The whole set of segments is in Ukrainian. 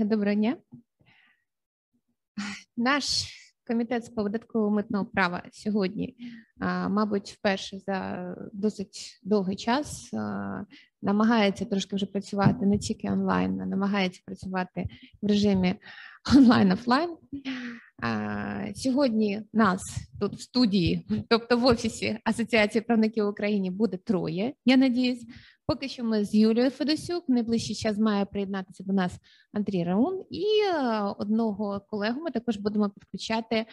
колеги, доброго дня. Наш комітет з податкового митного права сьогодні, мабуть, вперше за досить довгий час намагається трошки вже працювати не тільки онлайн, а намагається працювати в режимі онлайн-офлайн. Сьогодні нас тут в студії, тобто в офісі Асоціації правників України, буде троє. Я надіюсь. Поки що ми з Юлією Федосюк. Найближчий час має приєднатися до нас Андрій Раун, і е, одного колегу ми також будемо підключати е,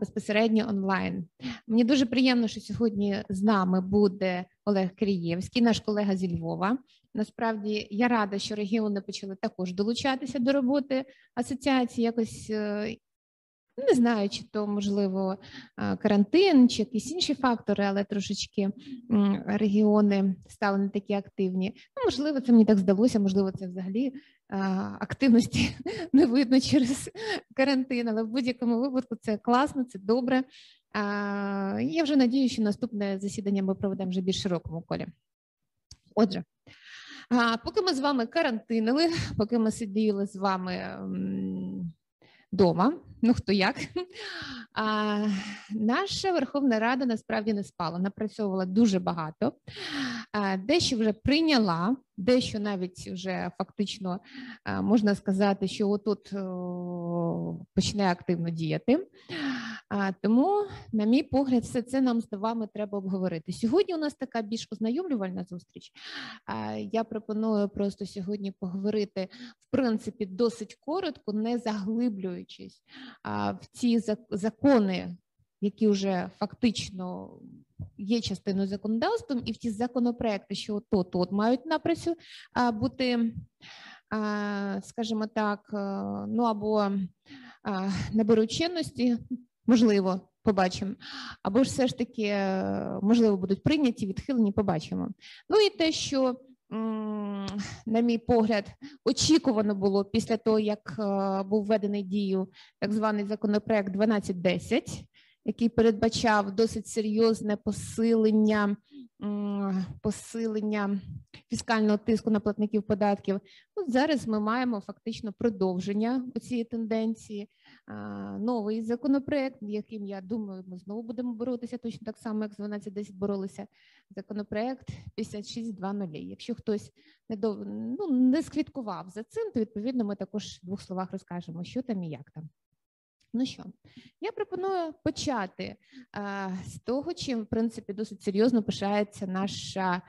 безпосередньо онлайн. Мені дуже приємно, що сьогодні з нами буде Олег Кирієвський, наш колега зі Львова. Насправді я рада, що регіони почали також долучатися до роботи асоціації. Якось е, не знаю, чи то можливо карантин, чи якісь інші фактори, але трошечки регіони стали не такі активні. Ну, можливо, це мені так здалося, можливо, це взагалі активності не видно через карантин, але в будь-якому випадку це класно, це добре. Я вже надію, що наступне засідання ми проведемо вже більш широкому колі. Отже, поки ми з вами карантинили, поки ми сиділи з вами вдома, ну хто як. А, Наша Верховна Рада насправді не спала, напрацьовувала дуже багато, а, дещо вже прийняла, дещо навіть вже фактично можна сказати, що отут почне активно діяти. Тому, на мій погляд, все це нам з вами треба обговорити. Сьогодні у нас така більш ознайомлювальна зустріч. Я пропоную просто сьогодні поговорити в принципі досить коротко, не заглиблюючись в ці закони, які вже фактично. Є частиною законодавством, і в ті законопроекти, що то тут мають напрацю бути, скажімо так, ну або наберуть чинності, можливо, побачимо, або ж все ж таки, е, можливо, будуть прийняті, відхилені, побачимо. Ну і те, що, на мій погляд, очікувано було після того, як е, був введений дію так званий законопроект 1210, який передбачав досить серйозне посилення посилення фіскального тиску на платників податків. От зараз ми маємо фактично продовження цієї тенденції. Новий законопроект, яким я думаю, ми знову будемо боротися точно так само, як з 12.10 боролися. Законопроект 56.2.0. Якщо хтось не ну, не сквіткував за цим, то відповідно ми також в двох словах розкажемо, що там і як там. Ну що, я пропоную почати а, з того, чим в принципі досить серйозно пишається наша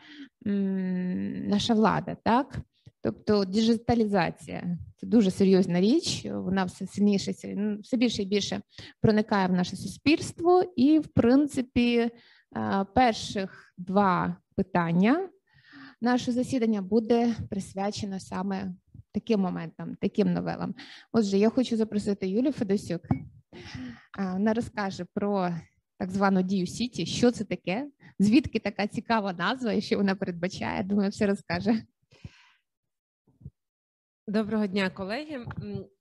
м, наша влада, так? Тобто діджиталізація це дуже серйозна річ, вона все сильніше, все більше і більше проникає в наше суспільство, і, в принципі, перших два питання нашого засідання буде присвячено саме таким моментам, таким новелам. Отже, я хочу запросити Юлію Федосюк. Вона розкаже про так звану дію Сіті, що це таке, звідки така цікава назва і що вона передбачає. Думаю, все розкаже. Доброго дня, колеги.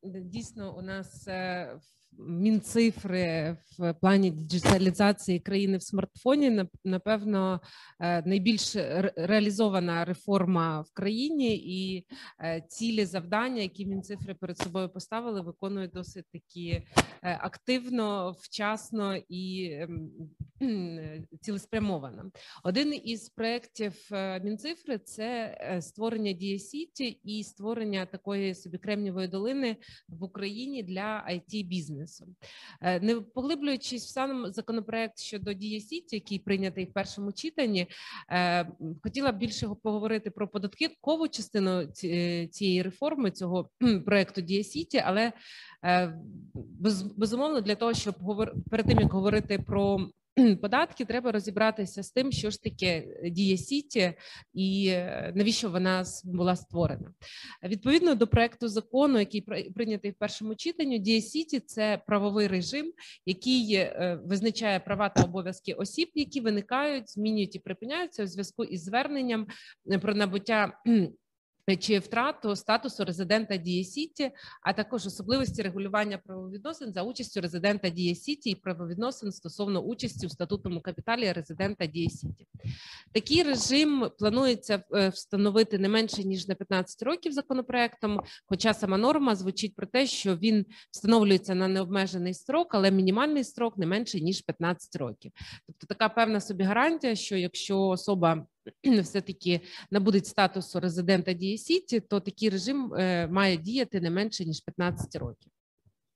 Дійсно, у нас е, мінцифри в плані діджиталізації країни в смартфоні. Напевно е, найбільш реалізована реформа в країні, і е, цілі завдання, які мінцифри перед собою поставили, виконують досить такі е, активно, вчасно і ем, цілеспрямовано. Один із проєктів мінцифри це створення дієсіті і створення такої собі кремнівої долини в Україні для it бізнесу. Е, не поглиблюючись в сам законопроект щодо дієсіті, який прийнятий в першому читанні, е, хотіла б більше поговорити про податкову частину цієї реформи цього проекту дієсіті, але е, безумовно для того, щоб перед тим як говорити про податки, треба розібратися з тим, що ж таке дія Сіті і е, навіщо вона була створена. Відповідно до проекту закону, який прийнятий в першому читанні, Дія Сіті це правовий режим, який е, визначає права та обов'язки осіб, які виникають, змінюють і припиняються у зв'язку із зверненням про набуття чи втрату статусу резидента Дія Сіті, а також особливості регулювання правовідносин за участю резидента Дія Сіті і правовідносин стосовно участі у статутному капіталі резидента Дія Сіті. Такий режим планується е, встановити не менше ніж на 15 років законопроектом. Хоча сама норма звучить про те, що він встановлюється на необмежений строк, але мінімальний строк не менше ніж 15 років. Тобто така певна собі гарантія, що якщо особа все-таки набудуть статусу резидента Дії Сіті, то такий режим е, має діяти не менше ніж 15 років.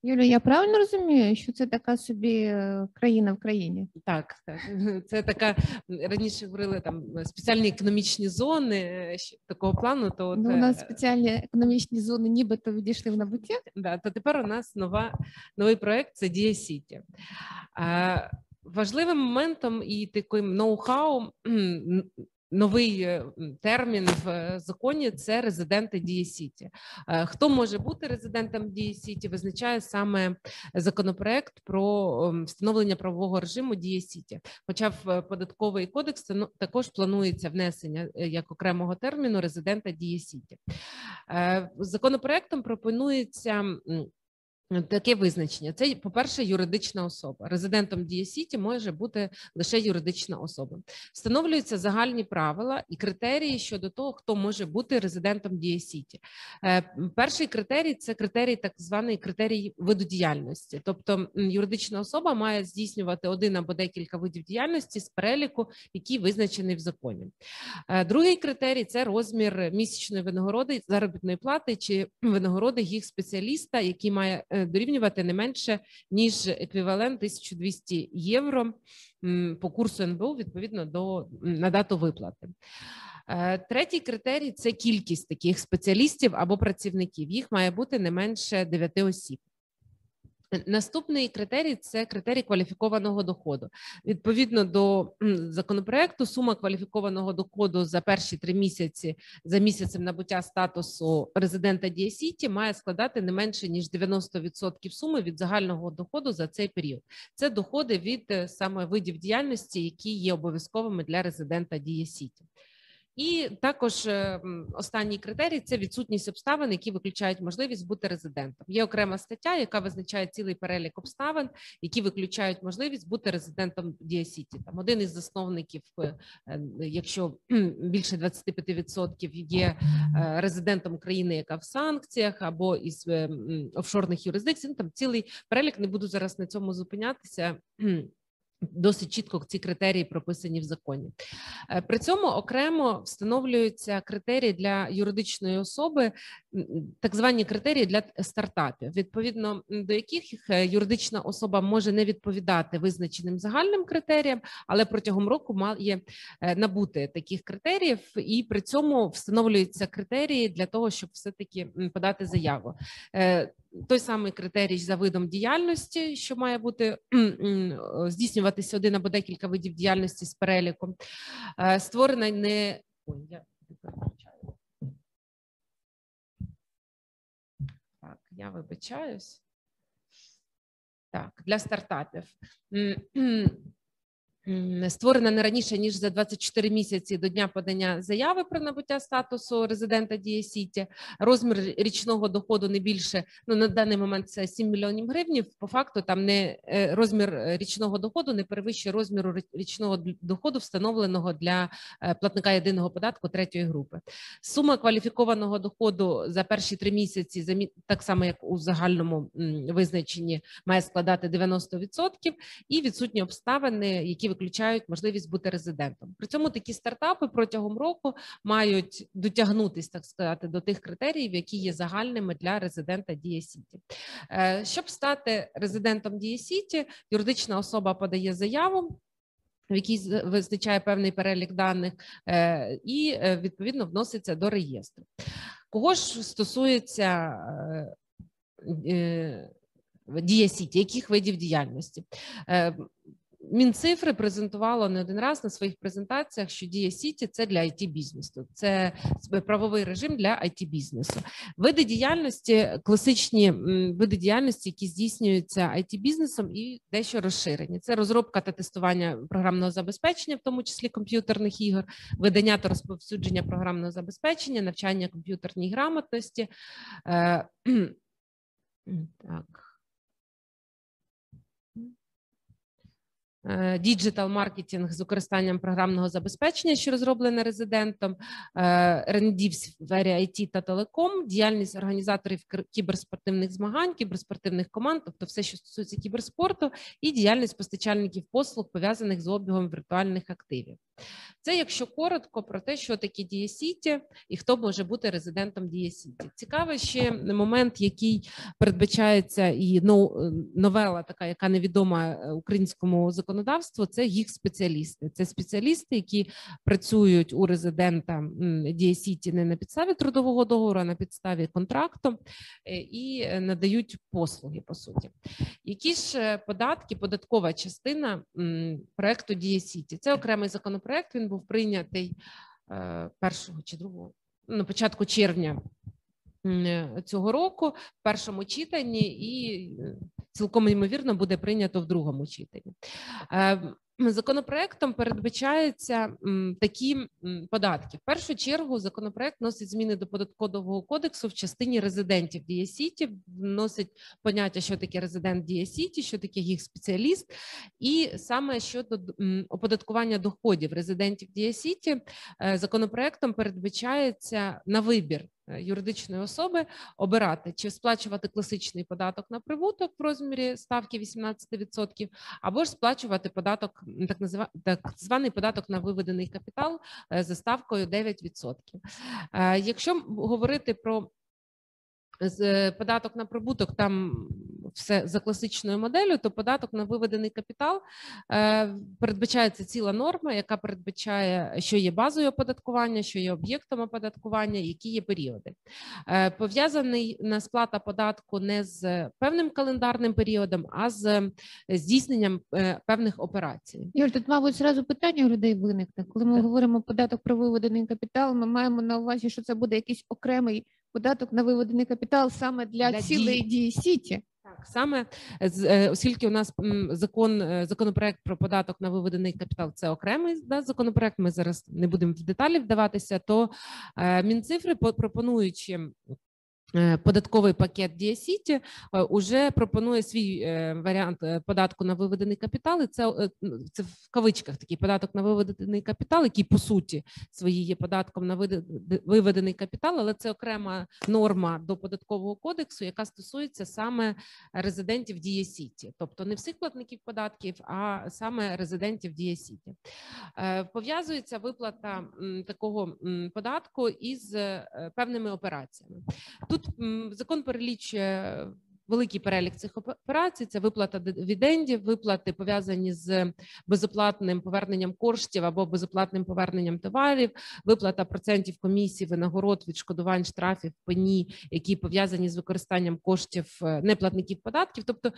Юля, я правильно розумію, що це така собі е, країна в країні? Так, так. Це така раніше говорили там спеціальні економічні зони е, такого плану. То от, ну, у нас спеціальні економічні зони, нібито відійшли в небуття. Да, то тепер у нас нова новий проект це Дія Сіті. Важливим моментом і таким ноу-хау Новий е, термін в е, законі це резиденти Дії Сіті. Е, хто може бути резидентом Дії Сіті, визначає саме законопроект про встановлення правового режиму Дії Сіті. Хоча в податковий кодекс також планується внесення як окремого терміну резидента Дії Сіті. Законопроектом пропонується Таке визначення. Це, по-перше, юридична особа. Резидентом Дія може бути лише юридична особа. Встановлюються загальні правила і критерії щодо того, хто може бути резидентом Дія е, Перший критерій це критерій, так званий критерій виду діяльності. Тобто юридична особа має здійснювати один або декілька видів діяльності з переліку, який визначений в законі. Е, другий критерій це розмір місячної винагороди, заробітної плати чи винагороди їх спеціаліста, який має. Е, дорівнювати не менше ніж еквівалент 1200 євро по курсу НБУ відповідно до на дату виплати. Е, третій критерій це кількість таких спеціалістів або працівників. Їх має бути не менше 9 осіб. Наступний критерій це критерій кваліфікованого доходу. Відповідно до законопроекту, сума кваліфікованого доходу за перші три місяці за місяцем набуття статусу резидента Дія Сіті має складати не менше ніж 90% суми від загального доходу за цей період. Це доходи від е, саме видів діяльності, які є обов'язковими для резидента Дія Сіті. І також е, останній критерій це відсутність обставин, які виключають можливість бути резидентом. Є окрема стаття, яка визначає цілий перелік обставин, які виключають можливість бути резидентом Діасіті. Там один із засновників, е, якщо більше 25% є е, резидентом країни, яка в санкціях або із офшорних юрисдикцій. Ну, там цілий перелік не буду зараз на цьому зупинятися. Досить чітко ці критерії прописані в законі. Е, при цьому окремо встановлюються критерії для юридичної особи, так звані критерії для стартапів, відповідно до яких е, юридична особа може не відповідати визначеним загальним критеріям, але протягом року має е, набути таких критеріїв, і при цьому встановлюються критерії для того, щоб все таки подати заяву той самий критерій за видом діяльності, що має бути здійснюватися один або декілька видів діяльності з переліком, е, створена не Ой, я Так, я вибачаюсь. Так, для стартапів створена не раніше ніж за 24 місяці до дня подання заяви про набуття статусу резидента Дія. Розмір річного доходу не більше ну на даний момент це 7 мільйонів гривнів. По факту там не е, розмір е, річного доходу не перевищує розміру річного доходу, встановленого для е, платника єдиного податку третьої групи. Сума кваліфікованого доходу за перші три місяці, так само як у загальному визначенні, має складати 90% і відсутні обставини, які виключають можливість бути резидентом. При цьому такі стартапи протягом року мають дотягнутися, так сказати, до тих критеріїв, які є загальними для резидента Дія Сіті. Е, щоб стати резидентом Дія Сіті, юридична особа подає заяву. В якій визначає певний перелік даних, е, і е, відповідно вноситься до реєстру. Кого ж стосується Дія Сіті, яких видів діяльності? Мінцифри презентувало не один раз на своїх презентаціях, що Дія Сіті це для IT бізнесу, це правовий режим для IT бізнесу. Види діяльності, класичні види діяльності, які здійснюються IT бізнесом, і дещо розширені. Це розробка та тестування програмного забезпечення, в тому числі комп'ютерних ігор, видання та розповсюдження програмного забезпечення, навчання комп'ютерній грамотності. Е, так. Діджитал маркетинг з використанням програмного забезпечення, що розроблене резидентом, R&D в сфері IT та телеком, діяльність організаторів кіберспортивних змагань, кіберспортивних команд, тобто все, що стосується кіберспорту, і діяльність постачальників послуг пов'язаних з обігом віртуальних активів. Це, якщо коротко, про те, що таке Дія Сіті і хто може бути резидентом Дія Сіті. Цікавий ще момент, який передбачається, і новела, така яка невідома е, українському законодавству, це гіг спеціалісти. Це спеціалісти, які працюють у резидента Сіті не на підставі трудового договору, а на підставі контракту е, і е, надають послуги. По суті, які ж податки, податкова частина проекту Дія Сіті. Це окремий законопроект. Він був прийнятий е, першого чи другого на початку червня е, цього року в першому читанні, і е, цілком ймовірно буде прийнято в другому читанні. Законопроектом передбачаються такі податки. В першу чергу законопроект носить зміни до податкового кодексу в частині резидентів Дієсіті, вносить поняття, що таке резидент Дієсіті, що таке їх спеціаліст, і саме щодо оподаткування доходів резидентів Дієсіті, е, законопроектом передбачається на вибір Е, юридичної особи обирати чи сплачувати класичний податок на прибуток в розмірі ставки 18%, або ж сплачувати податок, так назва, так званий податок на виведений капітал е, за ставкою 9%. Е, якщо говорити про податок на прибуток там все за класичною моделлю, то податок на виведений капітал е, передбачається ціла норма, яка передбачає, що є базою оподаткування, що є об'єктом оподаткування, які є періоди. Е, пов'язаний на сплата податку не з певним календарним періодом, а з здійсненням е, певних операцій. Юль, тут, мабуть, зразу питання у людей виникне. Коли ми так. говоримо податок про виведений капітал, ми маємо на увазі, що це буде якийсь окремий податок на виведений капітал саме для, для цілої дії сіті. Так, саме е, оскільки у нас закон е, законопроект про податок на виведений капітал це окремий да, законопроект. Ми зараз не будемо в деталі вдаватися. То е, мінцифри пропонуючи податковий пакет Дія Сіті вже пропонує свій е, варіант е, податку на виведений капітал. І Це це в кавичках такий податок на виведений капітал, який по суті своїй є податком на виведений капітал, але це окрема норма до податкового кодексу, яка стосується саме резидентів Дія Сіті, тобто не всіх платників податків, а саме резидентів Дія Сіті. Пов'язується виплата такого податку із певними операціями. Тут закон перелічує великий перелік цих операцій. Це виплата дивідендів, виплати пов'язані з безоплатним поверненням коштів або безоплатним поверненням товарів, виплата процентів комісії, винагород, відшкодувань штрафів, пені, які пов'язані з використанням коштів е, неплатників податків, тобто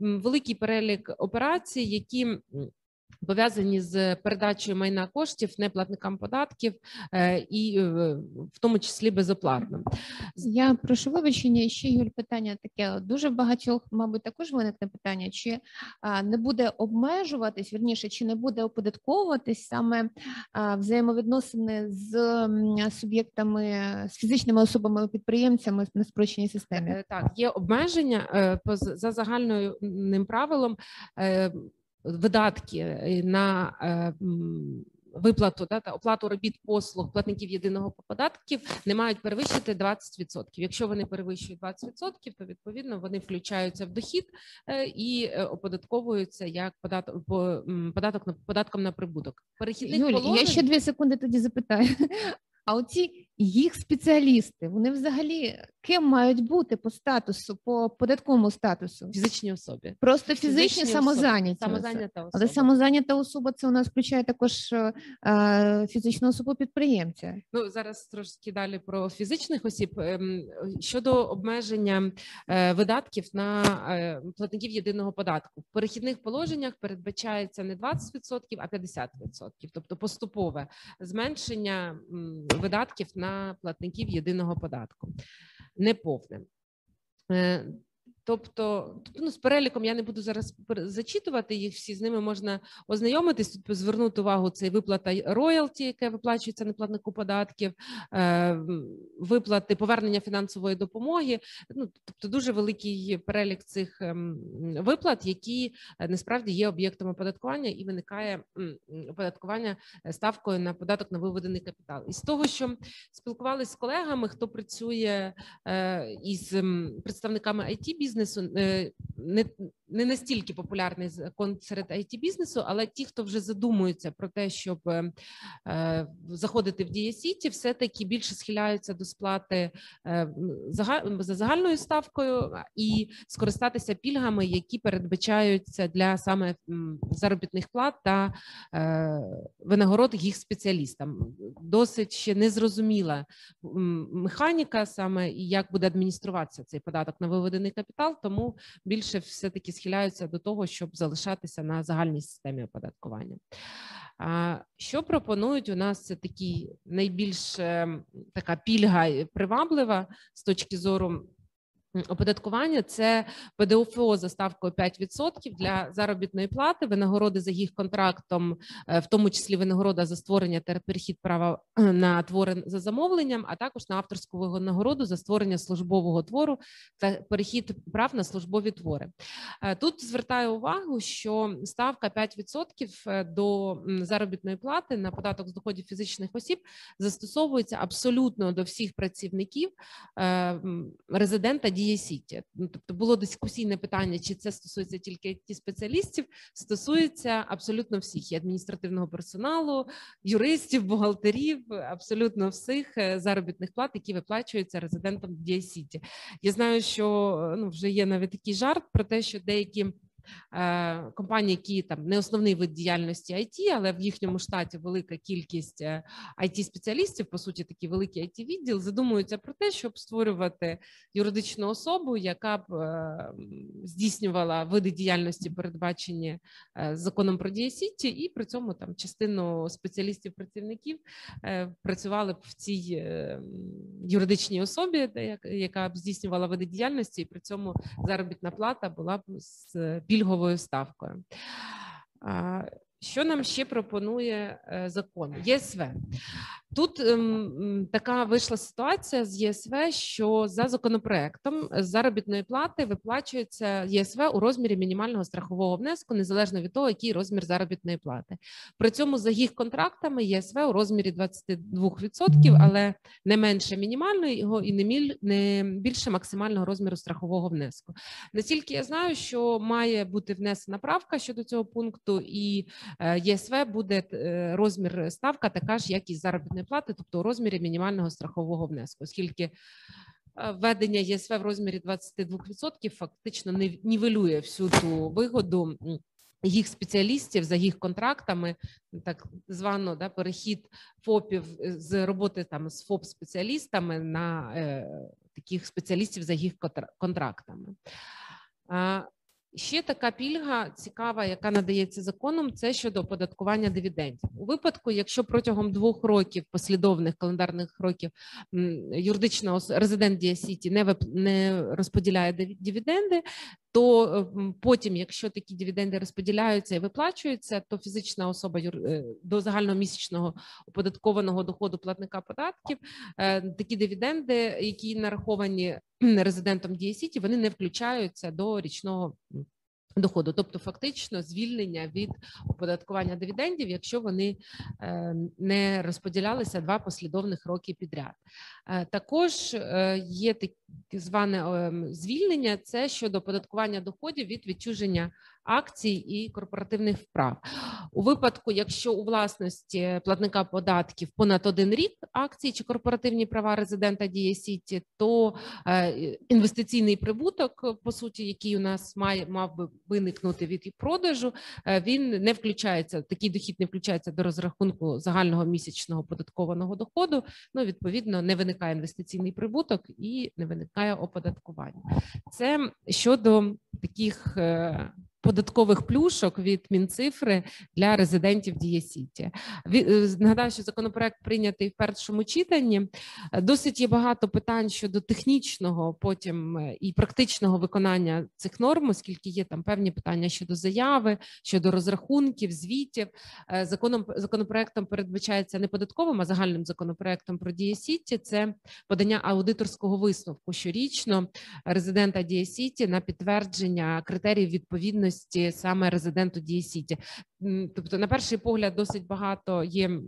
великий перелік операцій, які пов'язані з передачею майна коштів неплатникам податків е, і е, в тому числі безоплатно. Я прошу вибачення. Ще Юль, питання таке дуже багатьох, мабуть, також виникне питання: чи не буде обмежуватись вірніше, чи не буде оподатковуватись саме взаємовідносини з суб'єктами з фізичними особами підприємцями на спрощеній системі? Е, так, є обмеження за загальним правилом видатки е, на е, виплату да, та оплату робіт послуг платників єдиного податків не мають перевищити 20%. Якщо вони перевищують 20%, то відповідно вони включаються в дохід е, і оподатковуються як податок податок на податком на прибуток. Перехідних Юлі, положень... я ще дві секунди тоді запитаю. А оці їх спеціалісти, вони взагалі ким мають бути по статусу, по податковому статусу? Фізичні особи. Просто фізичні, Фізичні самозайняті. Самозайнята особа. Але самозайнята особа це у нас включає також е, е, фізичну особу підприємця. Ну зараз трошки далі про фізичних осіб Ем, щодо обмеження е, видатків на е, платників єдиного податку. В перехідних положеннях передбачається не 20%, а 50%, тобто поступове зменшення видатків на платників єдиного податку. Неповне. Тобто, тобто, ну, з переліком я не буду зараз зачитувати їх, всі з ними можна ознайомитись. Тут звернути увагу це виплата роялті, яке виплачується неплатнику податків, е, виплати повернення фінансової допомоги. Ну тобто, дуже великий перелік цих ем, виплат, які е, насправді є об'єктом оподаткування, і виникає оподаткування е, ставкою на податок на виведений капітал. І з того, що спілкувалися з колегами, хто працює із представниками it бізнесу, е, не, не настільки популярний закон серед it бізнесу, але ті, хто вже задумуються про те, щоб е, е, заходити в дієсіті, все таки більше схиляються до сплати е, за загальною ставкою і скористатися пільгами, які передбачаються для саме заробітних плат та винагород їх спеціалістам. Досить ще незрозуміла механіка саме і як буде адмініструватися цей податок на виведений капітал, тому більше все таки схиляються до того, щоб залишатися на загальній системі оподаткування. Що пропонують у нас це такі найбільш ем, така пільга і приваблива з точки зору оподаткування? Це ПДФО за ставкою 5% для заробітної плати, винагороди за їх контрактом, е, в тому числі винагорода за створення та перехід права на твори за замовленням, а також на авторську винагороду за створення службового твору та перехід прав на службові твори. Е, Тут звертаю увагу, що ставка 5% е, до заробітної плати на податок з доходів фізичних осіб застосовується абсолютно до всіх працівників резидента дієсіті. Ну, Тобто було дискусійне питання, чи це стосується тільки ті спеціалістів, стосується абсолютно всіх і адміністративного персоналу, юристів, бухгалтерів, абсолютно всіх е, заробітних плат, які виплачуються резидентам дія сіті. Я знаю, що е, ну вже є навіть такий жарт про те, що деякі компанії, які там не основний вид діяльності IT, але в їхньому штаті велика кількість it спеціалістів, по суті, такий великий it відділ, задумуються про те, щоб створювати юридичну особу, яка б е, здійснювала види діяльності, передбачені е, законом про дієсіті, і при цьому там частину спеціалістів працівників е, працювали б в цій е, юридичній особі, яка б здійснювала види діяльності, і при цьому заробітна плата була б з е, пільговою ставкою. Що нам ще пропонує е, закон? ЄСВ. Тут ем, така вийшла ситуація з ЄСВ, що за законопроектом заробітної плати виплачується ЄСВ у розмірі мінімального страхового внеску, незалежно від того, який розмір заробітної плати. При цьому за їх контрактами ЄСВ у розмірі 22%, але не менше мінімального і не міль- не більше максимального розміру страхового внеску. Наскільки я знаю, що має бути внесена правка щодо цього пункту, і е, ЄСВ буде е, розмір ставка така ж, як і заробітної плати, тобто у розмірі мінімального страхового внеску, оскільки е, введення ЄСВ в розмірі 22% фактично не нівелює всю ту вигоду. Їх спеціалістів за їх контрактами, так звано да, перехід ФОПів з роботи там з ФОП спеціалістами на е, таких спеціалістів за їх контрактами. Ще така пільга цікава, яка надається законом, це щодо оподаткування дивідендів. У випадку, якщо протягом двох років послідовних календарних років юридична резидент Діасіті не вип- не розподіляє диві- дивіденди, то потім, якщо такі дивіденди розподіляються і виплачуються, то фізична особа юр- е, до загального місячного оподаткованого доходу платника податків е, такі дивіденди, які нараховані резидентом Дієсіті, вони не включаються до річного доходу, тобто фактично звільнення від оподаткування дивідендів, якщо вони е, не розподілялися два послідовних роки підряд. Е, Також е, є так зване звільнення, це щодо оподаткування доходів від відчуження акцій і корпоративних вправ. У випадку, якщо у власності платника податків понад один рік акції чи корпоративні права резидента Дія Сіті, то е, інвестиційний прибуток, по суті, який у нас має мав би виникнути від продажу, е, він не включається. Такий дохід не включається до розрахунку загального місячного податкованого доходу. Ну відповідно не виникає інвестиційний прибуток і не виникає оподаткування. Це щодо таких е, податкових плюшок від Мінцифри для резидентів Дія Сіті. Е, Нагадаю, що законопроект прийнятий в першому читанні. Досить є багато питань щодо технічного, потім е, і практичного виконання цих норм, оскільки є там певні питання щодо заяви, щодо розрахунків, звітів. Е, Законом законопроектом передбачається не податковим, а загальним законопроектом про Дія Сіті. Це подання аудиторського висновку щорічно резидента Дія Сіті на підтвердження критеріїв відповідності саме резиденту Дії Сіті. Тобто, на перший погляд, досить багато є.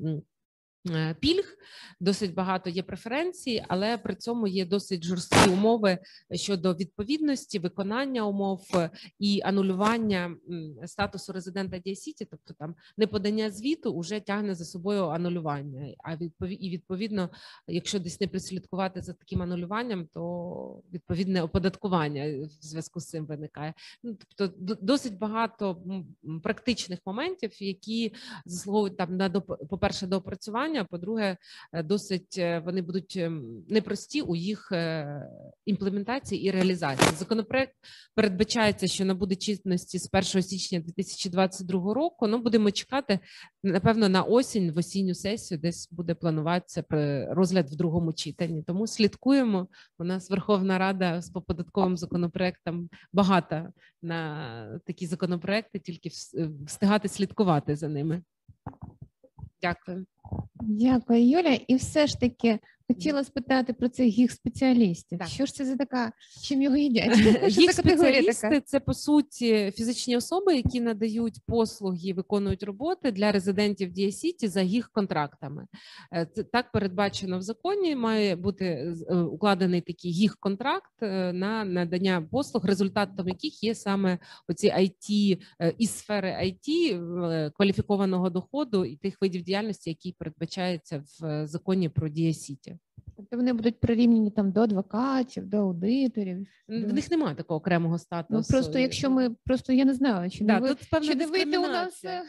Е, Пільг досить багато є преференцій, але при цьому є досить жорсткі умови щодо відповідності, виконання умов е, і анулювання статусу резидента Дія Сіті, тобто там неподання звіту вже тягне за собою анулювання. А і відповідно, якщо десь не прослідкувати за таким анулюванням, то відповідне оподаткування в зв'язку з цим виникає. Ну тобто досить багато практичних моментів, які заслуговують там на доп- по-перше, доопрацювання. А По-друге, е, досить е, вони будуть ем, непрості у їх е, імплементації і реалізації. Законопроект передбачається, що набуде чинності з 1 січня 2022 року. Ну будемо чекати напевно на осінь, в осінню сесію, десь буде плануватися розгляд в другому читанні. Тому слідкуємо. У нас Верховна Рада з податковим законопроектом багата на такі законопроекти, тільки встигати слідкувати за ними. Дякую. Дякую, Юля. І все ж таки хотіла спитати про цих гіг спеціалістів. Так. Що ж це за така, чим його їдять? Гіг спеціалісти це по суті фізичні особи, які надають послуги, виконують роботи для резидентів Дія Сіті за гіг контрактами. Е, Це так передбачено в законі. Має бути е, укладений такий гіг контракт е, на надання послуг, результатом яких є саме оці IT із сфери IT, кваліфікованого доходу і тих видів діяльності, які передбачаються в е, законі про Дія Сіті. Тобто вони будуть прирівняні там до адвокатів, до аудиторів. В Да. них немає такого окремого статусу. Ну просто якщо ми просто я не знаю, чи не ви тут певна чи не вийде у нас. Е,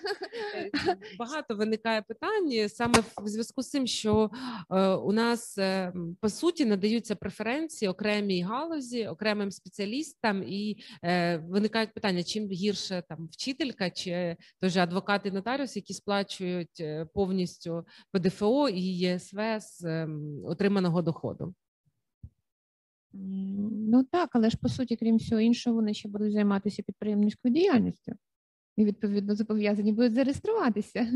багато виникає питань саме в зв'язку з цим, що е, у нас е, по суті надаються преференції окремій галузі, окремим спеціалістам, і е, виникають питання: чим гірше там вчителька чи той же адвокат і нотаріус, які сплачують е, повністю ПДФО і ЄСВ з ем, отриманого доходу. Ну так, але ж по суті, крім всього іншого, вони ще будуть займатися підприємницькою діяльністю. І відповідно зобов'язані будуть зареєструватися.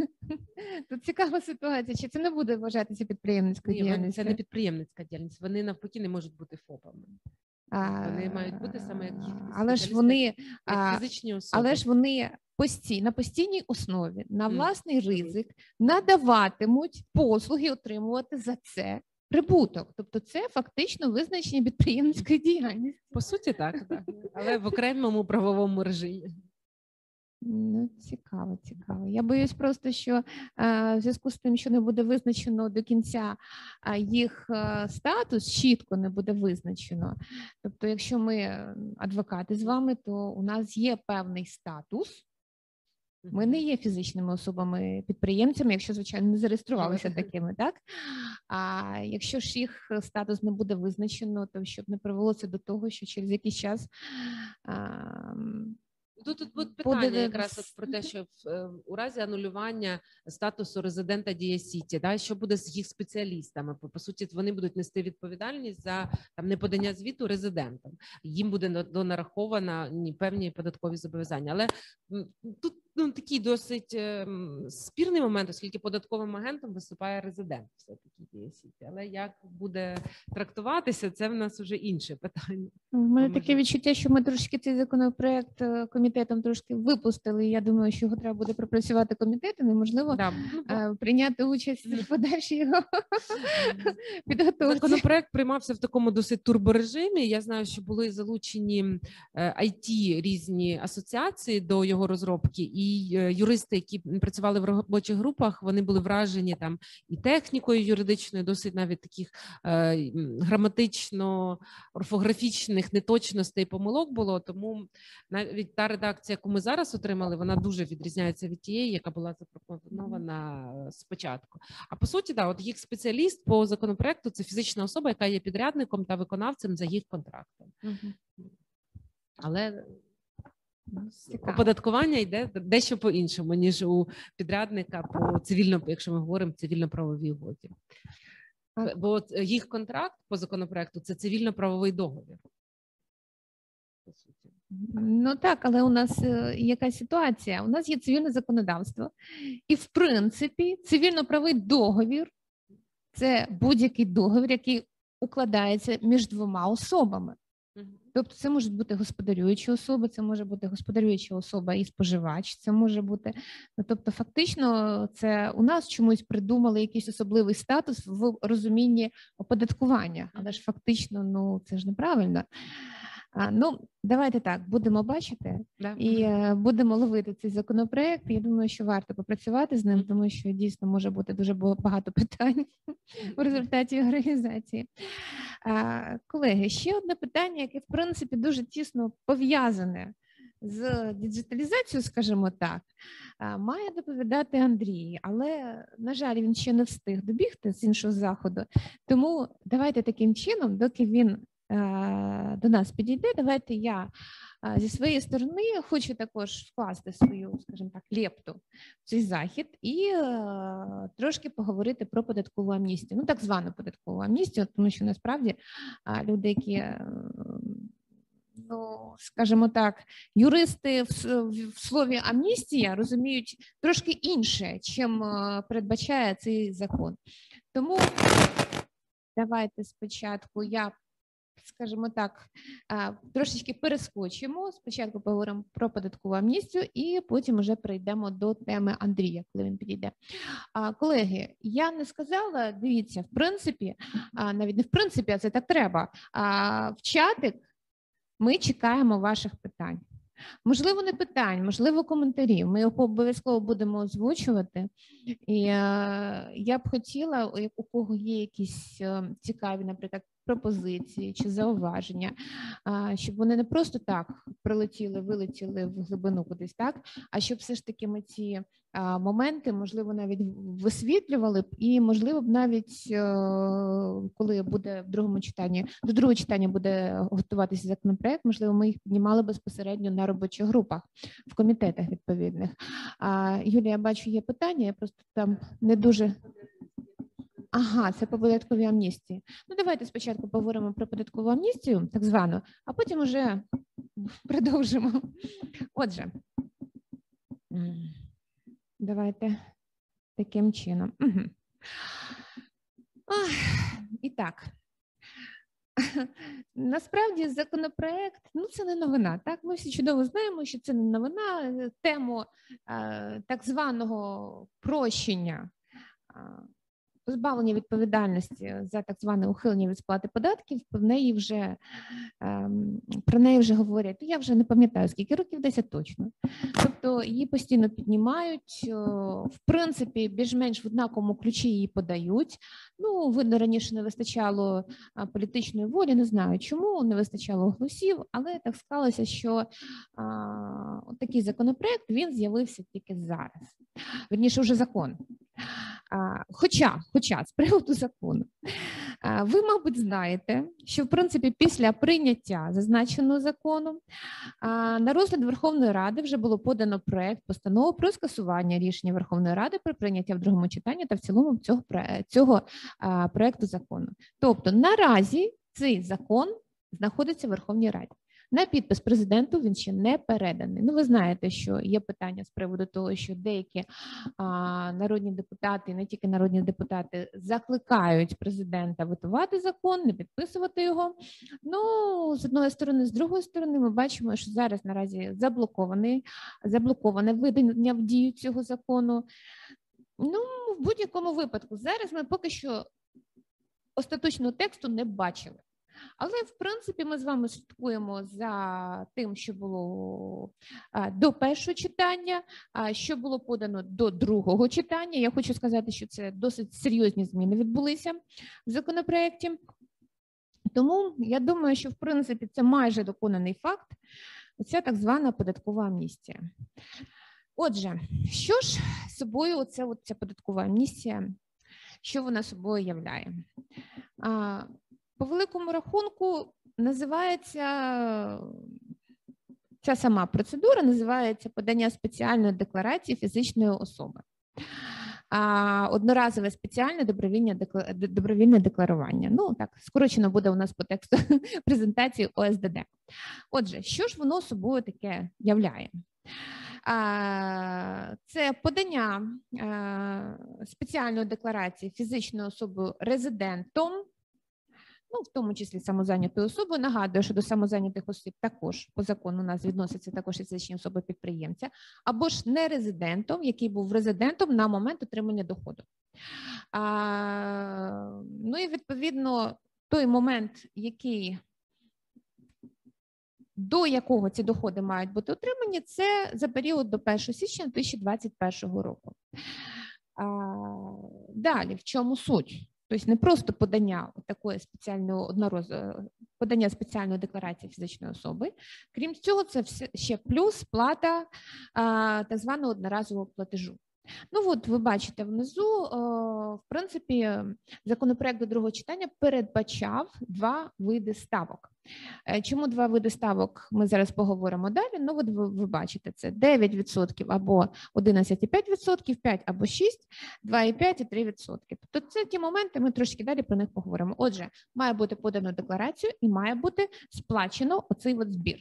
Тут цікава ситуація. Чи це не буде вважатися підприємницькою Ні, діяльністю? це не підприємницька діяльність. Вони навпаки не можуть бути ФОПами. Вони мають бути саме як але ж вони, як фізичні особи. але ж вони постій, на постійній основі, на власний ризик надаватимуть послуги, отримувати за це прибуток. Тобто, це фактично визначення підприємницької діяльності. По суті, так, так. але в окремому правовому режимі. Ну, цікаво, цікаво. Я боюсь просто, що е, в зв'язку з тим, що не буде визначено до кінця а, їх е, статус, чітко не буде визначено. Тобто, якщо ми е, адвокати з вами, то у нас є певний статус. Ми не є фізичними особами підприємцями, якщо звичайно не зареєструвалися такими, так а якщо ж їх статус не буде визначено, то щоб не привело це до того, що через якийсь час а, Тут, тут буде Буде питання якраз от про те, що в, е, у разі анулювання статусу резидента Дія Сіті, да, що буде з їх спеціалістами? По, по суті, вони будуть нести відповідальність за там неподання звіту резидентам. Їм буде донараховано певні податкові зобов'язання. Але тут ну, такий досить ем, спірний момент, оскільки податковим агентом виступає резидент, все таки сіті. Але як буде трактуватися, це в нас вже інше питання. У мене таке відчуття, що ми трошки цей законопроект е, комітетом трошки випустили. Я думаю, що його треба буде пропрацювати комітетом і, можливо, Да. ну, е, прийняти участь в подальшій його підготовці. Законопроект приймався в такому досить турборежимі. Я знаю, що були залучені IT різні асоціації до його розробки, і е, юристи, які працювали в робочих групах, вони були вражені там і технікою юридичною, досить навіть таких е, граматично орфографічних неточностей помилок було. Тому навіть та редакція, яку ми зараз отримали, вона дуже відрізняється від тієї, яка була запропонована спочатку. А по суті, да, от їх спеціаліст по законопроекту це фізична особа, яка є підрядником та виконавцем за їх контрактом. Але. Оподаткування йде дещо по-іншому, ніж у підрядника по цивільно, якщо ми говоримо цивільно-правовій угоді. Бо їх контракт по законопроекту це цивільно-правовий договір. Ну так, але у нас е, яка ситуація? У нас є цивільне законодавство, і в принципі цивільно-правий договір це будь-який договір, який укладається між двома особами. Тобто це можуть бути господарюючі особи, це може бути господарююча особа і споживач, це може бути. Ну, тобто, фактично, це у нас чомусь придумали якийсь особливий статус в розумінні оподаткування, але ж фактично, ну це ж неправильно. А, ну, давайте так, будемо бачити Да. і е, будемо ловити цей законопроект. Я думаю, що варто попрацювати з ним, тому що дійсно може бути дуже багато питань в результаті організації. А, Колеги, ще одне питання, яке в принципі дуже тісно пов'язане з діджиталізацією, скажімо так, має доповідати Андрій, але на жаль, він ще не встиг добігти з іншого заходу. Тому давайте таким чином, доки він до нас підійде, давайте я зі своєї сторони хочу також вкласти свою, скажімо так, лепту в цей захід і е, трошки поговорити про податкову амністію, ну так звану податкову амністію, тому що насправді люди, які е, ну скажімо так, юристи в слові амністія розуміють трошки інше, чим е, передбачає цей закон. Тому давайте спочатку я скажімо так, трошечки перескочимо. Спочатку поговоримо про податкову амністію, і потім вже перейдемо до теми Андрія, коли він підійде. Колеги, я не сказала, дивіться, в принципі, навіть не в принципі, а це так треба. В чатик ми чекаємо ваших питань. Можливо, не питань, можливо, коментарів. Ми їх обов'язково будемо озвучувати. І е, я б хотіла, у кого є якісь е, цікаві, наприклад, пропозиції чи зауваження, щоб вони не просто так прилетіли, вилетіли в глибину кудись, так, а щоб все ж таки ми ці моменти, можливо, навіть висвітлювали б, і можливо б навіть е, коли буде в другому читанні, до другого читання буде готуватися законопроект, можливо, ми їх піднімали безпосередньо на робочих групах в комітетах відповідних. Юлія, я бачу, є питання, я просто там не дуже. Ага, це по податковій амністії. Ну, давайте спочатку поговоримо про податкову амністію, так звану, а потім уже продовжимо. Отже, давайте таким чином. І так. Насправді законопроект ну це не новина. Так, ми всі чудово знаємо, що це не новина. Тему е, так званого прощення, позбавлення відповідальності за так зване ухилення від сплати податків. В неї вже ем, про неї вже говорять. Я вже не пам'ятаю скільки років, 10 точно. Тобто її постійно піднімають. е, В принципі, більш-менш в однаковому ключі її подають. Ну, видно, раніше не вистачало політичної волі, не знаю чому, не вистачало голосів, але так склалося, що а, от такий законопроект він з'явився тільки зараз. Верніше, вже закон. Хоча, хоча з приводу закону, ви, мабуть, знаєте, що в принципі після прийняття зазначеного закону на розгляд Верховної Ради вже було подано проект постанови про скасування рішення Верховної Ради про прийняття в другому читанні та в цілому цього цього проекту закону. Тобто наразі цей закон знаходиться в Верховній Раді. На підпис президенту він ще не переданий. Ну, ви знаєте, що є питання з приводу того, що деякі а, народні депутати, не тільки народні депутати, закликають президента витувати закон, не підписувати його. Ну, з одної сторони, з другої сторони, ми бачимо, що зараз наразі заблокований, заблоковане видання в дію цього закону. Ну, в будь-якому випадку, зараз ми поки що остаточного тексту не бачили. Але в принципі ми з вами слідкуємо за тим, що було до першого читання, що було подано до другого читання. Я хочу сказати, що це досить серйозні зміни відбулися в законопроєкті. Тому я думаю, що в принципі це майже доконаний факт. Оця так звана податкова амністія. Отже, що ж собою оця, ця податкова амністія, що вона собою являє? По великому рахунку називається ця сама процедура, називається подання спеціальної декларації фізичної особи. Одноразове спеціальне добровільне декларування. Ну так, скорочено буде у нас по тексту презентації ОСДД. Отже, що ж воно собою таке являє? Це подання спеціальної декларації фізичною особою резидентом ну в тому числі самозайнятою особою. Нагадую, що до самозайнятих осіб також по закону у нас відносяться також фізичні особи підприємця, або ж не резидентом, який був резидентом на момент отримання доходу. А, Ну і відповідно той момент, який до якого ці доходи мають бути отримані, це за період до 1 січня 2021 року. А, Далі в чому суть? Тобто не просто подання такої спеціальної одноразової подання спеціальної декларації фізичної особи. Крім цього, це ще плюс плата так званого одноразового платежу. Ну от ви бачите внизу, в принципі, законопроект до другого читання передбачав два види ставок. Е, чому два види ставок? Ми зараз поговоримо далі. Ну, от ви, ви бачите, це 9% або 11,5%, 5 або 6, 2,5 і 3%. Тобто це ті моменти, ми трошки далі про них поговоримо. Отже, має бути подано декларацію і має бути сплачено оцей от збір.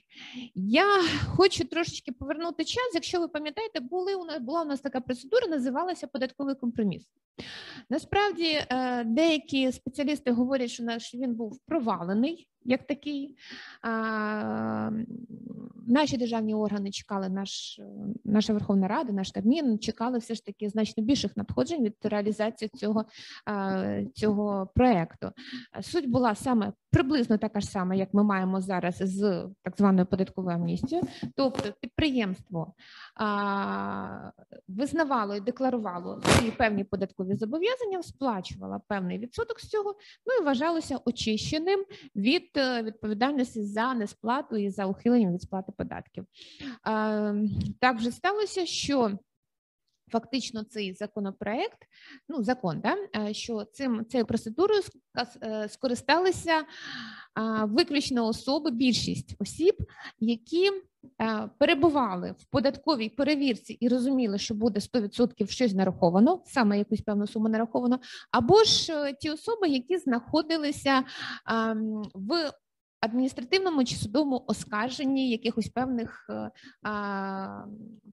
Я хочу трошечки повернути час. Якщо ви пам'ятаєте, були у нас була у нас така процедура, називалася податковий компроміс. Насправді, е, деякі спеціалісти говорять, що наш він був провалений як такий. Наші державні органи чекали, наш, наша Верховна Рада, наш Кабмін чекали все ж таки значно більших надходжень від реалізації цього цього проекту. Суть була саме приблизно така ж сама, як ми маємо зараз з так званою податковою амністією. Тобто підприємство а, визнавало і декларувало свої певні податкові зобов'язання, сплачувало певний відсоток з цього, ну і вважалося очищеним від відповідальності за несплату і за ухилення від сплати податків. А, так вже сталося, що Фактично, цей законопроект, ну закон, да, е, що цим цією процедурою е, скористалися виключно особи, більшість осіб, які е, перебували в податковій перевірці і розуміли, що буде 100% щось нараховано, саме якусь певну суму нараховано, або ж ті особи, які знаходилися в адміністративному чи судовому оскарженні якихось певних е, а,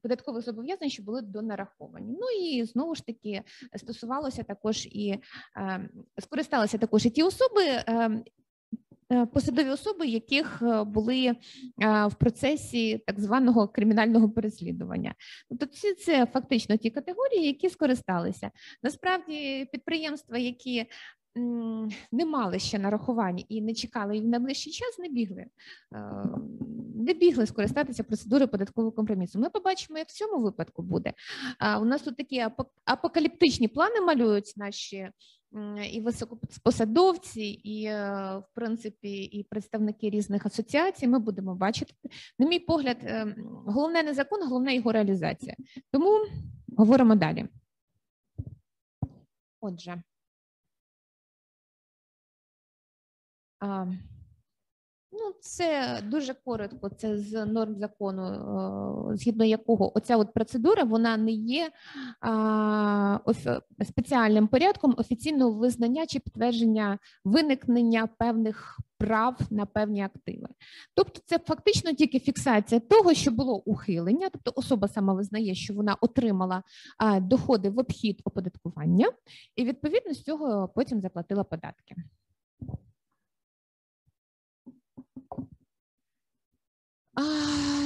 податкових зобов'язань, що були донараховані. Ну і знову ж таки стосувалося також і а, е, скористалися також і ті особи. А, е, Посадові особи, яких були в процесі так званого кримінального переслідування, тобто ці це фактично ті категорії, які скористалися. Насправді підприємства, які не мали ще нарахування і не чекали і в найближчий час не бігли, не бігли скористатися процедурою податкового компромісу. Ми побачимо, як в цьому випадку буде. У нас тут такі апокаліптичні плани малюють наші і високопосадовці, і е, в принципі і представники різних асоціацій. Ми будемо бачити. На мій погляд, е, головне не закон, головне його реалізація. Тому говоримо далі. Отже. Ну, це дуже коротко. Це з норм закону, е, згідно якого оця от процедура вона не є а, офі- спеціальним порядком офіційного визнання чи підтвердження виникнення певних прав на певні активи. Тобто, це фактично тільки фіксація того, що було ухилення, тобто особа сама визнає, що вона отримала а, доходи в обхід оподаткування, і відповідно з цього потім заплатила податки.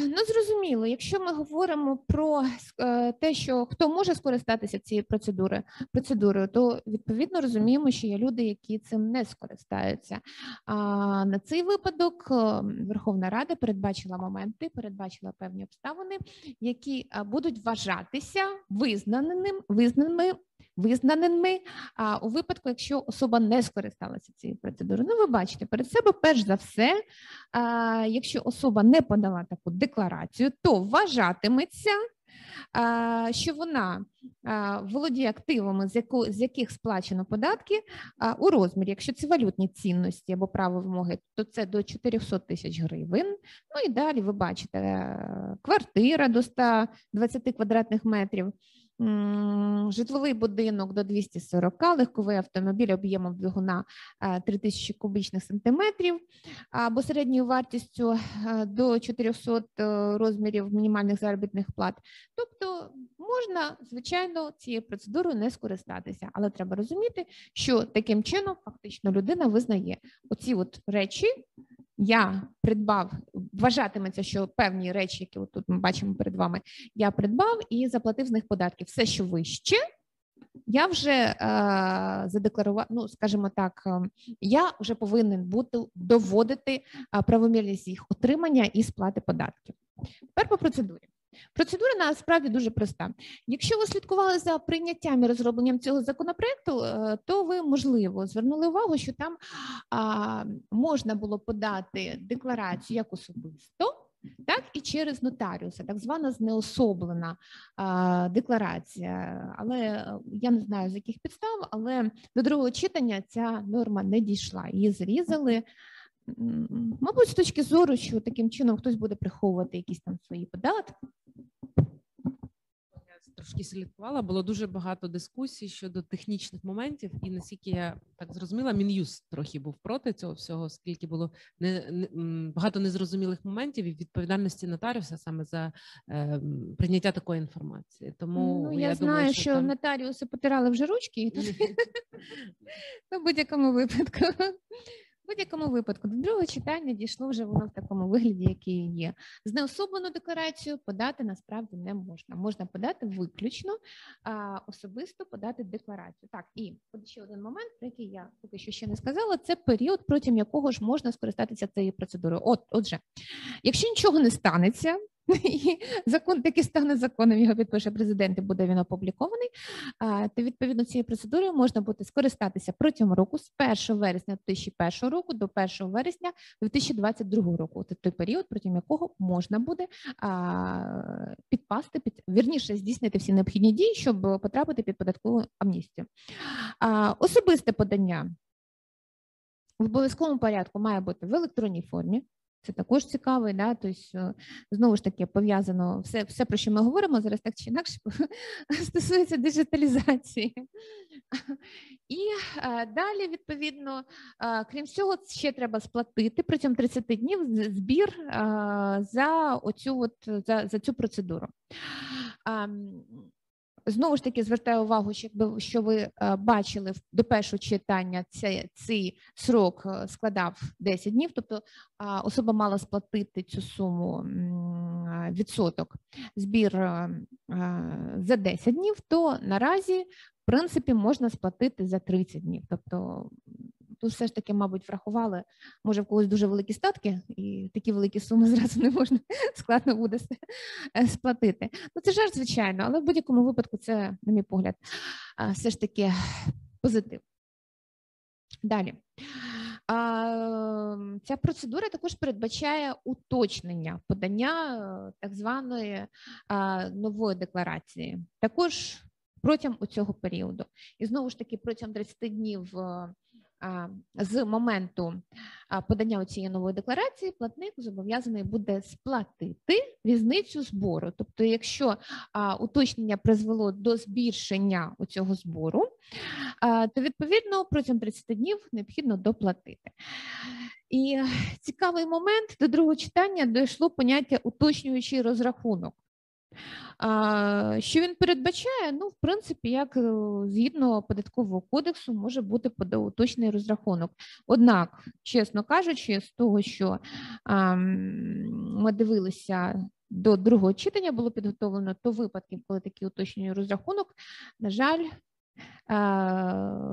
Ну, зрозуміло, якщо ми говоримо про е, те, що хто може скористатися цією процедурою, процедурою, то відповідно розуміємо, що є люди, які цим не скористаються. А на цей випадок е, Верховна Рада передбачила моменти, передбачила певні обставини, які е, будуть вважатися визнаними, визнаними. Визнаними а, у випадку, якщо особа не скористалася цією процедурою. Ну, ви бачите, перед себе, перш за все, а, якщо особа не подала таку декларацію, то вважатиметься, що вона володіє активами, з яких сплачено податки а, у розмірі. Якщо це валютні цінності або право вимоги, то це до 400 тисяч гривень. Ну і далі ви бачите е, квартира до 120 квадратних метрів. Житловий будинок до 240, легковий автомобіль об'ємом двигуна е, 3000 кубічних сантиметрів або середньою вартістю е, до 400 е, розмірів мінімальних заробітних плат. Тобто можна, звичайно, цією процедурою не скористатися, але треба розуміти, що таким чином фактично людина визнає оці от речі. Я придбав, вважатиметься, що певні речі, які от тут ми бачимо перед вами, я придбав і заплатив з них податки. Все, що вище, я вже е, задекларував, ну скажімо так, е, я вже повинен бути доводити е, правомірність їх отримання і сплати податків. Тепер по процедурі. Процедура насправді дуже проста. Якщо ви слідкували за прийняттям і розробленням цього законопроекту, е, то ви можливо звернули увагу, що там а, можна було подати декларацію як особисто, так і через нотаріуса, так звана знеособлена а, декларація. Але е, я не знаю з яких підстав, але до другого читання ця норма не дійшла. Її зрізали. Мабуть, з точки зору, що таким чином хтось буде приховувати якісь там свої податки. Я трошки слідкувала, було дуже багато дискусій щодо технічних моментів, і наскільки я так зрозуміла, мін'юз трохи був проти цього всього, оскільки було не, не багато незрозумілих моментів і відповідальності нотаріуса саме за е, прийняття такої інформації. Тому ну, я, я, знаю, думаю, що, там... нотаріуси потирали вже ручки, в будь-якому випадку. Будь-якому випадку до другого читання дійшло вже воно в такому вигляді, який є. Знеособлену декларацію подати насправді не можна. Можна подати виключно а, особисто подати декларацію. Так, і ще один момент, про який я поки що ще не сказала, це період, протягом якого ж можна скористатися цією процедурою. От, отже, якщо нічого не станеться. І закон таки стане законом, його підпише президент і буде він опублікований. То відповідно цією процедурою можна буде скористатися протягом року з 1 вересня 2001 року до 1 вересня 2022 року. Це той період, протягом якого можна буде підпасти під вірніше здійснити всі необхідні дії, щоб потрапити під податкову амністію. Особисте подання в обов'язковому порядку має бути в електронній формі. Це також цікавий, да? тобто, знову ж таки пов'язано все, все, про що ми говоримо зараз, так чи інакше стосується диджиталізації. І а, далі, відповідно, а, крім цього, ще треба сплатити протягом 30 днів збір за оцю от за, за цю процедуру. Знову ж таки звертаю увагу, що ви е, бачили до першого читання, це цей срок е, складав 10 днів, тобто особа мала сплатити цю суму м, відсоток збір е, е, за 10 днів, то наразі в принципі можна сплатити за 30 днів. Тобто тут все ж таки, мабуть, врахували, може в когось дуже великі статки, і такі великі суми зразу не можна складно буде е, сплатити. Ну це жарт, звичайно, але в будь-якому випадку це, на мій погляд, все ж таки позитив. Далі. Ця процедура також передбачає уточнення подання е, так званої нової декларації. Також протягом цього періоду. І знову ж таки, протягом 30 днів е, з моменту подання цієї нової декларації платник зобов'язаний буде сплатити різницю збору. Тобто, якщо уточнення призвело до збільшення цього збору, то відповідно протягом 30 днів необхідно доплатити. І цікавий момент до другого читання дійшло поняття уточнюючий розрахунок. Що він передбачає? Ну, в принципі, як е, згідно податкового кодексу може бути уточний розрахунок. Однак, чесно кажучи, з того, що ми дивилися до другого читання, було підготовлено то випадків, коли такий уточнений розрахунок, на жаль,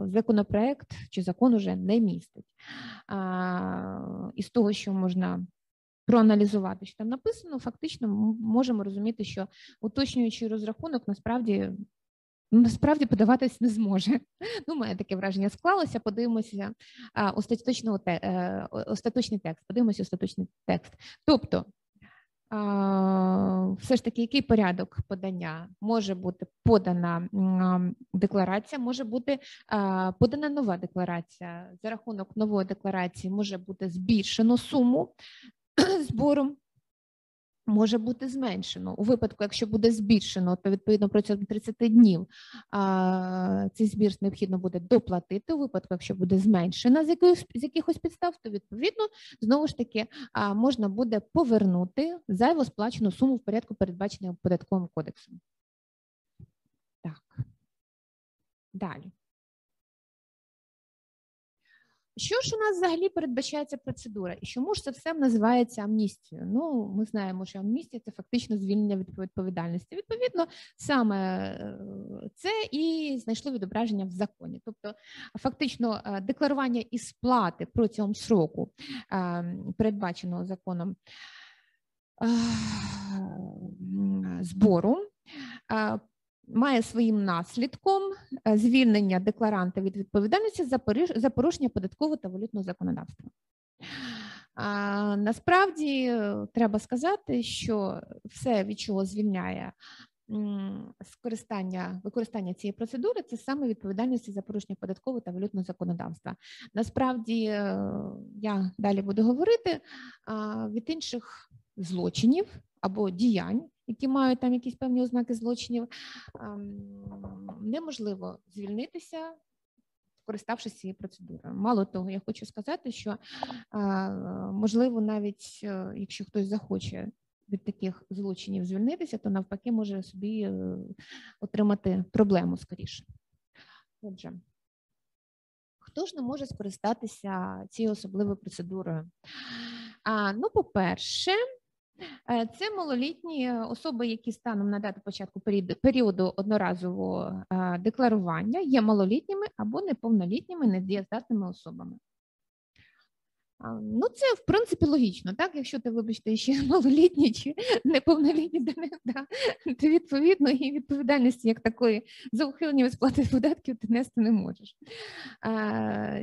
законопроект чи закон уже не містить. І з того, що можна проаналізувати, що там написано, фактично ми можемо розуміти, що уточнюючий розрахунок насправді насправді подаватись не зможе. Ну, мене таке враження склалося. Подивимося остаточного е, остаточний текст. Подивимося остаточний текст. Тобто. Все ж таки, який порядок подання може бути подана декларація, може бути подана нова декларація. За рахунок нової декларації може бути збільшено суму збору може бути зменшено. У випадку, якщо буде збільшено, то відповідно протягом 30 днів а, цей збір необхідно буде доплатити. У випадку, якщо буде зменшено з якихось, з якихось підстав, то відповідно знову ж таки а, можна буде повернути зайво сплачену суму в порядку, передбаченого податковим кодексом. Так. Далі. Що ж у нас взагалі передбачається процедура? І чому ж це все називається амністією? Ну, ми знаємо, що амністія це фактично звільнення від відповідальності. Відповідно, саме е, це і знайшло відображення в законі. Тобто, фактично, е, декларування і сплати протягом сроку, е, передбаченого законом збору має своїм наслідком е, звільнення декларанта від відповідальності за порушення податкового та валютного законодавства. А, Насправді е, треба сказати, що все, від чого звільняє скористання використання цієї процедури, це саме відповідальність за порушення податкового та валютного законодавства. Насправді е, я далі буду говорити від інших злочинів або діянь, які мають там якісь певні ознаки злочинів, неможливо звільнитися. Скориставшись цією процедурою. Мало того, я хочу сказати, що можливо, навіть е, якщо хтось захоче від таких злочинів звільнитися, то навпаки може собі е, отримати проблему скоріше. Отже, хто ж не може скористатися цією особливою процедурою? А, Ну, по-перше, це малолітні особи, які станом на дату початку періоду одноразового е, декларування є малолітніми або неповнолітніми недієздатними особами. Ну, це в принципі логічно, так? Якщо ти, вибачте, ще малолітній чи неповнолітній до да, відповідно і відповідальності як такої за ухилення від сплати податків ти нести не можеш.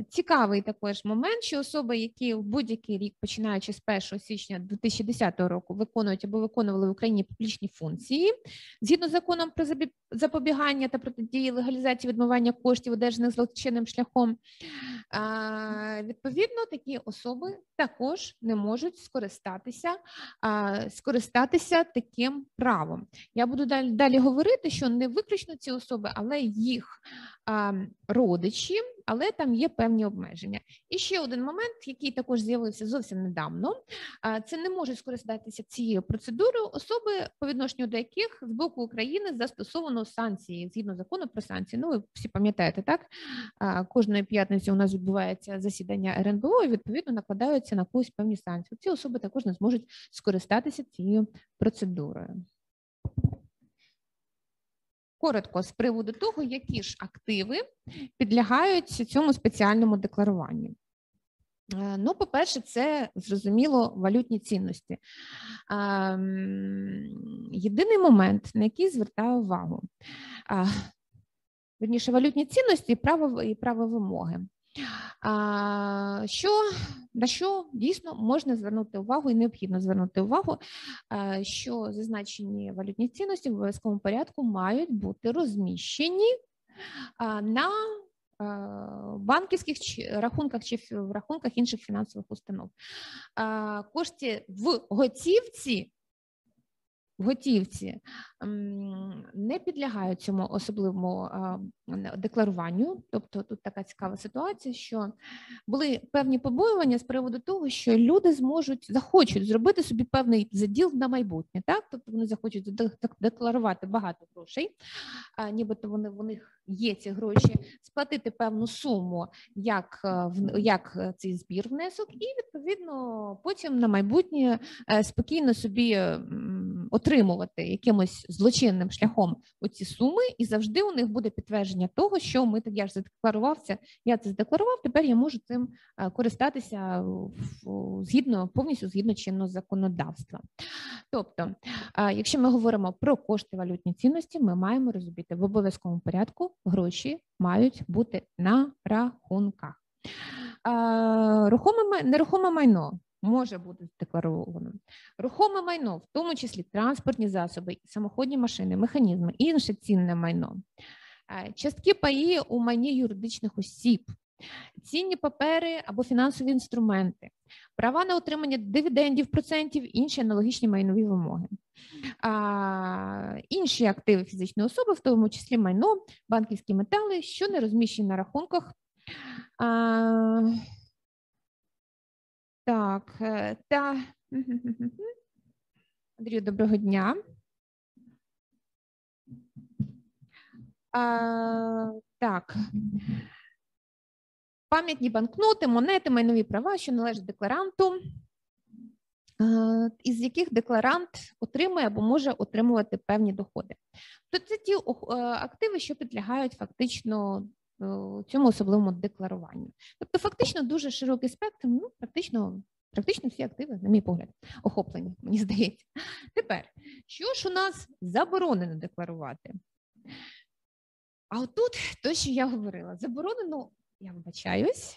Цікавий також момент, що особи, які в будь-який рік, починаючи з 1 січня 2010 року, виконують або виконували в Україні публічні функції, згідно з законом про запобігання та протидії легалізації відмивання коштів, одержаних злочинним шляхом, відповідно такі особи особи також не можуть скористатися скористатися таким правом. Я буду далі далі говорити, що не виключно ці особи, але їх родичі, але там є певні обмеження. І ще один момент, який також з'явився зовсім недавно, це не можуть скористатися цією процедурою особи, по відношенню до яких з боку України застосовано санкції згідно закону про санкції. Ну, ви всі пам'ятаєте, так кожної п'ятниці у нас відбувається засідання РНБО, і відповідно накладаються на когось певні санкції. Ці особи також не зможуть скористатися цією процедурою. Коротко з приводу того, які ж активи підлягають цьому спеціальному декларуванню. Е, ну, по-перше, це зрозуміло валютні цінності. Єдиний момент, на який звертаю увагу, верніше, валютні цінності і право і право вимоги. Що на що дійсно можна звернути увагу і необхідно звернути увагу, що зазначені валютні цінності в обов'язковому порядку мають бути розміщені на банківських рахунках чи в рахунках інших фінансових установ. Кошти в готівці готівці не підлягають цьому особливому декларуванню. Тобто тут така цікава ситуація, що були певні побоювання з приводу того, що люди зможуть захочуть зробити собі певний заділ на майбутнє. Так, тобто вони захочуть декларувати багато грошей, нібито вони в них є ці гроші, сплатити певну суму, як як цей збір внесок, і відповідно потім на майбутнє е, спокійно собі отримувати якимось злочинним шляхом оці суми, і завжди у них буде підтвердження того, що ми так я ж задекларувався, я це задекларував. Тепер я можу цим е, користатися згідно повністю згідно чинного законодавства. Тобто, е, якщо ми говоримо про кошти валютні цінності, ми маємо розуміти в обов'язковому порядку гроші мають бути на рахунках. Е, рухоме нерухоме майно може бути декларовано. Рухоме майно, в тому числі транспортні засоби, самоходні машини, механізми, інше цінне майно, е, частки паї у майні юридичних осіб, цінні папери або фінансові інструменти, права на отримання дивідендів, процентів, інші аналогічні майнові вимоги. А, Інші активи фізичної особи, в тому числі майно, банківські метали, що не розміщені на рахунках. А, так, е, та Андрію, доброго дня. А, Так. Пам'ятні банкноти, монети, майнові права, що належать декларанту, із яких декларант отримує або може отримувати певні доходи. То це ті е, активи, що підлягають фактично цьому особливому декларуванню. Тобто, фактично, дуже широкий спектр, ну, практично. Практично всі активи, на мій погляд, охоплені, мені здається. Тепер, що ж у нас заборонено декларувати? А отут те, що я говорила, заборонено, я вибачаюсь,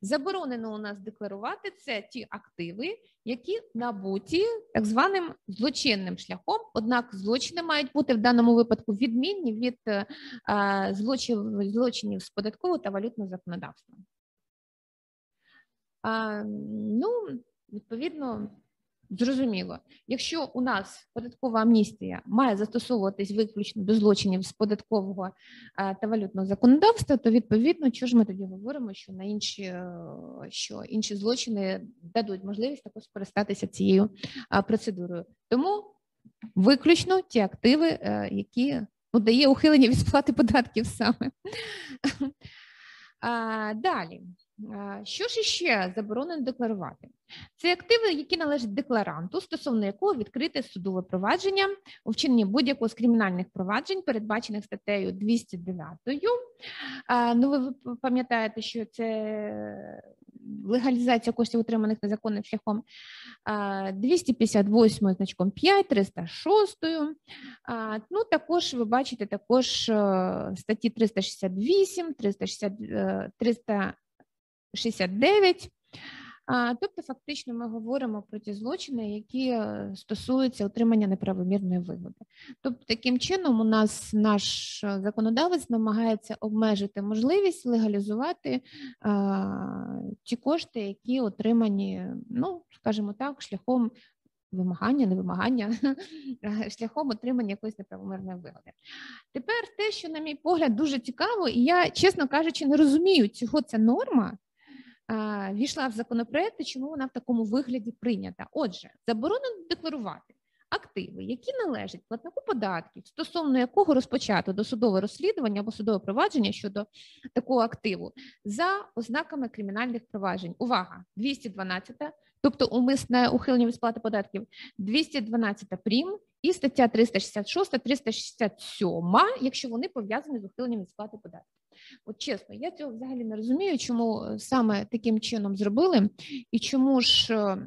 Заборонено у нас декларувати це ті активи, які набуті так званим злочинним шляхом. Однак злочини мають бути в даному випадку відмінні від е, злочинів, злочинів з податкового та валютного законодавства. Ну, відповідно. Зрозуміло, якщо у нас податкова амністія має застосовуватись виключно до злочинів з податкового е, та валютного законодавства, то відповідно, що ж ми тоді говоримо, що на інші е, що інші злочини дадуть можливість також скористатися цією е, процедурою. Тому виключно ті активи, які ну, дає ухилення від сплати податків саме. Далі. Що ж іще заборонено декларувати? Це активи, які належать декларанту, стосовно якого відкрите судове провадження у вчиненні будь-якого з кримінальних проваджень, передбачених статтею 209. Ну, ви пам'ятаєте, що це легалізація коштів, отриманих незаконним шляхом 258 значком 5, 306. Ну, також ви бачите також е, статті 368, 360, 369. Тобто, фактично, ми говоримо про ті злочини, які е, стосуються отримання неправомірної вигоди. Тобто, таким чином, у нас наш е, законодавець намагається обмежити можливість легалізувати ті кошти, які отримані, ну скажімо так, шляхом. Вимагання, не вимагання, шляхом отримання якоїсь неправомірної вигоди. Тепер те, що, на мій погляд, дуже цікаво, і я, чесно кажучи, не розумію, чого ця норма війшла в законопроект і чому вона в такому вигляді прийнята. Отже, заборонено декларувати активи, які належать платнику податків, стосовно якого розпочато досудове розслідування або судове провадження щодо такого активу за ознаками кримінальних проваджень. Увага! 212, тобто умисне ухилення від сплати податків, 212 прим. І стаття 366, 367, якщо вони пов'язані з ухиленням від сплати податків. От чесно, я цього взагалі не розумію, чому е, саме таким чином зробили, і чому ж е,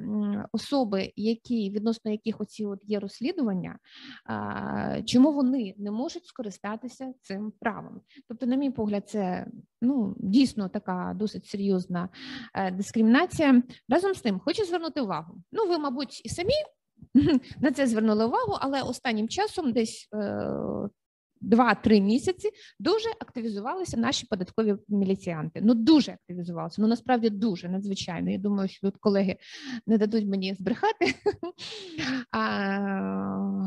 особи, які відносно яких оці от є розслідування, чому вони не можуть скористатися цим правом? Тобто, на мій погляд, це ну дійсно така досить серйозна е, дискримінація. Разом з тим, хочу звернути увагу. Ну, ви, мабуть, і самі на це звернули увагу, але останнім часом десь 2-3 місяці дуже активізувалися наші податкові міліціянти. Ну дуже активізувалися. Ну насправді дуже надзвичайно. Я думаю, що тут колеги не дадуть мені збрехати.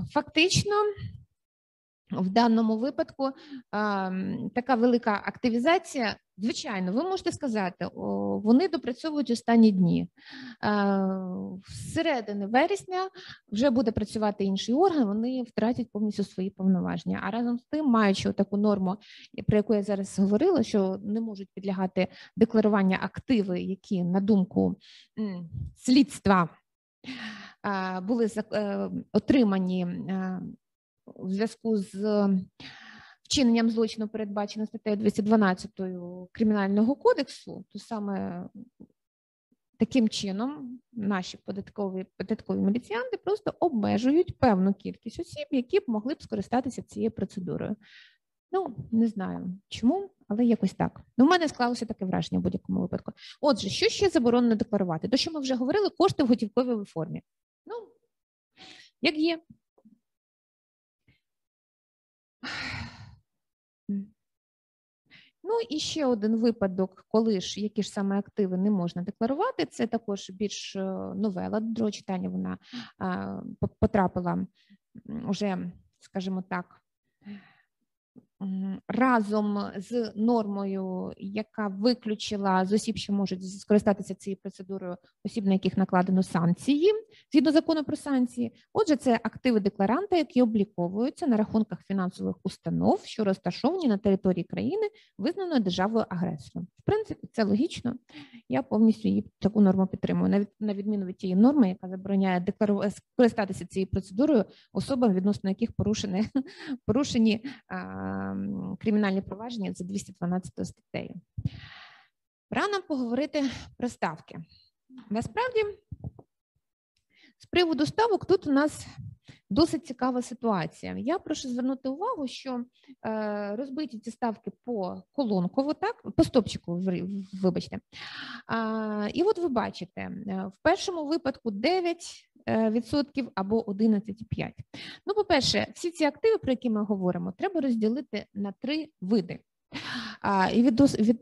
Фактично. В даному випадку така велика активізація. Звичайно, ви можете сказати, вони допрацьовують останні дні. З середини вересня вже буде працювати інший орган, вони втратять повністю свої повноваження. А разом з тим, маючи таку норму, про яку я зараз говорила, що не можуть підлягати декларування активи, які на думку слідства були е, отримані у зв'язку з вчиненням злочину, передбачено статтею 212 Кримінального кодексу, то саме таким чином наші податкові податкові міліціянти просто обмежують певну кількість осіб, які б могли б скористатися цією процедурою. Ну, не знаю чому, але якось так. Ну, У мене склалося таке враження в будь-якому випадку. Отже, що ще заборонено декларувати? То, що ми вже говорили, кошти в готівковій формі. Ну, як є. Ну і ще один випадок, коли ж які ж саме активи не можна декларувати, це також більш е, новела. До другого читання вона потрапила вже, скажімо так, разом з нормою, яка виключила з осіб, що можуть скористатися цією процедурою осіб, на яких накладено санкції згідно закону про санкції. Отже, це активи декларанта, які обліковуються на рахунках фінансових установ, що розташовані на території країни, визнаної державою агресором. В принципі, це логічно. Я повністю її таку норму підтримую. на відміну від тієї норми, яка забороняє декларувати скористатися цією процедурою особам, відносно яких порушені порушені кримінальні провадження за 212 статтею. Рано поговорити про ставки. Насправді, з приводу ставок, тут у нас досить цікава ситуація. Я прошу звернути увагу, що е, розбиті ці ставки по колонково, так, по стопчику, вибачте. І от ви бачите, е, в першому випадку 9 Е, відсотків або 11,5. Ну, по-перше, всі ці активи, про які ми говоримо, треба розділити на три види. І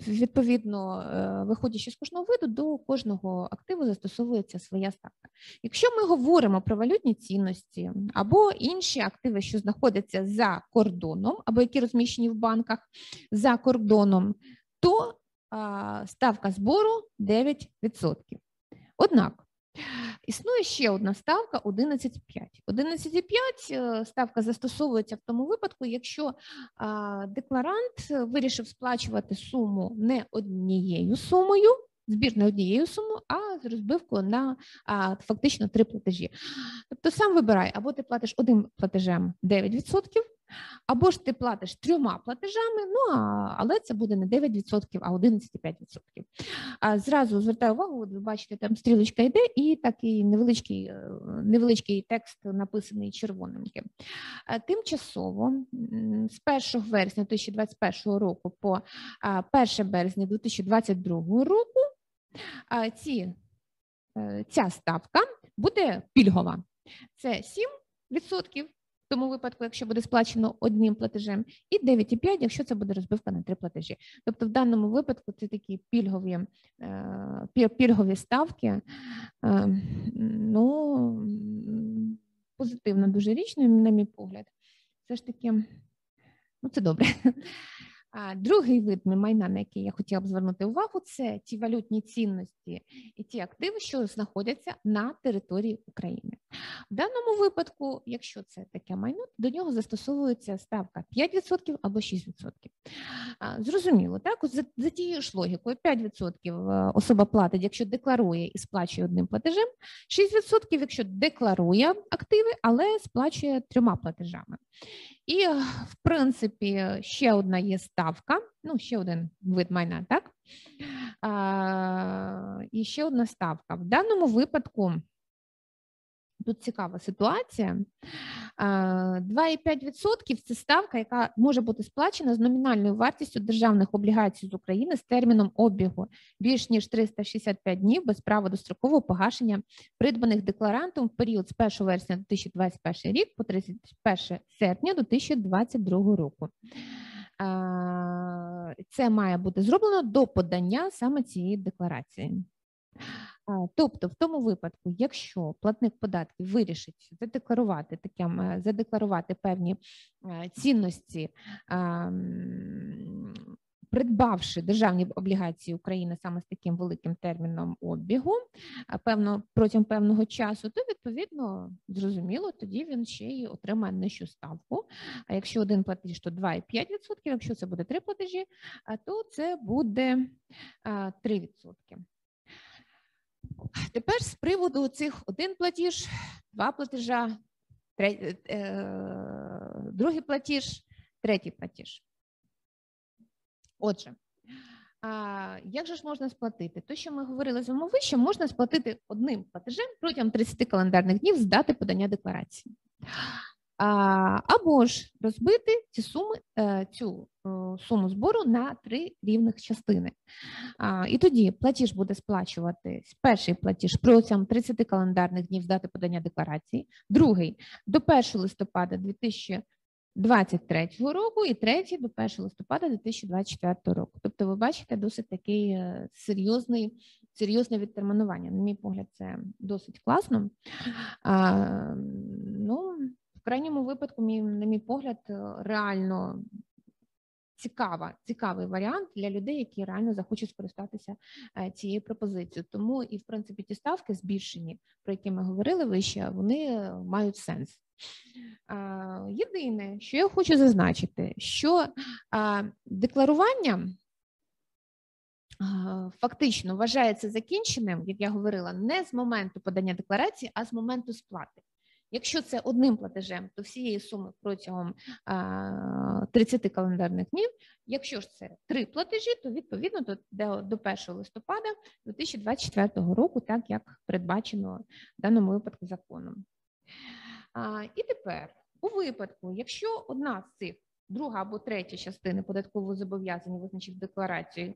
відповідно, е, виходячи з кожного виду, до кожного активу застосовується своя ставка. Якщо ми говоримо про валютні цінності або інші активи, що знаходяться за кордоном, або які розміщені в банках за кордоном, то ставка збору 9%. Однак Існує ще одна ставка 11,5. 11,5 е, ставка застосовується в тому випадку, якщо декларант вирішив сплачувати суму не однією сумою, збір не однією сумою, а з розбивкою на фактично три платежі. Тобто сам вибирай, або ти платиш одним платежем 9%, або ж ти платиш трьома платежами, ну але це буде не 9%, а 11,5%. Зразу звертаю увагу, от ви бачите, там стрілочка йде, і такий невеличкий е, невеличкий текст написаний червоненьким. Тимчасово з 1 вересня 2021 року по 1 березня 2022 року ці, е, ця ставка буде пільгова. Це 7% тому випадку, якщо буде сплачено одним платежем, і 9,5, якщо це буде розбивка на три платежі. Тобто, в даному випадку це такі пільгові е, пільгові ставки. Е, ну позитивна дуже річ, на мій погляд. Все ж таки, ну це добре. Другий вид майна, на який я хотіла б звернути увагу, це ті валютні цінності і ті активи, що знаходяться на території України. В даному випадку, якщо це таке майно, до нього застосовується ставка 5% або 6%. Зрозуміло, так за, за тією ж логікою, 5% е, особа платить, якщо декларує і сплачує одним платежем, 6% якщо декларує активи, але сплачує трьома платежами. І, в принципі, ще одна є ставка, ну, ще один вид майна, так? А, І ще одна ставка. В даному випадку Тут цікава ситуація. 2,5% це ставка, яка може бути сплачена з номінальною вартістю державних облігацій з України з терміном обігу більш ніж 365 днів без права дострокового погашення придбаних декларантом в період з 1 вересня 2021 рік по 31 серпня 2022 року. Це має бути зроблено до подання саме цієї декларації. Тобто, в тому випадку, якщо платник податків вирішить задекларувати таким, е, задекларувати певні е, цінності, придбавши державні облігації України саме з таким великим терміном обігу, певно протягом певного часу, то відповідно зрозуміло, тоді він ще й отримає нижчу ставку. А якщо один платіж, то 2,5%, якщо це буде три платежі, то це буде 3%. Тепер з приводу цих один платіж, два платежа, третій, е, другий платіж, третій платіж. Отже, як же ж можна сплатити? То, що ми говорили з вами вище, можна сплатити одним платежем протягом 30 календарних днів з дати подання декларації або ж розбити ці суми, е, цю е, суму збору на три рівних частини. І тоді платіж буде сплачувати перший платіж протягом 30 календарних днів з дати подання декларації, другий до 1 листопада 2023 року і третій до 1 листопада 2024 року. Тобто, ви бачите досить такий е, серйозний. Серйозне відтермінування. На мій погляд, це досить класно. А, ну, в крайньому випадку, мій, на мій погляд, е, реально цікава, цікавий варіант для людей, які реально захочуть скористатися е, цією пропозицією. Тому і в принципі ті ставки збільшені, про які ми говорили вище, вони мають сенс. Єдине, що я хочу зазначити, що декларування. Фактично вважається закінченим, як я говорила, не з моменту подання декларації, а з моменту сплати. Якщо це одним платежем, то всієї суми протягом 30 календарних днів. Якщо ж це три платежі, то відповідно до, до 1 листопада 2024 року, так як передбачено в даному випадку законом. І тепер, у випадку, якщо одна з цих друга або третя частини податкового зобов'язання, визначив декларацію,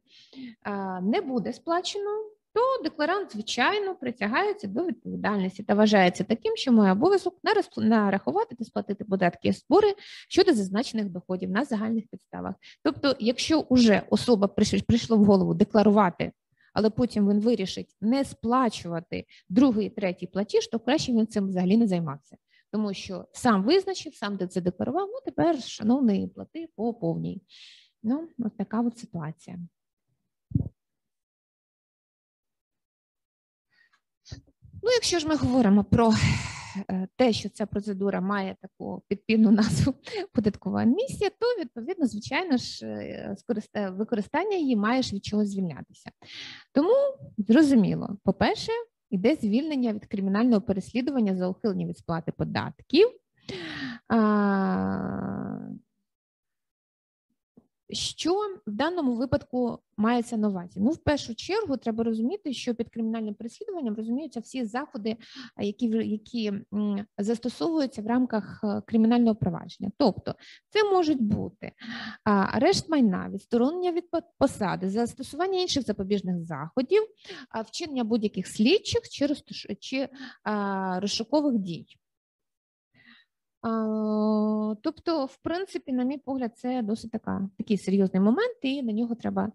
не буде сплачено, то декларант, звичайно, притягається до відповідальності та вважається таким, що має обов'язок нарахувати та сплатити податки і збори щодо зазначених доходів на загальних підставах. Тобто, якщо вже особа прийшло в голову декларувати, але потім він вирішить не сплачувати другий, третій платіж, то краще він цим взагалі не займався. Тому що сам визначив, сам це декларував, ну тепер, шановний, плати по повній. Ну, ось така от ситуація. Ну, якщо ж ми говоримо про е, те, що ця процедура має таку підпільну назву податкова місія, то відповідно, звичайно ж, е, використання її маєш від чого звільнятися. Тому зрозуміло, по-перше, йде звільнення від кримінального переслідування за ухилення від сплати податків. Що в даному випадку мається на увазі? Ну, в першу чергу, треба розуміти, що під кримінальним переслідуванням розуміються всі заходи, які які застосовуються в рамках е, кримінального провадження. Тобто, це можуть бути арешт майна, відсторонення від посади, застосування інших запобіжних заходів, вчинення будь-яких слідчих чи розшукових дій. Тобто, в принципі, на мій погляд, це досить така такий серйозний момент, і на нього треба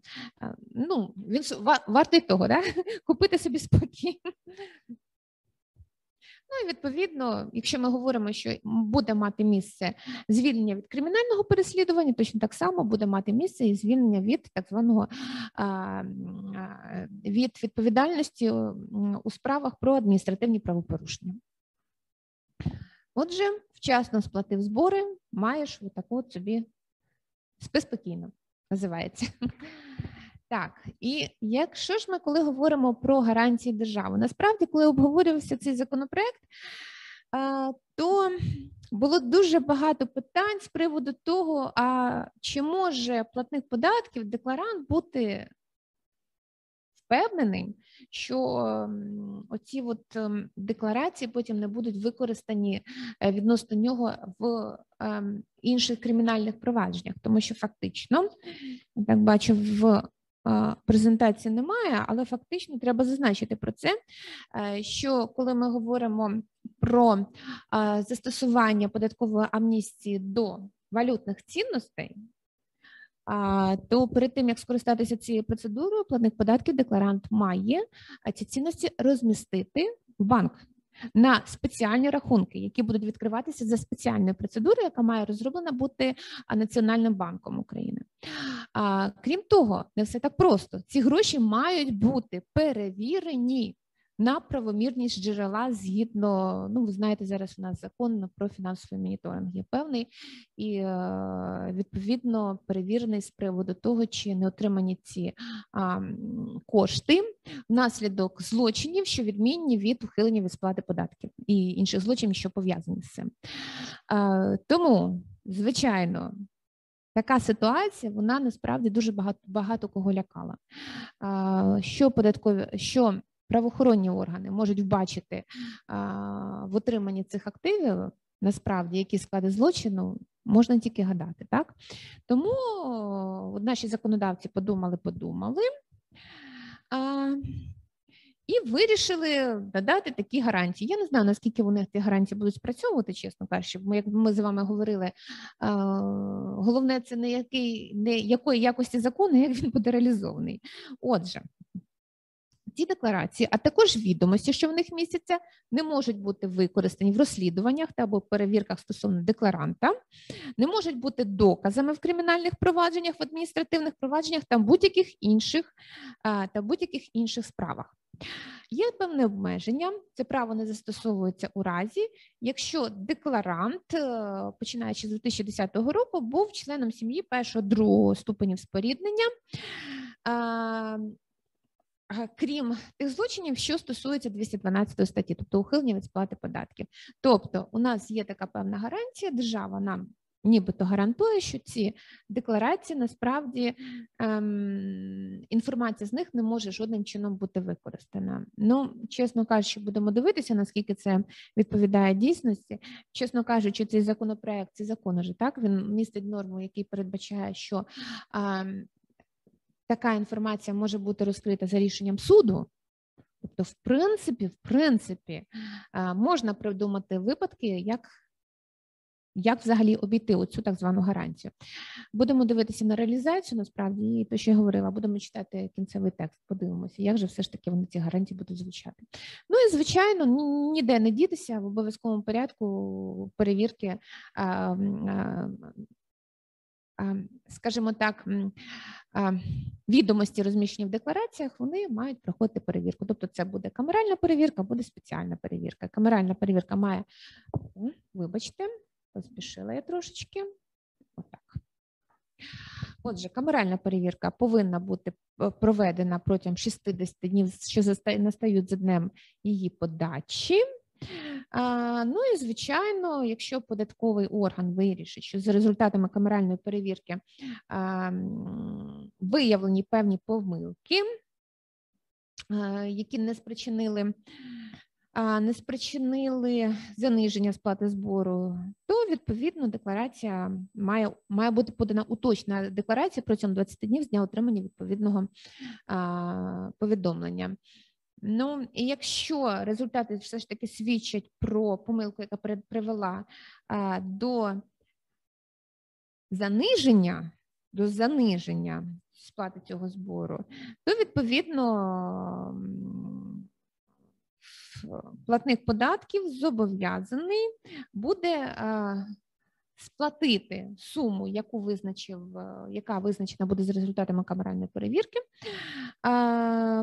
ну, він вартий того, да? купити собі спокій. Ну і відповідно, якщо ми говоримо, що буде мати місце звільнення від кримінального переслідування, точно так само буде мати місце і звільнення від так званого від відповідальності у справах про адміністративні правопорушення. Отже, вчасно сплатив збори, маєш отаку от собі спи спокійно, називається. Так, і якщо ж ми коли говоримо про гарантії держави, насправді, коли обговорювався цей законопроект, то було дуже багато питань з приводу того, а чи може платник податків, декларант бути впевненим, що оці от ем, декларації потім не будуть використані е, відносно нього в ем, інших кримінальних провадженнях, тому що фактично, я так бачу, в презентації немає, але фактично треба зазначити про це, е, що коли ми говоримо про застосування податкової амністії до валютних цінностей, то перед тим як скористатися цією процедурою, платник податків декларант має ці цінності розмістити в банк на спеціальні рахунки, які будуть відкриватися за спеціальною процедурою, яка має розроблена бути Національним банком України. Крім того, не все так просто. Ці гроші мають бути перевірені на правомірність джерела згідно, ну ви знаєте, зараз у нас закон про фінансовий моніторинг є певний і е, відповідно перевірений з приводу того, чи не отримані ці а, кошти внаслідок злочинів, що відмінні від ухилення від сплати податків і інших злочинів, що пов'язані з цим. А, тому, звичайно. Така ситуація вона насправді дуже багато багато кого лякала. Що податкові, що правоохоронні органи можуть вбачити в отриманні цих активів, насправді які склади злочину, можна тільки гадати. так? Тому наші законодавці подумали, подумали. І вирішили додати такі гарантії. Я не знаю, наскільки вони ті гарантії будуть спрацьовувати, чесно кажучи. Ми, як ми з вами говорили, головне це не який, не якої якості закону, як він буде реалізований. Отже, ці декларації, а також відомості, що в них містяться, не можуть бути використані в розслідуваннях та або перевірках стосовно декларанта, не можуть бути доказами в кримінальних провадженнях, в адміністративних провадженнях та будь-яких інших та будь-яких інших справах. Є певне обмеження, це право не застосовується у разі, якщо декларант, е, починаючи з 2010 року, був членом сім'ї першого другого ступенів споріднення крім тих злочинів, що стосується 212 статті, тобто ухилення від сплати податків. Тобто, у нас є така певна гарантія, держава нам нібито гарантує, що ці декларації насправді ем, інформація з них не може жодним чином бути використана. Ну, чесно кажучи, будемо дивитися, наскільки це відповідає дійсності. Чесно кажучи, цей законопроект, цей закон уже так він містить норму, який передбачає, що ем, така інформація може бути розкрита за рішенням суду. Тобто, в принципі, в принципі, можна придумати випадки, як як взагалі обійти оцю так звану гарантію. Будемо дивитися на реалізацію, насправді, і то, що я говорила, будемо читати кінцевий текст, подивимося, як же все ж таки вони ці гарантії будуть звучати. Ну і звичайно, ніде не дітися в обов'язковому порядку перевірки скажімо так, відомості розміщені в деклараціях, вони мають проходити перевірку. Тобто, це буде камеральна перевірка, буде спеціальна перевірка. Камеральна перевірка має, вибачте, поспішила я трошечки. Отак. Отже, камеральна перевірка повинна бути проведена протягом 60 днів, що настають за днем її подачі. Ну і звичайно, якщо податковий орган вирішить, що за результатами камеральної перевірки виявлені певні помилки, які не спричинили не спричинили заниження сплати збору, то відповідно декларація має має бути подана уточна декларація протягом 20 днів з дня отримання відповідного повідомлення. Ну, і якщо результати все ж таки свідчать про помилку, яка привела до заниження, до заниження сплати цього збору, то відповідно платник податків зобов'язаний буде сплатити суму, яку визначив, е, яка визначена буде з результатами камеральної перевірки,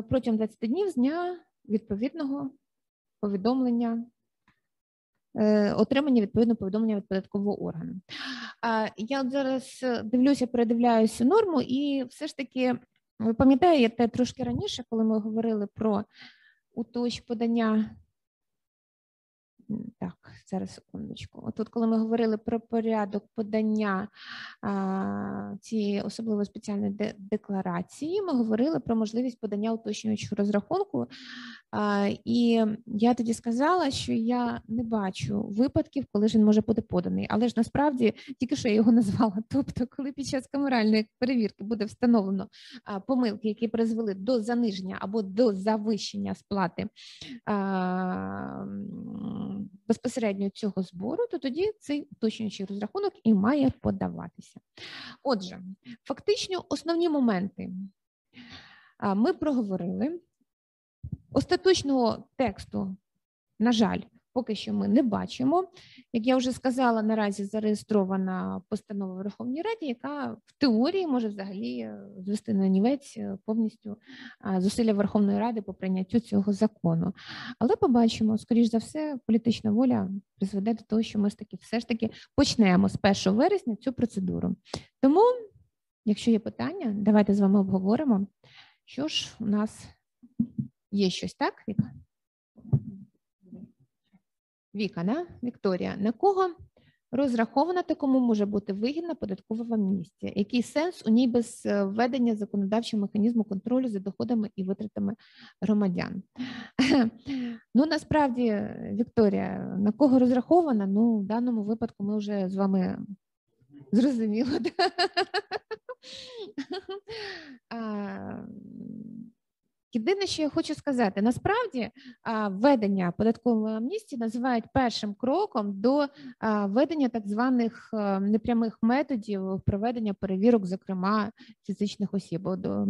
протягом 20 днів з дня відповідного повідомлення. Е, отримання відповідного повідомлення від податкового органу. Я от зараз дивлюся, передивляюся норму, і все ж таки, ви пам'ятаєте, трошки раніше, коли ми говорили про уточ подання Так, зараз секундочку. Отут, коли ми говорили про порядок подання а, цієї особливо спеціальної де- декларації, ми говорили про можливість подання уточнюючого розрахунку. А, і я тоді сказала, що я не бачу випадків, коли ж він може бути поданий. Але ж насправді тільки що я його назвала. Тобто, коли під час камеральної перевірки буде встановлено а, помилки, які призвели до заниження або до завищення сплати а, безпосередньо цього збору, то тоді цей уточнюючий розрахунок і має подаватися. Отже, фактично основні моменти ми проговорили. Остаточного тексту, на жаль, поки що ми не бачимо. Як я вже сказала, наразі зареєстрована постанова в Верховній Раді, яка в теорії може взагалі е, звести на нівець е, повністю зусилля Верховної Ради по прийняттю цього закону. Але побачимо, скоріш за все, політична воля призведе до того, що ми все ж таки почнемо з 1 вересня цю процедуру. Тому, якщо є питання, давайте з вами обговоримо, що ж у нас є щось, так, Віка? Віка, да? Вікторія, на кого розрахована та кому може бути вигідна податкова амністія? Який сенс у ній без е, введення законодавчого механізму контролю за доходами і витратами громадян? Ну насправді, Вікторія, на кого розрахована? Ну, в даному випадку ми вже з вами зрозуміли. Єдине, що я хочу сказати, насправді введення податкової амністії називають першим кроком до введення так званих непрямих методів проведення перевірок, зокрема фізичних осіб, до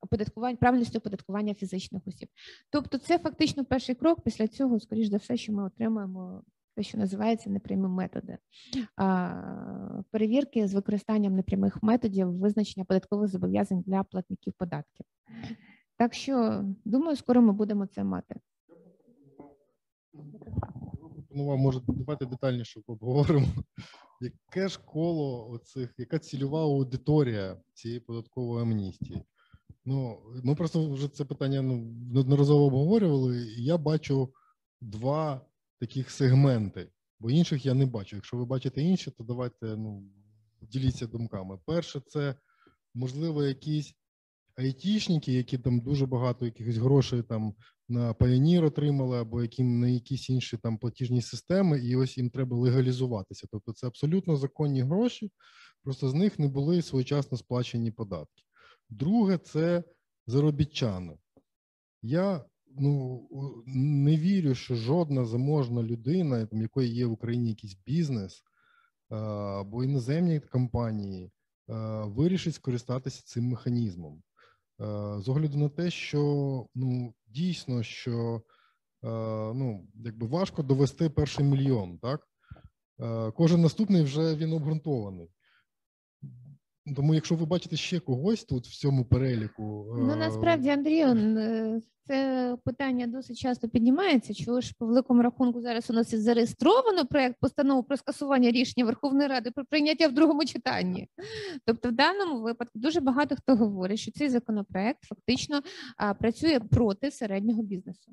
оподаткування правильності оподаткування фізичних осіб. Тобто, це фактично перший крок. Після цього, скоріш за все, що ми отримаємо те, що називається непрямі методи перевірки з використанням непрямих методів визначення податкових зобов'язань для платників податків. Так що думаю, скоро ми будемо це мати. пропонував, може, давайте детальніше обговоримо. Яке ж коло оцих, яка цільова аудиторія цієї податкової амністії? Ну, ми просто вже це питання ну, неодноразово обговорювали, і я бачу два таких сегменти, бо інших я не бачу. Якщо ви бачите інші, то давайте ну, діліться думками. Перше, це можливо якісь айтішники, які там дуже багато якихось грошей там на Pioneer отримали, або яким на якісь інші там платіжні системи, і ось їм треба легалізуватися. Тобто це абсолютно законні гроші, просто з них не були своєчасно сплачені податки. Друге, це заробітчани. Я ну, не вірю, що жодна заможна людина, там, якої є в Україні якийсь бізнес або іноземні компанії, вирішить скористатися цим механізмом. Е, з огляду на те, що ну дійсно, що е, ну якби важко довести перший мільйон, так Е, кожен наступний вже він обґрунтований. Тому, якщо ви бачите ще когось тут в цьому переліку, Ну е, насправді, Андрію, це питання досить часто піднімається. Чого ж по великому рахунку зараз у нас і зареєстровано проект постанови про скасування рішення Верховної Ради про прийняття в другому читанні. Тобто, в даному випадку дуже багато хто говорить, що цей законопроект фактично працює проти середнього бізнесу.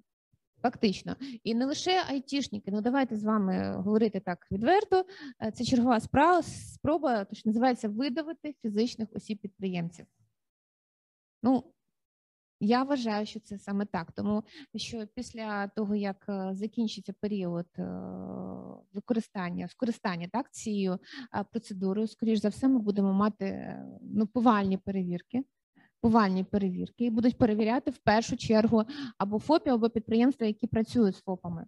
Фактично, і не лише айтішники. Ну давайте з вами говорити так відверто. Е, Це чергова справа, спроба, то що називається видавити фізичних осіб підприємців. Ну, я вважаю, що це саме так, тому що після того, як е, закінчиться період е, використання, скористання так, цією процедурою, скоріш за все, ми будемо мати ну, повальні перевірки. Повальні перевірки і будуть перевіряти в першу чергу або ФОПі, або підприємства, які працюють з ФОПами.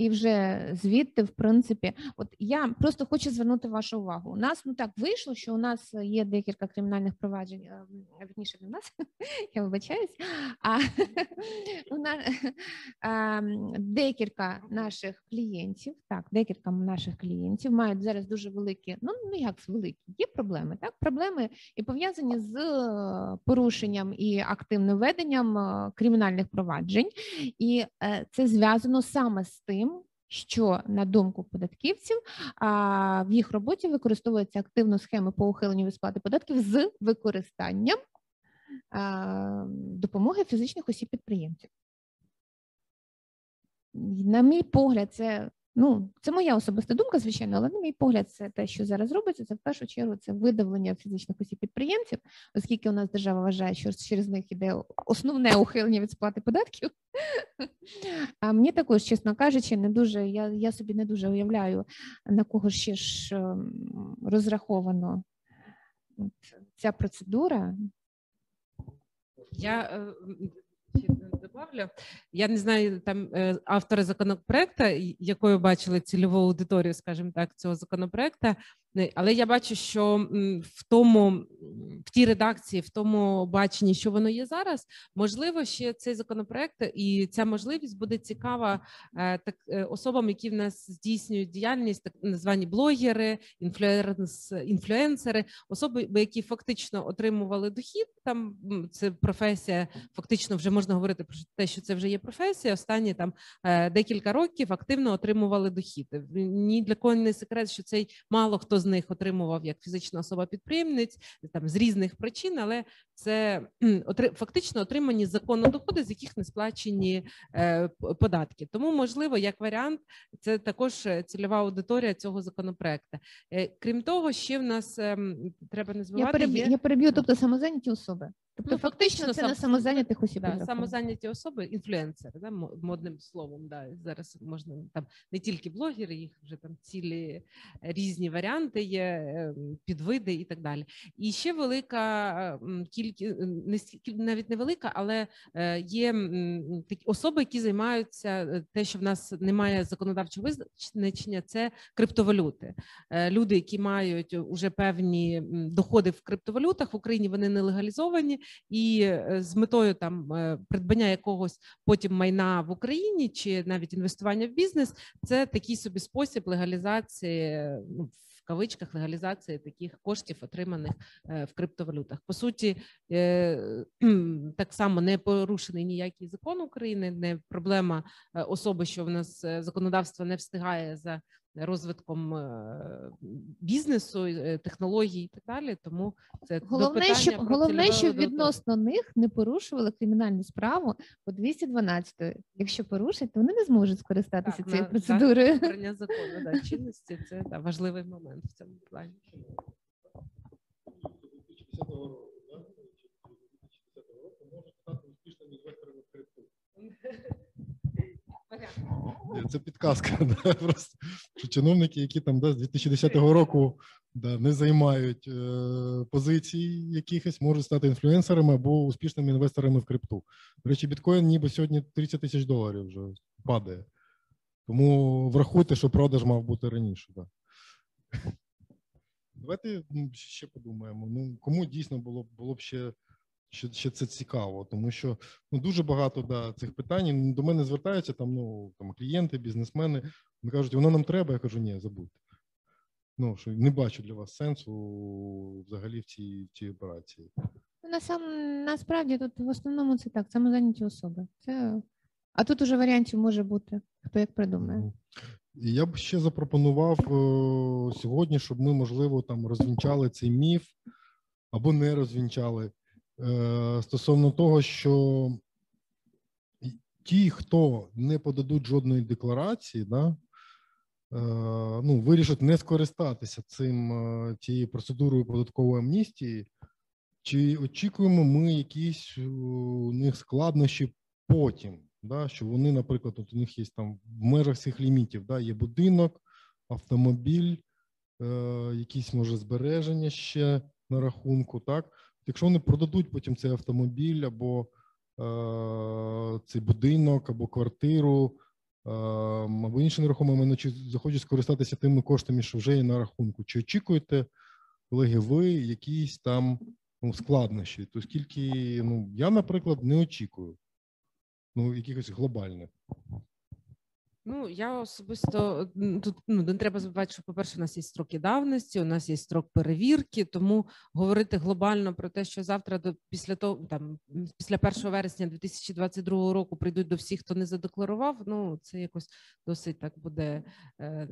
І вже звідти, в принципі, от я просто хочу звернути вашу увагу. У нас ну так вийшло, що у нас є декілька кримінальних проваджень, е, вірніше для нас, я вибачаюсь. А у нас ем, декілька наших клієнтів, так, декілька наших клієнтів мають зараз дуже великі, ну ну як великі, є проблеми, так, проблеми і пов'язані з е, порушенням і активним веденням е, кримінальних проваджень. І це зв'язано саме з тим, що на думку податківців в їх роботі використовуються активно схеми по ухиленню від сплати податків з використанням допомоги фізичних осіб підприємців. на мій погляд, це ну це моя особиста думка, звичайно, але на мій погляд, це те, що зараз робиться. Це в першу чергу це видавлення фізичних осіб підприємців, оскільки у нас держава вважає, що через них іде основне ухилення від сплати податків. А мені також, чесно кажучи, не дуже я я собі не дуже уявляю, на кого ще ж ем, розраховано ця процедура. Я е, добавлю. Я не знаю там автора автори законопроекту, якою бачили цільову аудиторію, скажімо так, цього законопроекту. Але я бачу, що в тому в тій редакції, в тому баченні, що воно є зараз, можливо, ще цей законопроект і ця можливість буде цікава е, так е, особам, які в нас здійснюють діяльність, так названі блогери, інфлюенс, інфлюенсери, особи, які фактично отримували дохід. Там це професія, фактично вже можна говорити про те, що це вже є професія. Останні там е, декілька років активно отримували дохід. Ні для кого не секрет, що цей мало хто з них отримував як фізична особа-підприємець там з різних причин, але це фактично отримані законно доходи, з яких не сплачені е, податки. Тому, можливо, як варіант, це також е, цільова аудиторія цього законопроекту. Е, крім того, ще в нас ем, треба не забувати, Я переб'ю, є... я переб'ю, тобто самозайняті особи. Тобто, ну, фактично, це сам, на самозайнятих осіб. Да, самозайняті особи, інфлюенсери, да, модним словом. Да, Зараз можна там не тільки блогери, їх вже там цілі різні варіанти є, ем, підвиди і так далі. І ще велика кількість, не навіть невелика, але е, є такі особи, які займаються е, те, що в нас немає законодавчого визначення, це криптовалюти. Е, люди, які мають уже певні доходи в криптовалютах в Україні, вони не легалізовані і е, з метою там е, придбання якогось потім майна в Україні чи навіть інвестування в бізнес, це такий собі спосіб легалізації ну, в кавичках легалізації таких коштів, отриманих е, в криптовалютах. По суті, так само не порушений ніякий закон України, не проблема особи, що в нас законодавство не встигає за розвитком е, бізнесу, е, технологій і так далі. Тому це головне, до щоб головне, щоб відносно них не порушували кримінальну справу по 212. Якщо порушать, то вони не зможуть скористатися так, цією на, процедурою. Обрання закону да, чинності це да, важливий момент в цьому плані. Це підказка. Да, просто, що Чиновники, які там да, з 2010 року да, не займають е, позицій якихось, можуть стати інфлюенсерами або успішними інвесторами в крипту. До речі, біткоін ніби сьогодні 30 тисяч доларів вже падає. Тому врахуйте, що продаж мав бути раніше. Да. Давайте ще подумаємо. Ну, Кому дійсно було було б ще що ще це цікаво, тому що ну дуже багато да, цих питань до мене звертаються там. Ну там клієнти, бізнесмени. Вони кажуть, воно нам треба. Я кажу, ні, забудьте. Ну що не бачу для вас сенсу взагалі в цій в цій операції. Ну, на сам насправді тут в основному це так, самозайняті особи. Це а тут уже варіантів може бути хто як придумає. Я б ще запропонував о, сьогодні, щоб ми можливо там розвінчали цей міф або не розвінчали. Е, стосовно того, що ті, хто не подадуть жодної декларації, да, е, ну, вирішать не скористатися цим е, цією процедурою податкової амністії, чи очікуємо ми якісь у них складнощі потім, да, що вони, наприклад, от у них є там в межах цих лімітів, да, є будинок, автомобіль, е, якісь може збереження ще на рахунку, так. Якщо вони продадуть потім цей автомобіль або е, цей будинок, або квартиру, е, або інше нерухоме майно, чи захочуть скористатися тими коштами, що вже є на рахунку, чи очікуєте, колеги, ви якісь там ну, складнощі? То скільки, ну, я, наприклад, не очікую ну, якихось глобальних. Ну, я особисто тут ну не треба забувати, що по перше, у нас є строки давності, у нас є строк перевірки. Тому говорити глобально про те, що завтра до після того, там після 1 вересня 2022 року прийдуть до всіх, хто не задекларував. Ну це якось досить так буде е,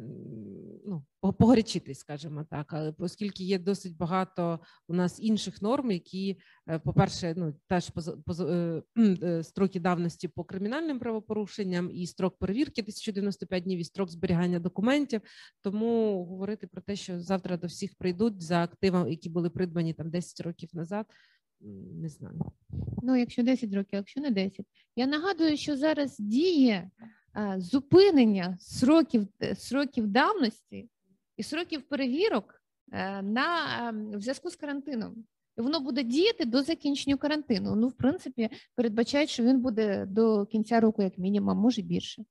ну погорячитись, скажімо так. Але оскільки є досить багато у нас інших норм, які По-перше, ну теж поза- поза- е, е, строки давності по кримінальним правопорушенням, і строк перевірки 1095 днів, і строк зберігання документів. Тому говорити про те, що завтра до всіх прийдуть за активами, які були придбані там 10 років назад, не знаю. Ну, якщо 10 років, якщо не 10. Я нагадую, що зараз діє а, зупинення сроків, е, сроків давності і сроків перевірок е, на ем, в зв'язку з карантином. І воно буде діяти до закінчення карантину. Ну, в принципі, передбачають, що він буде до кінця року, як мінімум, може більше.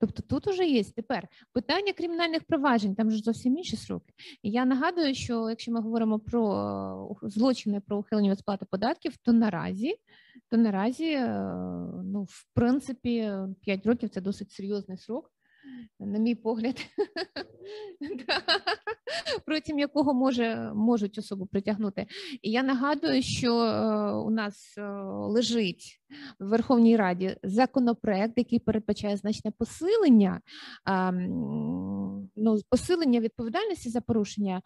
Тобто тут уже є тепер питання кримінальних проваджень, там ж зовсім інші сроки. Я нагадую, що якщо ми говоримо про е, злочини про ухилення від сплати податків, то наразі, то наразі, е, ну, в принципі, 5 років це досить серйозний срок, на мій погляд, протягом якого може, можуть особу притягнути. І я нагадую, що е, у нас е, лежить в Верховній Раді законопроект, який передбачає значне посилення, ну, посилення відповідальності за порушення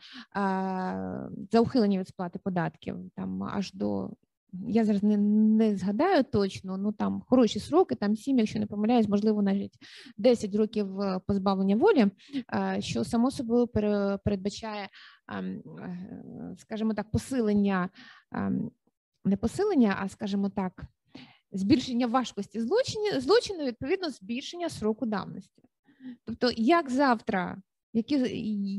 за ухилення від сплати податків там аж до. Я зараз не, не згадаю точно, ну там хороші сроки, там 7, якщо не помиляюсь, можливо, навіть 10 років е, позбавлення волі, е, що само собою передбачає, а, м, е, скажімо так, посилення, не посилення, а скажімо так, збільшення важкості злочину, злочину відповідно збільшення сроку давності. Тобто, як завтра, які,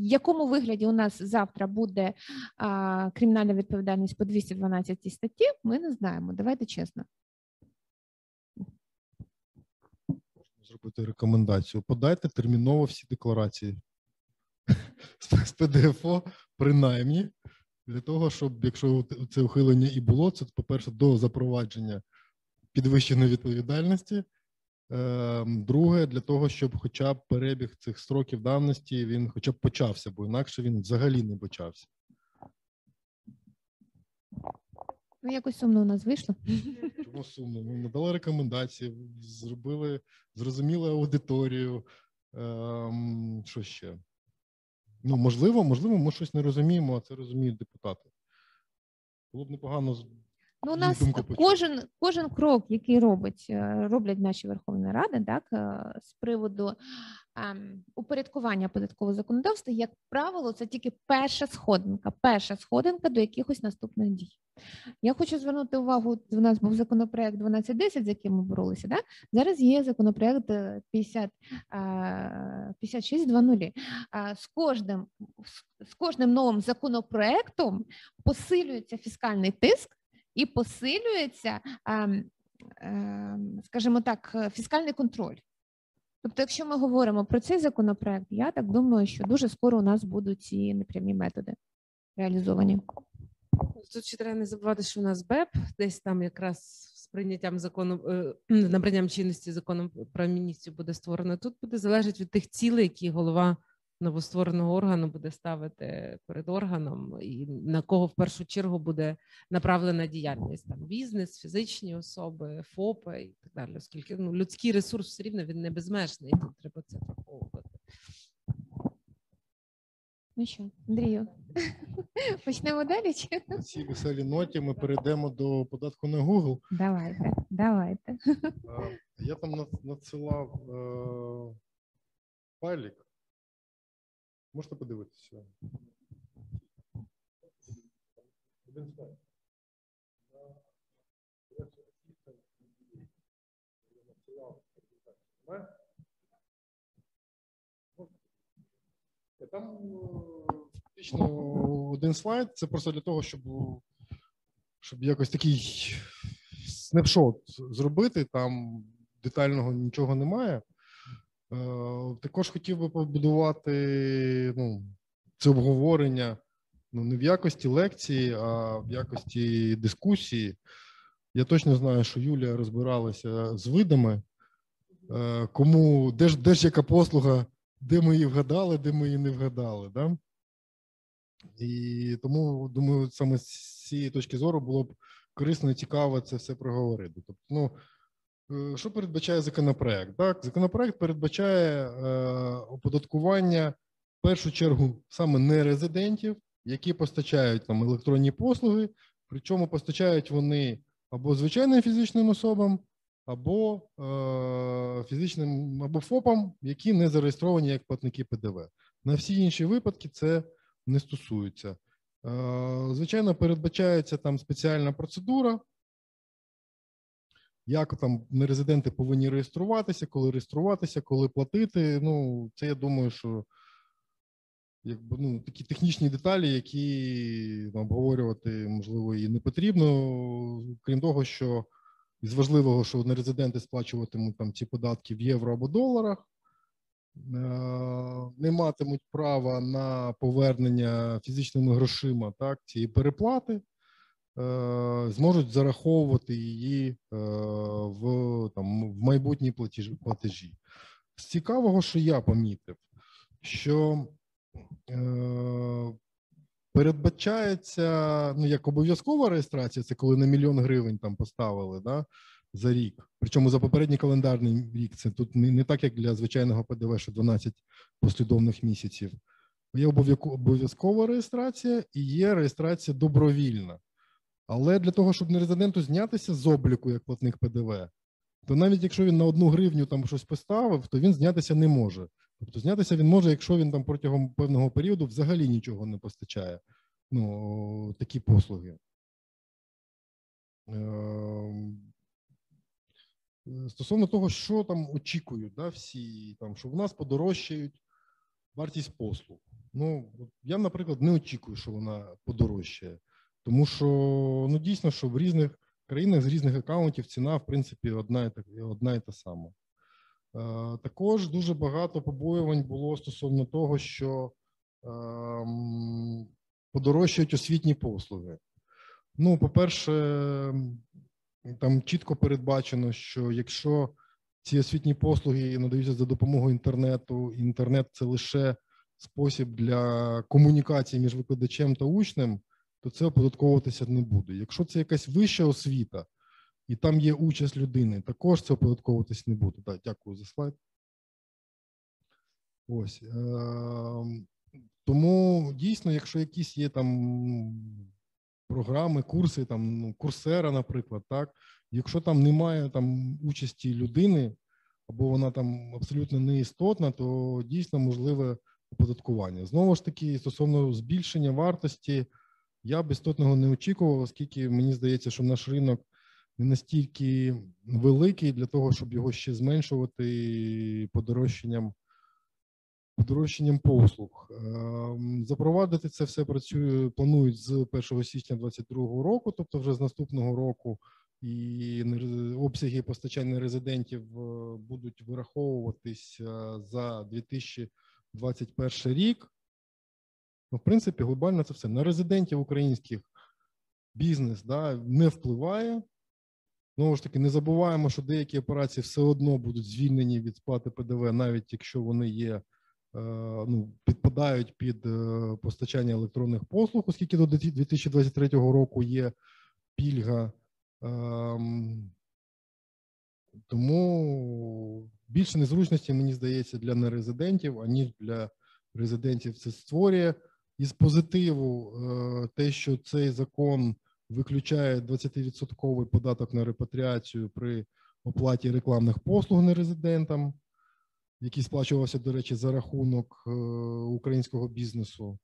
якому вигляді у нас завтра буде а, кримінальна відповідальність по 212 статті, ми не знаємо. Давайте чесно. зробити рекомендацію. Подайте терміново всі декларації з ПДФО, принаймні, для того, щоб якщо це ухилення і було, це, по-перше, до запровадження підвищеної відповідальності. Ем, Друге, для того, щоб хоча б перебіг цих строків давності він хоча б почався, бо інакше він взагалі не почався. Ну, якось сумно у нас вийшло. Чому сумно? Ми надали рекомендації, зробили, зрозуміли аудиторію. Ем, що ще? Ну, можливо, можливо, ми щось не розуміємо, а це розуміють депутати. Було б непогано Ну, у нас кожен, кожен крок, який робить, е, роблять наші Верховні Ради, так, е, з приводу ем, упорядкування податкового законодавства, як правило, це тільки перша сходинка, перша сходинка до якихось наступних дій. Я хочу звернути увагу, у нас був законопроект 1210, з яким ми боролися. Да? Зараз є законопроект е, 50, е, 56.00. Е, З кожним, з кожним новим законопроектом посилюється фіскальний тиск і посилюється, ем, ем, скажімо так, фіскальний контроль. Тобто, якщо ми говоримо про цей законопроект, я так думаю, що дуже скоро у нас будуть ці непрямі методи реалізовані. Тут ще треба не забувати, що у нас БЕП десь там якраз з прийняттям закону е, набранням чинності законом про міністрів буде створено. Тут буде залежати від тих цілей, які голова новоствореного органу буде ставити перед органом, і на кого в першу чергу буде направлена діяльність там бізнес, фізичні особи, ФОПи і так далі. Оскільки ну людський ресурс все рівно він не безмежний, тут треба це враховувати. Ну що, Андрію, почнемо далі? Чи? на цій веселій ноті. Ми перейдемо до податку на Google. Давайте, давайте. Я там над- надсилав е, файлик. Можете подивитися. Один слайд. Е, Там е, фактично один слайд. Це просто для того, щоб, щоб якось такий снапшот зробити. Там детального нічого немає. Е, Також хотів би побудувати ну, це обговорення ну, не в якості лекції, а в якості дискусії. Я точно знаю, що Юлія розбиралася з видами, е, кому де ж, де ж яка послуга, де ми її вгадали, де ми її не вгадали. Да? І тому, думаю, саме з цієї точки зору було б корисно і цікаво це все проговорити. Тобто, ну, Що передбачає законопроект? Так, законопроект передбачає е, оподаткування в першу чергу саме нерезидентів, які постачають там електронні послуги Причому постачають вони або звичайним фізичним особам, або е, фізичним або ФОПам, які не зареєстровані як платники ПДВ. На всі інші випадки це не стосується. Е, звичайно, передбачається там спеціальна процедура, як там нерезиденти повинні реєструватися, коли реєструватися, коли платити. Ну, це я думаю, що якби ну такі технічні деталі, які ну, обговорювати можливо і не потрібно, крім того, що із важливого, що нерезиденти сплачуватимуть там ці податки в євро або доларах, е, не матимуть права на повернення фізичними грошима так, цієї переплати, зможуть зараховувати її е, в там, в майбутній платежі. З цікавого, що я помітив, що передбачається ну як обов'язкова реєстрація, це коли на мільйон гривень там поставили да, за рік. Причому за попередній календарний рік це тут не так, як для звичайного ПДВ, що 12 послідовних місяців. Є обов'язкова реєстрація і є реєстрація добровільна. Але для того, щоб не резиденту знятися з обліку як платник ПДВ, то навіть якщо він на одну гривню там щось поставив, то він знятися не може. Тобто знятися він може, якщо він там протягом певного періоду взагалі нічого не постачає. Ну, такі послуги. Ем, стосовно того, що там очікують, да, всі там, що в нас подорожчають вартість послуг. Ну, я, наприклад, не очікую, що вона подорожчає, тому що ну, дійсно, що в різних країнах з різних аккаунтів ціна, в принципі, одна і та, одна і та сама. Е, також дуже багато побоювань було стосовно того, що ем, подорожчають освітні послуги. Ну, по-перше, там чітко передбачено, що якщо ці освітні послуги надаються за допомогою інтернету, інтернет це лише спосіб для комунікації між викладачем та учнем, то це оподатковуватися не буде. Якщо це якась вища освіта, і там є участь людини. Також це оподатковуватись не буде. Так, дякую за слайд. Ось. Е, тому дійсно, якщо якісь є там програми, курси, там ну, курсера, наприклад, так, якщо там немає там участі людини, або вона там абсолютно неістотна, то дійсно можливе оподаткування. Знову ж таки, стосовно збільшення вартості, я б істотного не очікував, оскільки мені здається, що наш ринок не настільки великий для того, щоб його ще зменшувати подорожчанням подорожчанням послуг. Ем, запровадити це все працює, планують з 1 січня 2022 року, тобто вже з наступного року, і обсяги постачання резидентів е, будуть вираховуватись за 2021 рік. Ну, В принципі, глобально це все на резидентів українських бізнес да, не впливає. Знову ж таки, не забуваємо, що деякі операції все одно будуть звільнені від сплати ПДВ, навіть якщо вони є, е, ну, підпадають під е, постачання електронних послуг, оскільки до 2023 року є пільга. Ем, тому більше незручності, мені здається, для нерезидентів, аніж для резидентів це створює. Із позитиву, е, те, що цей закон виключає 20% податок на репатріацію при оплаті рекламних послуг нерезидентам, який сплачувався, до речі, за рахунок е, українського бізнесу.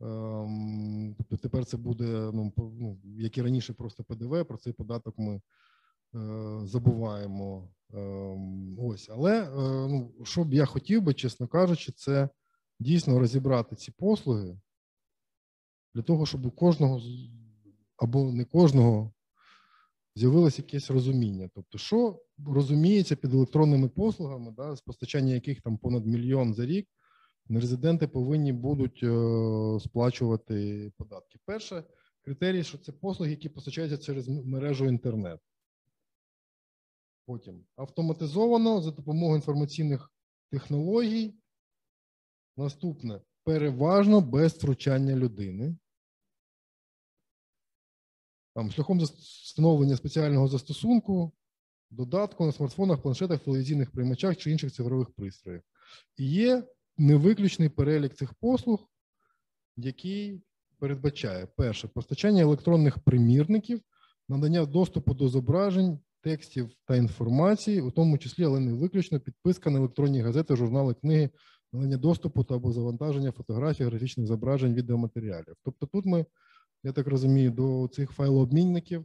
Ем, тобто тепер це буде, ну, ну, як і раніше, просто ПДВ, про цей податок ми е, забуваємо. Ем, ось, але ну, що б я хотів би, чесно кажучи, це дійсно розібрати ці послуги для того, щоб у кожного або не кожного з'явилось якесь розуміння. Тобто, що розуміється під електронними послугами, да, з постачання яких там понад мільйон за рік, нерезиденти повинні будуть е, сплачувати податки. Перше критерій, що це послуги, які постачаються через мережу інтернет. Потім автоматизовано за допомогою інформаційних технологій. Наступне переважно без втручання людини там, шляхом встановлення спеціального застосунку, додатку на смартфонах, планшетах, телевізійних приймачах чи інших цифрових пристроях. І є невиключний перелік цих послуг, який передбачає перше постачання електронних примірників, надання доступу до зображень, текстів та інформації, у тому числі, але не виключно підписка на електронні газети, журнали, книги, надання доступу та або завантаження фотографій, графічних зображень, відеоматеріалів. Тобто, тут ми, я так розумію, до цих файлообмінників,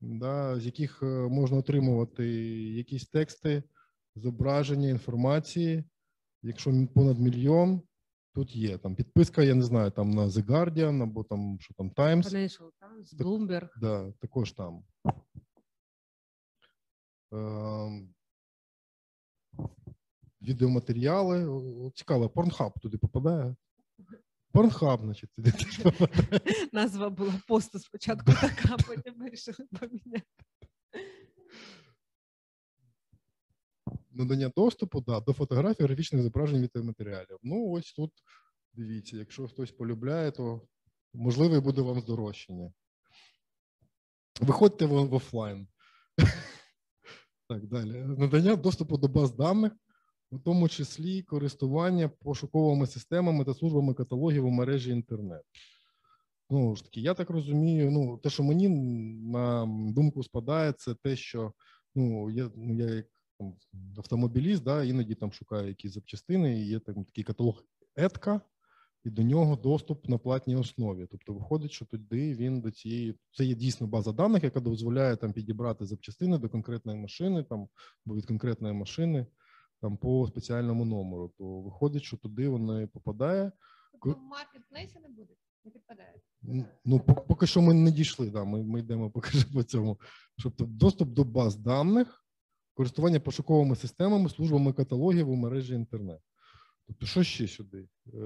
да, з яких е, можна отримувати якісь тексти, зображення, інформації. Якщо понад мільйон, тут є там підписка, я не знаю, там на The Guardian або там що там Times. Financial Times, Bloomberg. Да, також там. Відеоматеріали. Цікаво, Порнхаб туди попадає. Порнхаб, значить, туди теж попадає. Назва була посту спочатку така, потім вирішили поміняти. надання доступу да, до фотографій, графічних зображень відеоматеріалів. Ну, ось тут дивіться, якщо хтось полюбляє, то можливо і буде вам здорожчання. Виходьте в офлайн. Так, далі. Надання доступу до баз даних, у тому числі користування пошуковими системами та службами каталогів у мережі інтернет. Ну ж таки, я так розумію, ну, те, що мені на думку спадає, це те, що ну, я, ну, я як там, автомобіліст, да, іноді там шукаю якісь запчастини, і є там такий каталог етка, і до нього доступ на платній основі. Тобто виходить, що тоді він до цієї це є дійсно база даних, яка дозволяє там підібрати запчастини до конкретної машини, там або від конкретної машини там по спеціальному номеру. То виходить, що туди воно попадає. Тобто маркетплейсі не буде, не підпадає. Ну, поки що ми не дійшли. Да, ми, ми йдемо поки що по цьому. Тобто доступ до баз даних, користування пошуковими системами, службами каталогів у мережі інтернет. Тобто, що ще сюди е,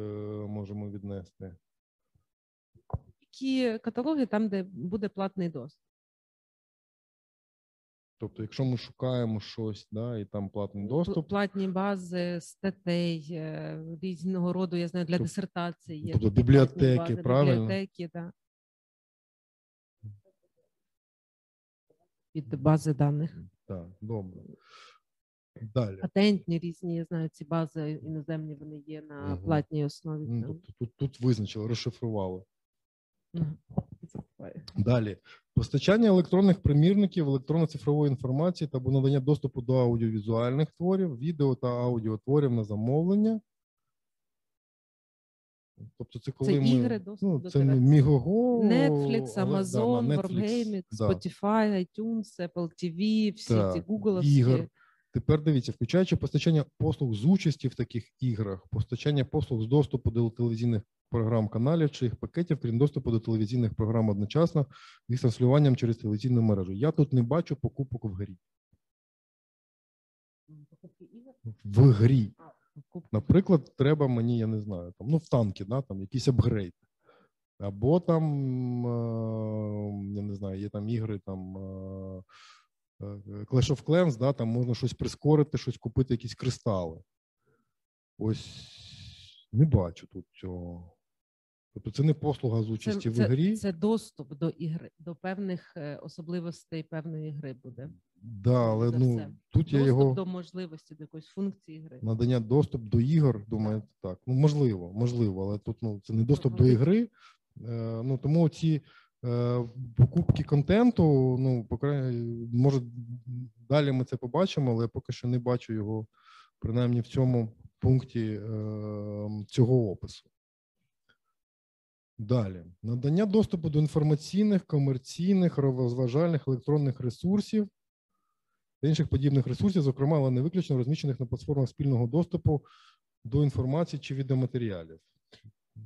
можемо віднести? Які каталоги там, де буде платний доступ. Тобто, якщо ми шукаємо щось, да, і там платний доступ, Платні бази, статей е, різного роду, я знаю, для Тоб- дисертації. Є тобто бібліотеки, бази, правильно? Бібліотеки, так. Від бази даних. так, добре. Далі. Патентні різні, я знаю, ці бази іноземні вони є на Мгм. платній основі. Ну, тобто, тут, тут визначили, розшифрували. Мгм. Далі постачання електронних примірників, електронно-цифрової інформації та надання доступу до аудіовізуальних творів, відео та аудіотворів на замовлення. Тобто, це коли ми ігри, доступ ну, до це тебе. Мігого, Netflix, Amazon, Wargaming, да. Spotify, iTunes, Apple TV, всі ці Google. Ігор. Тепер дивіться, включаючи постачання послуг з участі в таких іграх, постачання послуг з доступу до телевізійних програм каналів чи їх пакетів, крім доступу до телевізійних програм одночасно з транслюванням через телевізійну мережу. Я тут не бачу покупок в грі. Покупки ігор? В грі. Наприклад, треба мені, я не знаю, там, ну, в танки, да, там якийсь апгрейд. Або там, е, я не знаю, є там ігри, там е, Clash of Clans, да, там можна щось прискорити, щось купити, якісь кристали. Ось не бачу тут цього. Тобто це не послуга з участі в це, грі. Це доступ до ігри, до певних е, особливостей певної гри буде. да, але ну, все. тут я його до можливості, до якоїсь функції гри. надання доступ до ігор, думаю, так. Ну, можливо, можливо, але тут ну, це не доступ до ігри. Е, ну, тому ці е, покупки контенту, ну, може, далі ми це побачимо, але я поки що не бачу його, принаймні в цьому пункті е, цього опису. Далі. Надання доступу до інформаційних, комерційних, розважальних електронних ресурсів та інших подібних ресурсів, зокрема, але не виключно розміщених на платформах спільного доступу до інформації чи відеоматеріалів.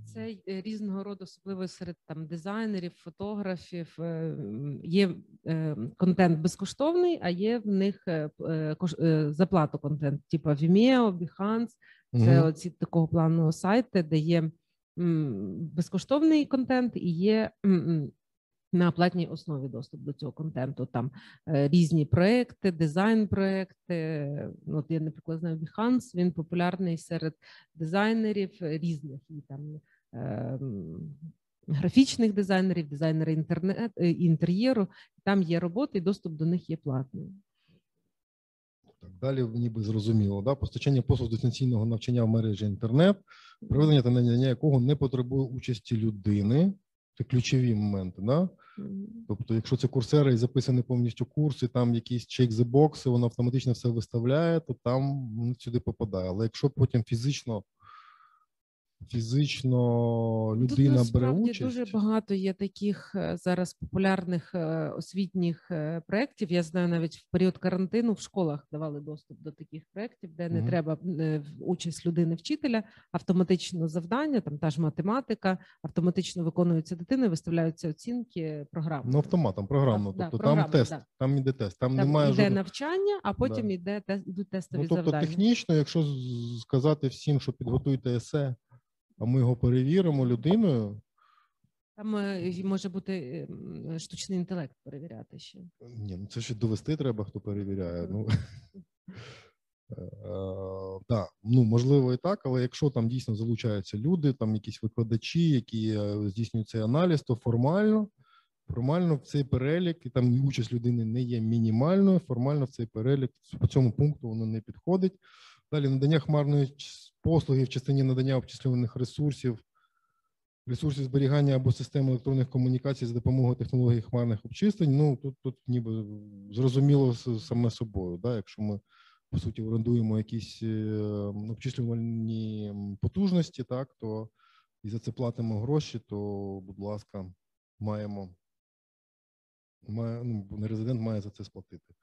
Це е, різного роду, особливо серед там дизайнерів, фотографів. е, Є е, контент безкоштовний, а є в них е, заплату контент, типу Vimeo, Behance. Це Мгм. оці такого плану сайти, де є безкоштовний контент і є на платній основі доступ до цього контенту. Там е, різні проекти, дизайн-проекти. От я, наприклад, знаю Behance, він популярний серед дизайнерів різних і там. е, Графічних дизайнерів, дизайнери інтернет е, інтер'єру, там є роботи, і доступ до них є платний. Так, далі ніби зрозуміло. Да? Постачання послуг дистанційного навчання в мережі інтернет, проведення та надання якого не потребує участі людини. Це ключові моменти. Да? Тобто, якщо це курсери і записаний повністю курси, там якісь чек the box, воно автоматично все виставляє, то там воно сюди попадає. Але якщо потім фізично, фізично людина Тут бере участь, дуже багато є таких е, зараз популярних е, освітніх е, проєктів. Я знаю, навіть в період карантину в школах давали доступ до таких проєктів, де не Мгм. треба участь людини вчителя, автоматично завдання, там та ж математика, автоматично виконується дитиною, виставляються оцінки програми. ну, автоматом, програмно. Да, тобто програмно, там тест, да. там іде тест, там, Там немає йде жодного. навчання, а потім Да. йде те- йдуть тестові Ну, тобто, завдання. технічно, якщо сказати всім, що підготуйте есе, а ми його перевіримо людиною, Там е, може бути ем, штучний інтелект перевіряти ще. ні, ну це ж довести треба, хто перевіряє. Ну, Е, да, ну можливо і так, але якщо там дійсно залучаються люди, там якісь викладачі, які е, здійснюють цей аналіз, то формально, формально в цей перелік, і там участь людини не є мінімальною, формально в цей перелік по цьому пункту воно не підходить. Далі надання хмарної послуги в частині надання обчислюваних ресурсів, ресурсів зберігання або системи електронних комунікацій за допомогою технологій хмарних обчислень. Ну тут, тут ніби зрозуміло саме собою, да, якщо ми по суті орендуємо якісь е, обчислювальні потужності, так то і за це платимо гроші, то, будь ласка, маємо має, ну, нерезидент має за це сплатити.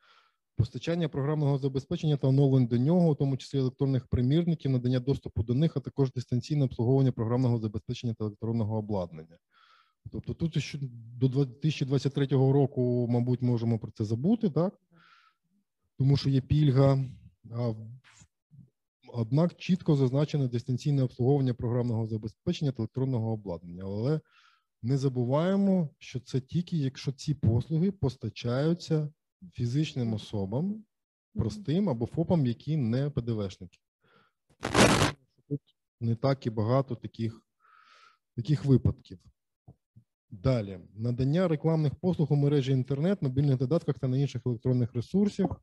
Постачання програмного забезпечення та оновлень до нього, у тому числі електронних примірників, надання доступу до них, а також дистанційне обслуговування програмного забезпечення та електронного обладнання. Тобто тут ще до 2023 року, мабуть, можемо про це забути, так? Тому що є пільга, а однак чітко зазначено дистанційне обслуговування програмного забезпечення та електронного обладнання. Але не забуваємо, що це тільки якщо ці послуги постачаються фізичним особам, простим або ФОПам, які не ПДВшники. Тут не так і багато таких, таких випадків. Далі надання рекламних послуг у мережі інтернет, мобільних додатках та на інших електронних ресурсах,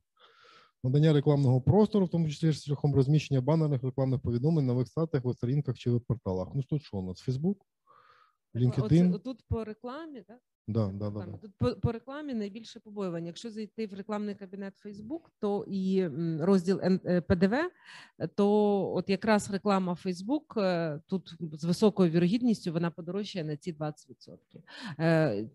надання рекламного простору, в тому числі шляхом розміщення банерних рекламних повідомлень на веб-сайтах, веб-сторінках чи веб-порталах. Ну тут що у нас? Facebook? LinkedIn? Оце, тут по рекламі, так? Да, да, да, да. Тут по, по рекламі найбільше побоювання. Якщо зайти в рекламний кабінет Facebook, то і розділ е, ПДВ, то от якраз реклама Facebook е, тут з високою вірогідністю вона подорожчає на ці 20%. Е,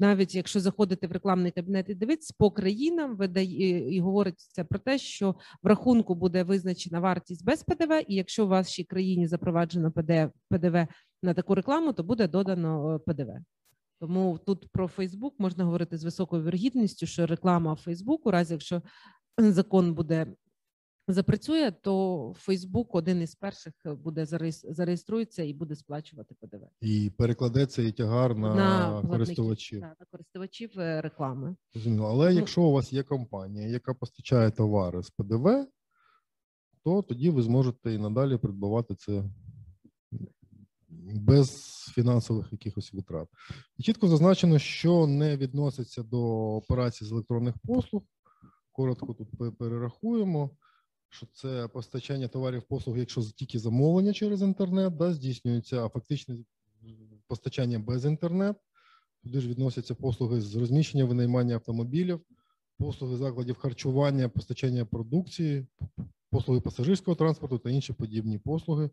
Навіть якщо заходите в рекламний кабінет і дивитися, по країнам видає і говориться про те, що в рахунку буде визначена вартість без ПДВ, і якщо в вашій країні запроваджено ПДВ, на таку рекламу, то буде додано ПДВ. Тому тут про Фейсбук можна говорити з високою вірогідністю, що реклама Фейсбук, у разі якщо закон буде запрацює, то Фейсбук один із перших буде зареєс- зареєструється і буде сплачувати ПДВ І перекладеться і тягар на, платників, користувачів. на користувачів е, реклами. Зрозуміло. Але Ну- якщо у вас є компанія, яка постачає товари з ПДВ, то тоді ви зможете і надалі придбавати це без фінансових якихось витрат. І чітко зазначено, що не відноситься до операцій з електронних послуг. Коротко тут перерахуємо, що це постачання товарів послуг, якщо тільки замовлення через інтернет, да, здійснюється, а фактично постачання без інтернету. Туди ж відносяться послуги з розміщення винаймання автомобілів, послуги закладів харчування, постачання продукції, послуги пасажирського транспорту та інші подібні послуги.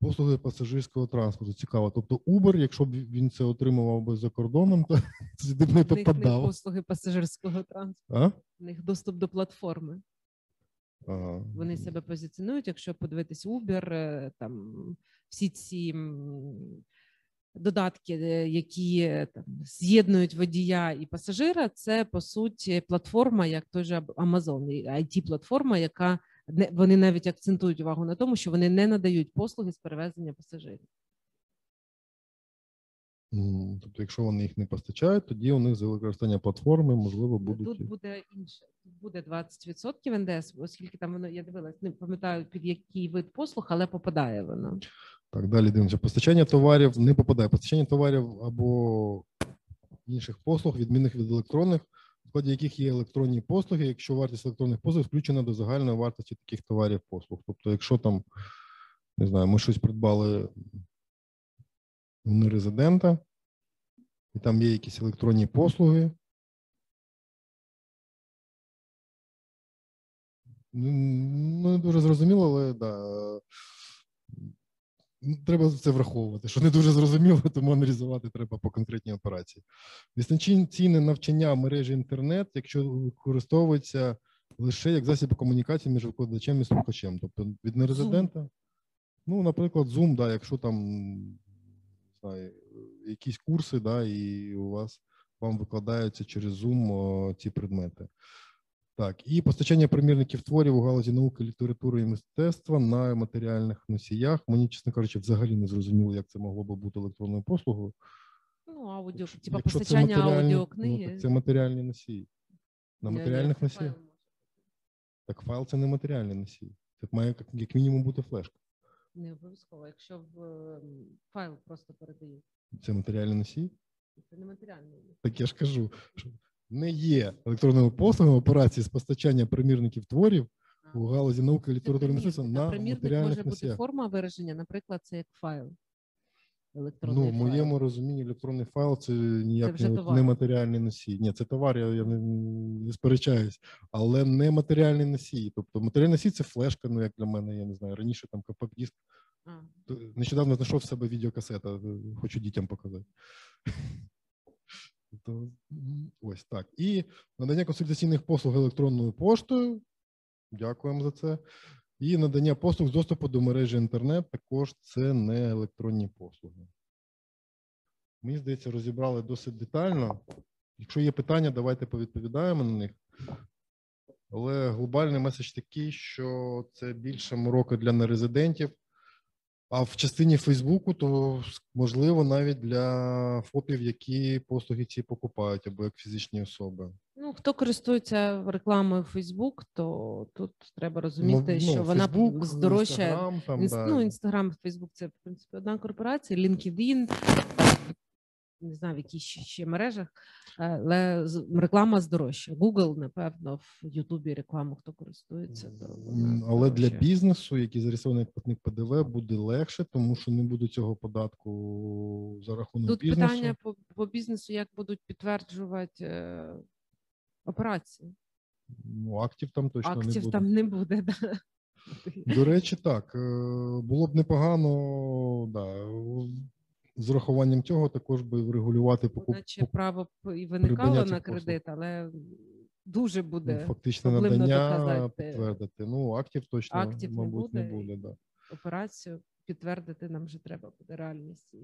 Послуги пасажирського транспорту. Цікаво. Тобто Uber, якщо б він це отримував би за кордоном, то сюди б не попадав. послуги пасажирського транспорту, в них доступ до платформи. Ага. Вони себе позиціонують. Якщо подивитись Uber, е, там всі ці додатки, е, які е, там з'єднують водія і пасажира, це по суті платформа, як той же Amazon, it платформа, яка вони навіть акцентують увагу на тому, що вони не надають послуги з перевезення пасажирів. Тобто, якщо вони їх не постачають, тоді у них за використання платформи, можливо, будуть. Тут буде інше. Тут буде 20% НДС, оскільки там воно я дивилась, не пам'ятаю під який вид послуг, але попадає воно. Так, далі дивимося. Постачання товарів не попадає. Постачання товарів або інших послуг, відмінних від електронних, в складі яких є електронні послуги, якщо вартість електронних послуг включена до загальної вартості таких товарів послуг. Тобто, якщо там, не знаю, ми щось придбали у нерезидента, і там є якісь електронні послуги. Ну, не дуже зрозуміло, але да. Ну, Треба це враховувати, що не дуже зрозуміло, тому аналізувати треба по конкретній операції. Дистанційне навчання мережі інтернет, якщо використовується лише як засіб комунікації між викладачем і слухачем. Тобто від нерезидента, ну, наприклад, Zoom, да, якщо там знаю, якісь курси, да, і у вас вам викладаються через Zoom о, ці предмети. Так, і постачання примірників творів у галузі науки, літератури і мистецтва на матеріальних носіях. Мені, чесно кажучи, взагалі не зрозуміло, як це могло би бути електронною послугою. Ну, аудіо, типа постачання матеріальні- аудіокниги. Ну, так це матеріальні носії. На матеріальних носіях. Так файл це не матеріальний носій. Це має як, як мінімум бути флешка. Не обов'язково, якщо в ем, файл просто передають. Це матеріальний носій. Це не матеріальний. Так я ж кажу, що не є електронними послугами операції з постачання примірників творів у галузі науки, літератури і мистецтва на примірник матеріальних може бути форма вираження, наприклад, це як файл. Ну, в моєму розумінні електронний файл це ніяк вже не, товар. носій. Ні, це товар, я, я не, не сперечаюсь, але не матеріальний носій. Тобто матеріальний носій це флешка, ну як для мене, я не знаю. Раніше там компакт диск файл. А, То Нещодавно знайшов в себе відеокасета, хочу дітям показати. Ось так. І надання консультаційних послуг електронною поштою. Дякуємо за це. І надання послуг з доступу до мережі інтернет також це не електронні послуги. Мені здається, розібрали досить детально. Якщо є питання, давайте повідповідаємо на них. Але глобальний меседж такий, що це більше мороки для нерезидентів. А в частині Фейсбуку, то можливо навіть для ФОПів, які послуги ці покупають або як фізичні особи. Ну, хто користується рекламою Фейсбук, то тут треба розуміти, Ну, що вона Facebook, здорожчає. Instagram, там, Інс- да. Ну, Інстаграм, Фейсбук це в принципі одна корпорація, LinkedIn, не знаю, в яких ще, мережах, але реклама здорожча. Google, напевно, в Ютубі рекламу, хто користується, то вона Але для бізнесу, який зареєстрований як платник ПДВ, буде легше, тому що не буде цього податку за рахунок Тут бізнесу. питання по, по бізнесу, як будуть підтверджувати е, операції. Ну, актів там точно не Актів буде. там не буде. Да. До речі, так е, було б непогано, да, з урахуванням цього також би врегулювати покупку. Наче право і виникало на кредит, але дуже Ну, буде фактичне проблемно надання доказати. підтвердити. Ну, актів точно, Актів мабуть, не буде, буде. да. операцію. Підтвердити нам вже треба буде реальність.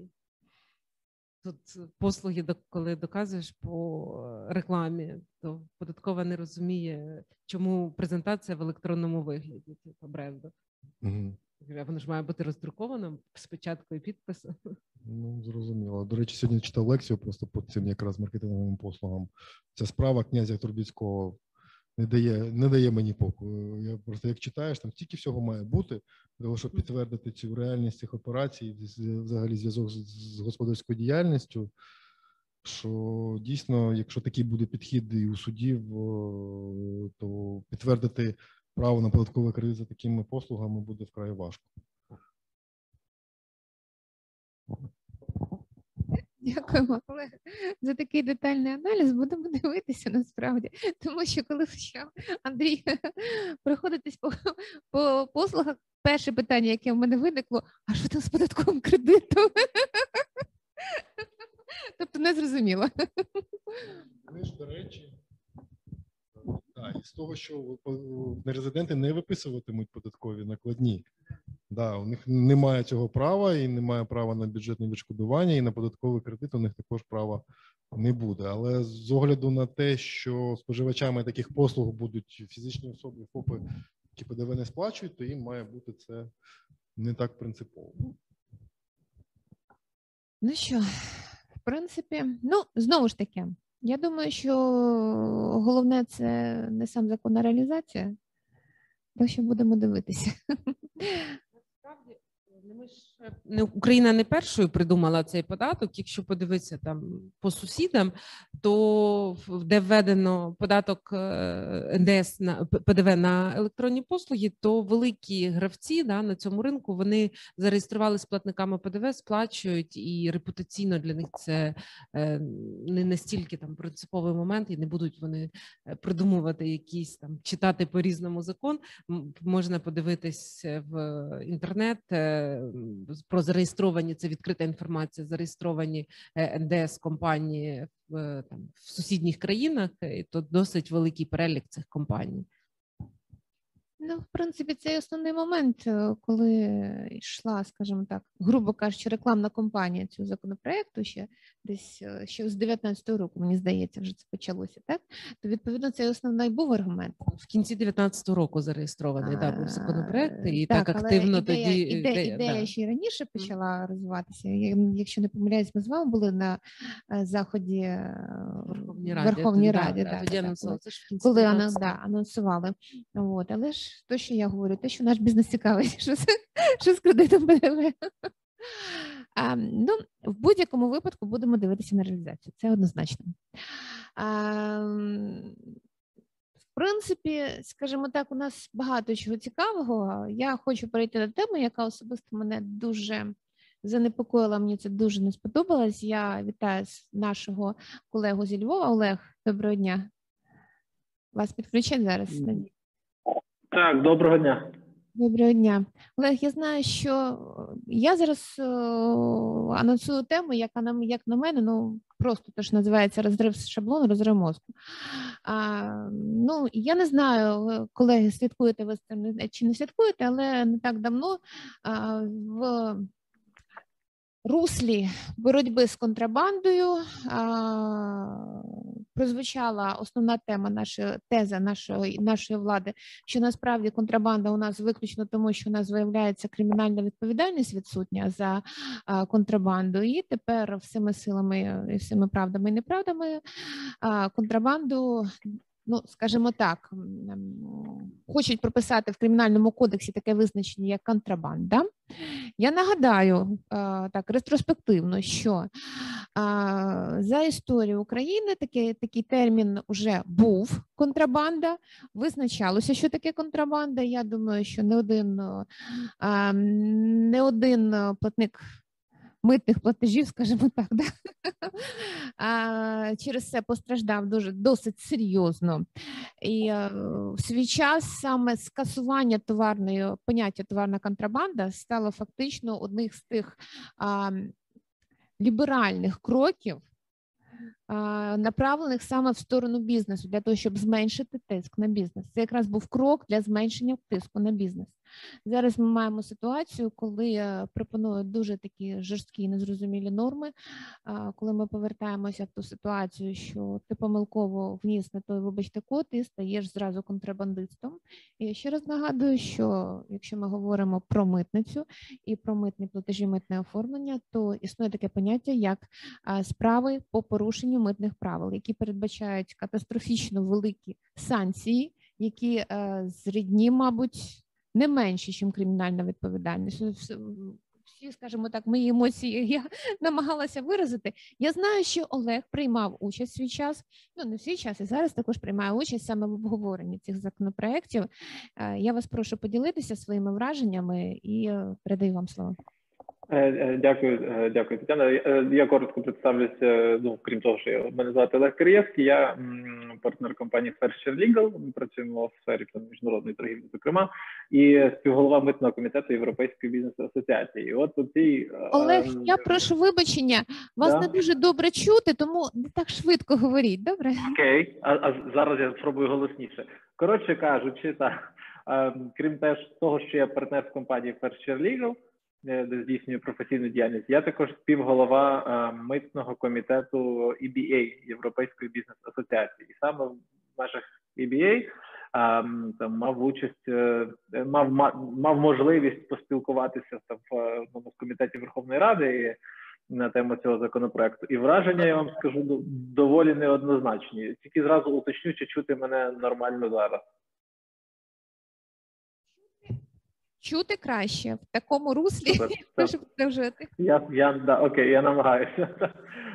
Тут послуги, коли доказуєш по рекламі, то податкова не розуміє, чому презентація в електронному вигляді, типу бренду. Мгм. А Воно ж має бути роздруковано спочатку і підпису. Ну, зрозуміло. До речі, сьогодні читав лекцію просто по цим якраз маркетинговим послугам. Ця справа князя Турбіцького не дає, не дає мені покою. Я просто як читаєш, там стільки всього має бути, для того, щоб підтвердити цю реальність цих операцій, взагалі зв'язок з, з господарською діяльністю. Що дійсно, якщо такий буде підхід і у судів, то підтвердити право на податковий кредит за такими послугами буде вкрай важко. Дякуємо, колеги, за такий детальний аналіз. Будемо дивитися насправді, тому що коли почав Андрій проходитись по, по послугах, перше питання, яке в мене виникло: а що там з податковим кредитом? Тобто не зрозуміло. Ми ж, до речі, да, із того, що нерезиденти не виписуватимуть податкові накладні. Да, у них немає цього права і немає права на бюджетне відшкодування, і на податковий кредит у них також права не буде. Але з огляду на те, що споживачами таких послуг будуть фізичні особи, ФОПи, які ПДВ не сплачують, то їм має бути це не так принципово. Ну що, в принципі, ну знову ж таки, я думаю, що головне це не сам закон, а реалізація. Так що будемо дивитися. Насправді, Ми ж не Україна не першою придумала цей податок. Якщо подивитися там по сусідам, то де введено податок е, НДС на ПДВ на електронні послуги, то великі гравці да, на цьому ринку вони зареєстрували з платниками ПДВ, сплачують, і репутаційно для них це е, не настільки там принциповий момент, і не будуть вони е, придумувати якісь там читати по різному закон. Можна подивитись в інтернет про зареєстровані це відкрита інформація, зареєстровані е, НДС компанії в там в сусідніх країнах, і то досить великий перелік цих компаній. Ну, в принципі, це основний момент, е, коли йшла, скажімо так, грубо кажучи, рекламна кампанія цього законопроекту ще десь е, ще з 19-го року, мені здається, вже це почалося, так? То відповідно це основний був аргумент. В кінці 19-го року зареєстрований да, був законопроект, і так, так активно ідея, тоді ідея, ідея, ідея да. ще й раніше почала розвиватися. Якщо не помиляюсь, ми з вами були на е, заході Верховній Раді, Верховній Раді да, да, да, коли, коли анонсували. От, але ж то, що я говорю, те, що наш бізнес цікавить, що з, що з кредитом ПДВ. А, ну, В будь-якому випадку будемо дивитися на реалізацію. Це однозначно. А, в принципі, скажімо так, у нас багато чого цікавого. Я хочу перейти до теми, яка особисто мене дуже занепокоїла. Мені це дуже не сподобалось. Я вітаю нашого колегу зі Львова. Олег, доброго дня. Вас підключать зараз? Так, доброго дня. Доброго дня, Олег. Я знаю, що я зараз о, анонсую тему, яка нам, як на мене, ну просто теж називається розрив шаблону, розрив мозку. А, Ну я не знаю, колеги, слідкуєте ви чи не слідкуєте, але не так давно а, в руслі боротьби з контрабандою а, прозвучала основна тема нашої теза нашої нашої влади, що насправді контрабанда у нас виключно тому, що у нас виявляється кримінальна відповідальність відсутня за контрабанду, і тепер всіми силами всіми правдами і неправдами контрабанду ну скажімо так, хочуть прописати в кримінальному кодексі таке визначення, як контрабанда. Я нагадаю так ретроспективно, що за історію України такий такий термін вже був контрабанда, визначалося, що таке контрабанда. Я думаю, що не один не один платник митних платежів, скажімо так, да? а, через це постраждав дуже досить серйозно. І е, в свій час саме скасування товарної поняття товарна контрабанда стало фактично одним з тих а, ліберальних кроків направлених саме в сторону бізнесу для того, щоб зменшити тиск на бізнес. Це якраз був крок для зменшення тиску на бізнес. Зараз ми маємо ситуацію, коли е, пропонують дуже такі жорсткі незрозумілі норми. Коли ми повертаємося в ту ситуацію, що ти помилково вніс на той, вибачте, код і стаєш зразу контрабандистом. І ще раз нагадую, що якщо ми говоримо про митницю і про митні платежі, митне оформлення, то існує таке поняття як справи по порушенню митних правил, які передбачають катастрофічно великі санкції, які е, зрідні, мабуть, не менші, ніж кримінальна відповідальність. Всі, скажімо так, мої емоції я намагалася виразити. Я знаю, що Олег приймав участь в свій час, ну не в свій час, і зараз також приймає участь саме в обговоренні цих законопроєктів. Е, я вас прошу поділитися своїми враженнями і е, передаю вам слово. Е, е, дякую, е, дякую, Тетяна. Я коротко представлюся. Ну крім того, що я мене звати Олег Кирієвський, я партнер компанії Fair Legal. Ми працюємо в сфері міжнародної торгівлі, зокрема, і співголова митного комітету Європейської бізнес асоціації. От у цій Олег, я прошу вибачення. Вас да? не дуже добре чути, тому не так швидко говоріть. Добре, окей, а, а зараз я спробую голосніше. Коротше кажучи, так крім теж того, що я партнер в компанії Fair Legal, де здійснює професійну діяльність. Я також співголова е, митного комітету EBA Європейської бізнес асоціації, і саме в межах EBA е, там мав участь, мав мав можливість поспілкуватися там в одному з комітетів Верховної Ради. На тему цього законопроекту і враження я вам скажу доволі неоднозначні. Тільки зразу уточню, чи чути мене нормально зараз. Чути краще в такому руслі. Прошу продовжувати. Я, я да, окей, я намагаюся.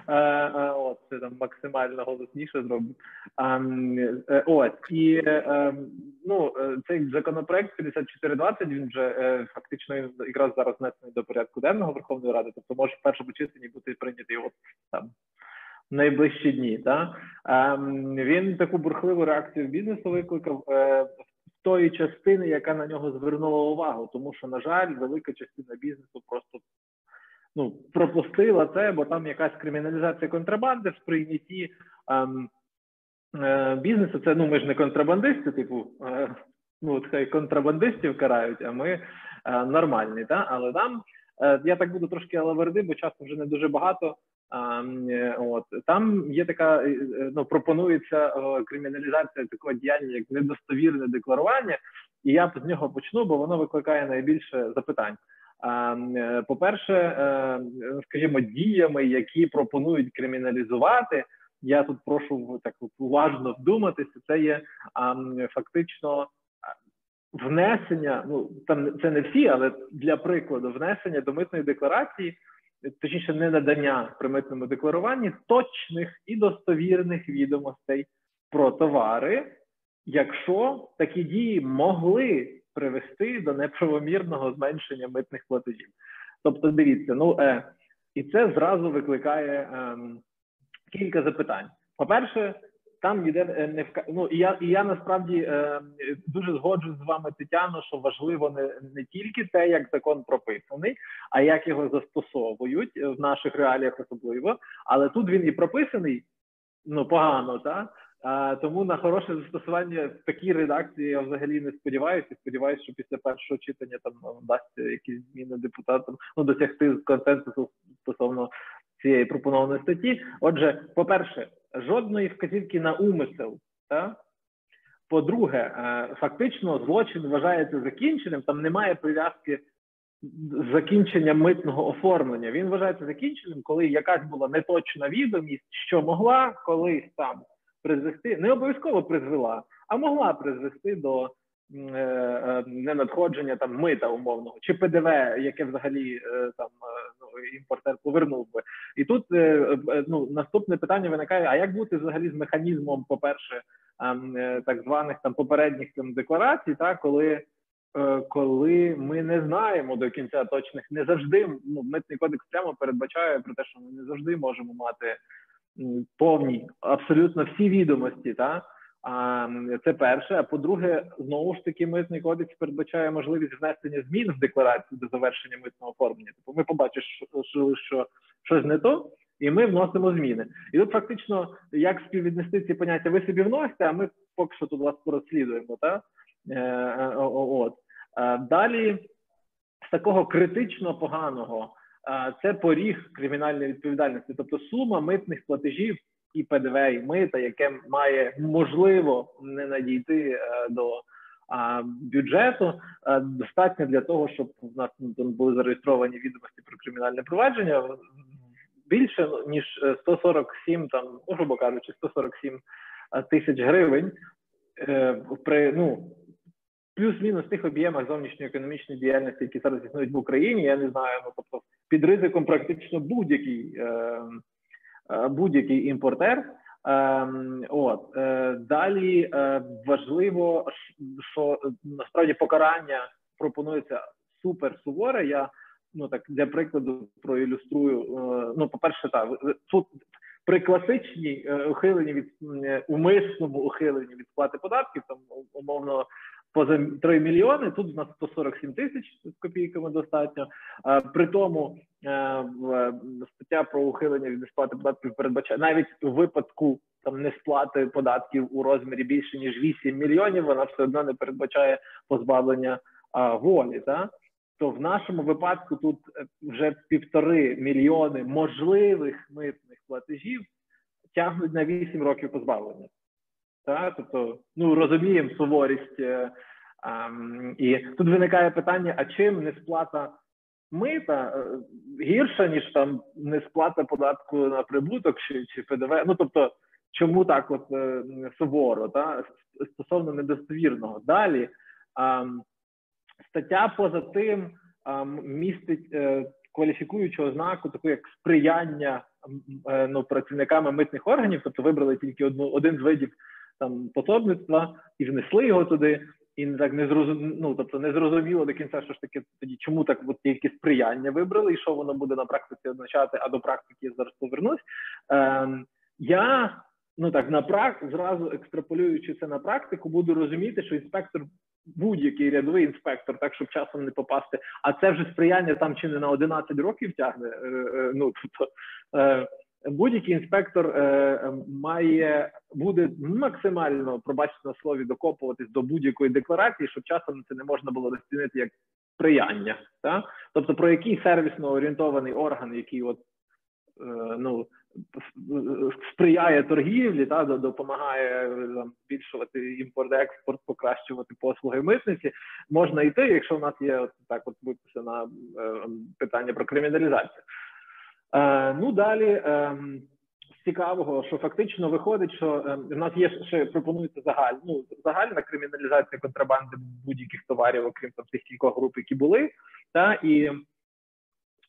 Е, е, От, це там максимально голосніше зроблю. А, е, Ось, і е, е, ну, цей законопроект 5420, він вже фактично якраз зараз внесений до порядку денного Верховної Ради, тобто може в першому читанні бути прийнятий от там в найближчі дні. Та? Ем, Він таку бурхливу реакцію бізнесу викликав е, тої частини, яка на нього звернула увагу, тому що, на жаль, велика частина бізнесу просто ну, пропустила це, бо там якась криміналізація контрабанди в сприйнятті ем, е, бізнесу. Це ну ми ж не контрабандисти, типу, е, ну от хай контрабандистів карають, а ми е, нормальні. Та? Але там е, я так буду трошки алаверди, бо часу вже не дуже багато. Е, от там є така, е, е, ну пропонується криміналізація такого діяння, як недостовірне декларування, і я з нього почну, бо воно викликає найбільше запитань. Е, По-перше, е, скажімо, діями, які пропонують криміналізувати, я тут прошу так уважно вдуматися. Це є фактично внесення. Ну там це не всі, але для прикладу, внесення до митної декларації, точніше, не надання при митному декларуванні точних і достовірних відомостей про товари, якщо такі дії могли привести до неправомірного зменшення митних платежів. Тобто, дивіться, ну е, і це зразу викликає е, кілька запитань. По-перше, там ніде е, не вка... ну, і я і я насправді е, дуже згоджуюсь з вами, Тетяно, що важливо не, не тільки те, як закон прописаний, а як його застосовують е, в наших реаліях особливо. Але тут він і прописаний ну погано, та а, тому на хороше застосування в такій редакції я взагалі не сподіваюся. Сподіваюся, що після першого читання там вдасться якісь зміни депутатам ну досягти консенсусу стосовно цієї пропонованої статті. Отже, по-перше, жодної вказівки на умисел. Та? По-друге, е, фактично злочин вважається закінченим, там немає прив'язки закінчення митного оформлення. Він вважається закінченим, коли якась була неточна відомість, що могла колись там призвести, не обов'язково призвела, а могла призвести до ненадходження там мита умовного чи ПДВ, яке взагалі е, там е, ну, імпортер повернув би. І тут е, е, ну, наступне питання виникає: а як бути взагалі з механізмом, по-перше, ем, е, так званих там попередніх там декларацій, та коли е, коли ми не знаємо до кінця точних, не завжди ну, митний кодекс прямо передбачає про те, що ми не завжди можемо мати повні абсолютно всі відомості, та це перше. А по-друге, знову ж таки, митний кодекс передбачає можливість внесення змін в декларацію до завершення митного оформлення. Тобто ми побачимо, що, що, що щось не то, і ми вносимо зміни. І тут фактично, як співвіднести ці поняття, ви собі вносите, а ми поки що тут вас порозслідуємо. Та? Е, е, от. Далі з такого критично поганого це поріг кримінальної відповідальності, тобто сума митних платежів і ПДВ, і мита, яке має можливо не надійти е, до бюджету, е, достатньо для того, щоб в нас ну, були зареєстровані відомості про кримінальне провадження більше ніж е, 147, там, ну, грубо кажучи, 147 е, тисяч гривень е, при ну плюс-мінус тих об'ємах зовнішньоекономічної діяльності, які зараз існують в Україні. Я не знаю, ну тобто під ризиком практично будь-який е, е, будь-який імпортер. Ем, от е, далі е, важливо, що е, насправді покарання пропонується супер суворе. Я ну так для прикладу проілюструю. Е, ну, по-перше, так ви- тут при класичній е, ухиленні від е, умисному ухиленні від сплати податків, там умовно поза 3 мільйони. Тут у нас 147 тисяч з копійками достатньо. Е, При тому е, в- стаття про ухилення від сплати податків передбачає навіть у випадку там несплати податків у розмірі більше ніж 8 мільйонів. Вона все одно не передбачає позбавлення а, волі. Та? То в нашому випадку тут е, вже півтори мільйони можливих митних платежів тягнуть на 8 років позбавлення. Та? Тобто, ну розуміємо суворість. е, і тут виникає питання: а чим несплата мита е, гірша, ніж там несплата податку на прибуток чи, чи ПДВ? Ну тобто, чому так от е, суворо, та? стосовно недостовірного. Далі. ам, стаття поза тим містить кваліфікуючу ознаку, таку як сприяння ну, працівниками митних органів, тобто вибрали тільки одну один з видів там пособництва і внесли його туди. І так не зрозуміло, ну, тобто не зрозуміло до кінця, що ж таки тоді, чому так от тільки сприяння вибрали, і що воно буде на практиці означати, а до практики я зараз повернусь. Ем, Я ну так на прак зразу екстраполюючи це на практику, буду розуміти, що інспектор будь-який рядовий інспектор, так щоб часом не попасти. А це вже сприяння там чи не на 11 років тягне. Е, е, ну тобто е, будь-який інспектор має буде максимально пробачте на слові докопуватись до будь-якої декларації, щоб часом це не можна було розцінити як сприяння. Так? Тобто про який сервісно орієнтований орган, який от ну сприяє торгівлі, та допомагає там, збільшувати імпорт-експорт, покращувати послуги митниці. Можна йти, якщо в нас є от так, от виписано е, питання про криміналізацію. Е, Ну далі. Е, Цікавого, що фактично виходить, що е, в нас є ще пропонується загаль, ну, загальна криміналізація контрабанди будь-яких товарів, окрім там тих кількох груп, які були, та і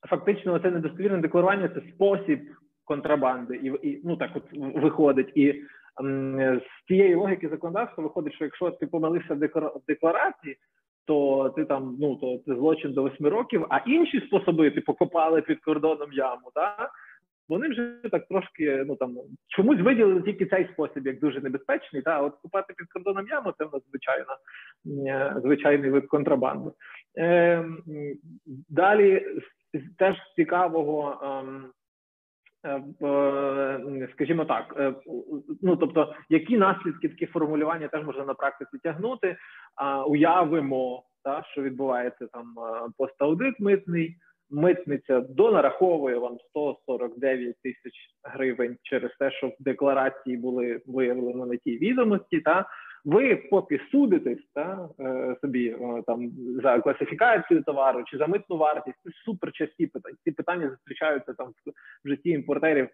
фактично це недостовірне декларування це спосіб контрабанди, і і ну так от виходить. І м, з цієї логіки законодавства виходить, що якщо ти помилився в декларації, то ти там ну то це злочин до восьми років, а інші способи ти покопали під кордоном яму, так? Вони вже так трошки ну там чомусь виділили тільки цей спосіб, як дуже небезпечний. Та от купати під кордоном яму це в нас звичайно е, звичайний вид контрабанди. Е, Далі теж цікавого. Е, скажімо так, е, ну тобто, які наслідки такі формулювання теж можна на практиці тягнути, а уявимо, та, що відбувається там пост-аудит митний, митниця донараховує вам 149 тисяч гривень через те, що в декларації були виявлено не ті відомості, та ви поки судитесь та, е, собі там за класифікацію товару чи за митну вартість, це супер часті питання. Ці питання зустрічаються там в житті імпортерів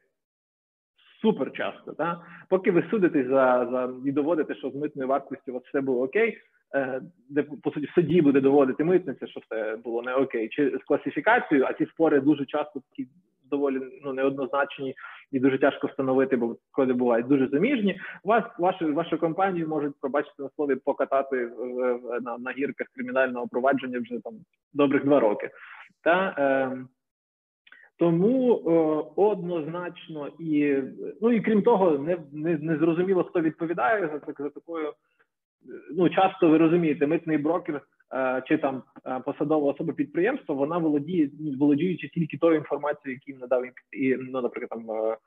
супер часто. Та? Поки ви судитесь за за і доводите, що з митною вартістю у вас все було окей, е, де по суті в суді буде доводити митниця, що все було не окей, чи з класифікацією, а ці спори дуже часто такі доволі ну неоднозначні і дуже тяжко встановити, бо коли бувають дуже заміжні. Вас вашу вашу компанію можуть пробачити на слові покатати на на гірках кримінального провадження вже там добрих два роки. Та е, тому е, однозначно і ну і крім того, не не, не зрозуміло, хто відповідає за за такою. Ну часто ви розумієте, митний брокер Е, чи там е, посадова особа підприємства, вона володіє володіючи тільки тою інформацією, яку їм надав ну, наприклад, там е,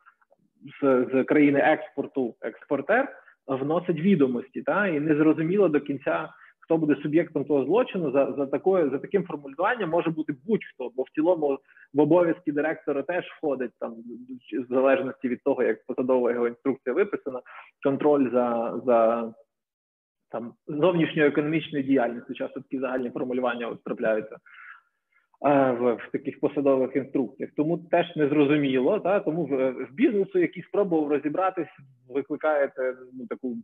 з, з країни експорту експортер вносить відомості, та і не зрозуміло до кінця. Хто буде суб'єктом того злочину за за такою за таким формулюванням може бути будь-хто, бо в цілому в обов'язки директора теж входить там в залежності від того, як посадова його інструкція виписана, контроль за за там зовнішньоекономічної діяльності. Часто такі загальні формулювання от трапляються е, в, в таких посадових інструкціях. Тому теж не зрозуміло. Та тому в, в бізнесу, який спробував розібратись, викликаєте ну, таку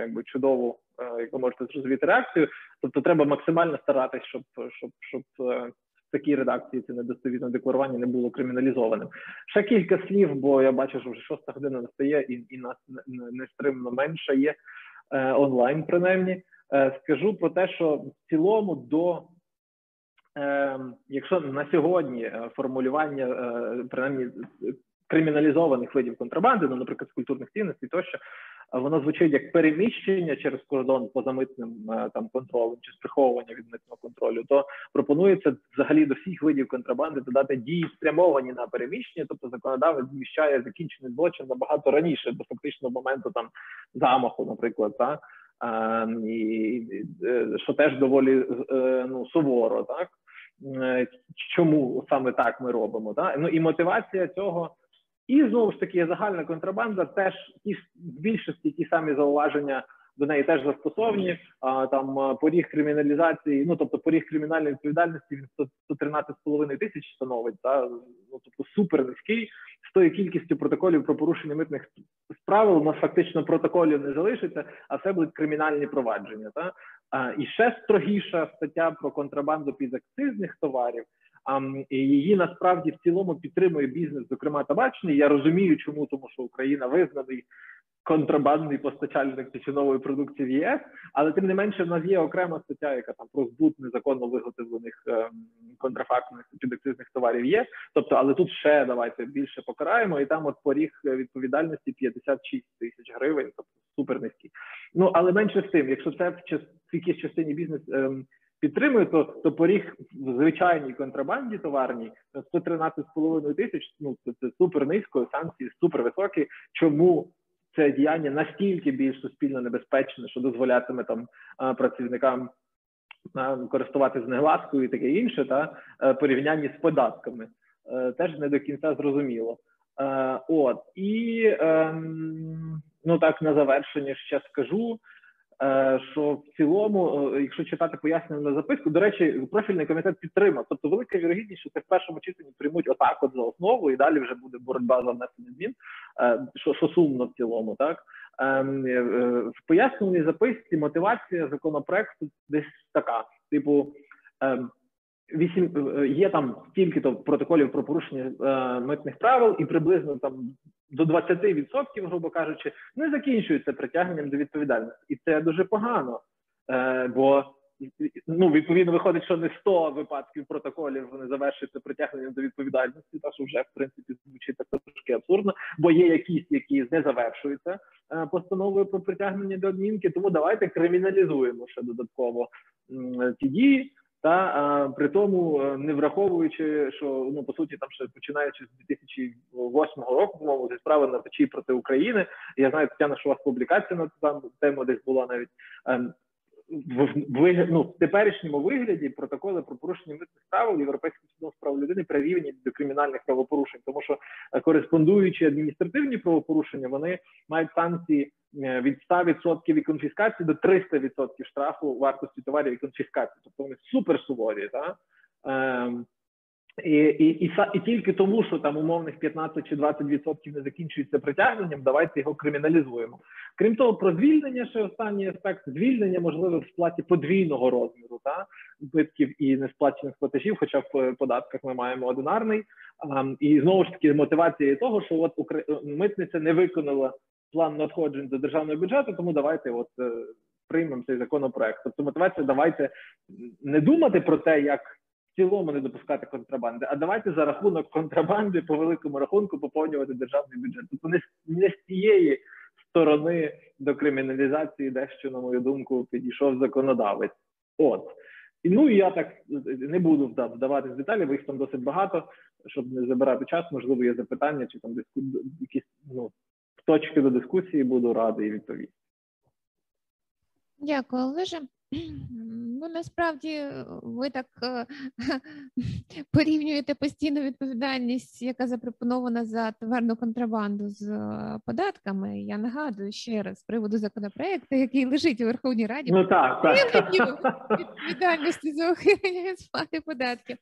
якби чудову, е, як можете зрозуміти реакцію. Тобто, треба максимально старатись, щоб щоб щоб. Е, такій редакції це недостовірне декларування не було криміналізованим. Ще кілька слів, бо я бачу, що вже шоста година настає, і і нас нестримно менше є. Е, онлайн, принаймні, е, скажу про те, що в цілому до е, якщо на сьогодні формулювання принаймні криміналізованих видів контрабанди, ну, наприклад, з культурних цінностей, тощо воно звучить як переміщення через кордон позамитним там контролем чи сприховування від митного контролю, то пропонується взагалі до всіх видів контрабанди додати дії спрямовані на переміщення, тобто законодавець зміщає закінчений злочин набагато раніше, до фактичного моменту там замаху, наприклад, так. А, і, е, що теж доволі е, ну суворо, так е, чому саме так ми робимо? Так? Ну і мотивація цього і знову ж таки загальна контрабанда, теж ті в більшості ті самі зауваження до неї теж застосовані. А там поріг криміналізації, ну тобто поріг кримінальної відповідальності він 113,5 тисяч становить. Та ну тобто супер низький з тою кількістю протоколів про порушення митних справ. У нас фактично протоколів не залишиться, а все будуть кримінальні провадження. Та а, і ще строгіша стаття про контрабанду підакцизних товарів. І її насправді в цілому підтримує бізнес, зокрема табачний. Я розумію, чому тому, що Україна визнаний контрабандний постачальник тютюнової продукції в ЄС, але тим не менше в нас є окрема стаття, яка там про збут незаконно виготовлених ем, контрафактних підакцизних товарів є. Тобто, але тут ще давайте більше покараємо, і там от поріг відповідальності 56 тисяч гривень, тобто супер низький. Ну але менше з тим, якщо це в час в якійсь частині бізнес. Ем, підтримує, то то поріг в звичайній контрабанді товарній 113,5 тисяч. Ну це, це супер низько, санкції супер високі. Чому це діяння настільки більш суспільно небезпечне, що дозволятиме там працівникам користуватися негласкою і таке інше, та е, порівнянні з податками е, теж не до кінця зрозуміло. Е, от і ем, ну так на завершення ще скажу. Е, що в цілому, е, якщо читати пояснення на записку, до речі, профільний комітет підтримав. Тобто, велика вірогідність, що це в першому читанні приймуть отак, от за основу, і далі вже буде боротьба за внесення змін, е, що що сумно в цілому, так ем, в поясненій записці мотивація законопроекту десь така: типу, ем, вісім є там стільки то протоколів про порушення митних правил, і приблизно там до 20%, грубо кажучи, не закінчуються притягненням до відповідальності, і це дуже погано. Е, Бо ну відповідно виходить, що не 100 випадків протоколів вони завершуються притягненням до відповідальності, та що вже в принципі звучить так трошки абсурдно, бо є якісь, які не завершуються е, постановою про притягнення до адмінки. Тому давайте криміналізуємо ще додатково ці дії. Та а, при тому е, не враховуючи, що ну по суті там ще починаючи з 2008 року, по-моєму, зі справи на печі проти України. Я знаю, Тетяна, що у вас публікація на там тему десь була навіть ем, в, в, ну, в теперішньому вигляді протоколи про порушення митних правил Європейським судом з прав людини прирівняні до кримінальних правопорушень, тому що е, кореспондуючі адміністративні правопорушення вони мають санкції е, від 100% і конфіскації до 300% штрафу вартості товарів і конфіскації. Тобто вони супер суворі. так? Ем, і і, і, і тільки тому, що там умовних 15 чи 20% не закінчується притягненням, давайте його криміналізуємо. Крім того, про звільнення ще останній аспект звільнення можливе в сплаті подвійного розміру та збитків і несплачених платежів, хоча в е, податках ми маємо одинарний. І знову ж таки мотивація того, що от Укра... митниця не виконала план надходжень до державного бюджету, тому давайте от е, приймемо цей законопроект. Тобто мотивація, давайте не думати про те, як цілому не допускати контрабанди, а давайте за рахунок контрабанди по великому рахунку поповнювати державний бюджет. Тобто не, не з цієї сторони до криміналізації, дещо, на мою думку, підійшов законодавець. От. І ну я так не буду вдаватись в деталі, бо їх там досить багато, щоб не забирати час. Можливо, є запитання чи там диску... якісь ну, точки до дискусії, буду радий відповісти. Дякую, Олеже. Ну, насправді е, ви так е, порівнюєте постійну відповідальність, яка запропонована за товарну контрабанду з е, податками. Я нагадую ще раз з приводу законопроекту, який лежить у Верховній Раді, ну, так, так. відповідальності за ухилення сплати податків.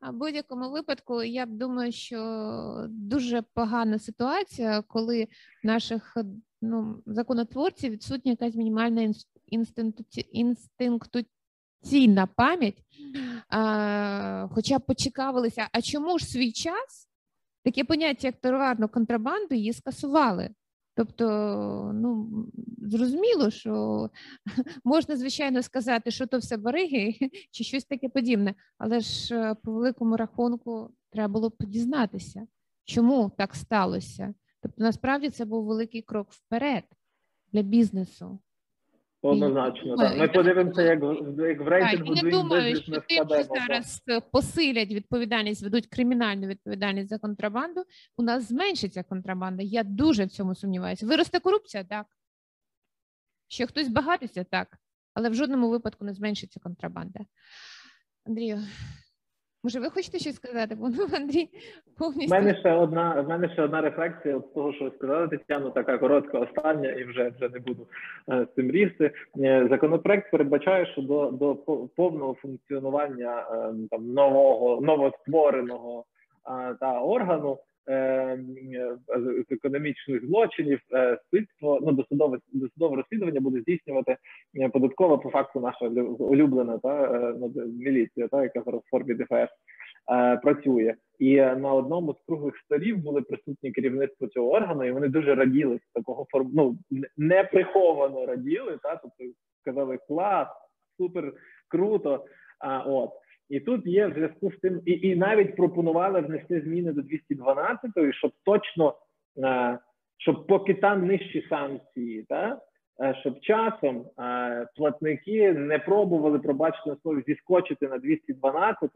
А в будь-якому випадку я б думаю, що дуже погана ситуація, коли наших ну, законотворців відсутня якась мінімальна інстинктуційна пам'ять, а, хоча б почекавилися, а чому ж свій час таке поняття, як товарну контрабанду, її скасували? Тобто, ну зрозуміло, що можна, звичайно, сказати, що то все бариги чи щось таке подібне, але ж е, по великому рахунку треба було б дізнатися, чому так сталося. Тобто, насправді це був великий крок вперед для бізнесу. Однозначно, так. Ми подивимося, як як в рейтингу Я думаю, що тим, що зараз посилять відповідальність, ведуть кримінальну відповідальність за контрабанду. У нас зменшиться контрабанда. Я дуже в цьому сумніваюся. Виросте корупція, так. Що хтось багатиться, так, але в жодному випадку не зменшиться контрабанда. Андрію. Може, ви хочете щось сказати? Бо ну, Андрій повністю. мене ще одна в мене ще одна рефлексія з того, що ви сказали, Тетяно, така коротка, остання, і вже вже не буду е, з цим різти. Е, Законопроект передбачає, що до до повного функціонування е, там нового новоствореного е, та органу економічних злочинів е, слідство ну досудове досудове розслідування буде здійснювати е, податкова по факту наша улюблена та е, ну, міліція, та яка зараз в формі ДФС е, працює. І е, на одному з круглих столів були присутні керівництво цього органу, і вони дуже раділи з такого форм... ну, не- неприховано раділи, та тобто сказали клас, супер круто. А от і тут є в зв'язку з тим, і, і навіть пропонували внести зміни до 212, щоб точно е, щоб поки там нижчі санкції, та е, щоб часом е, платники не пробували пробачте на слові зіскочити на 212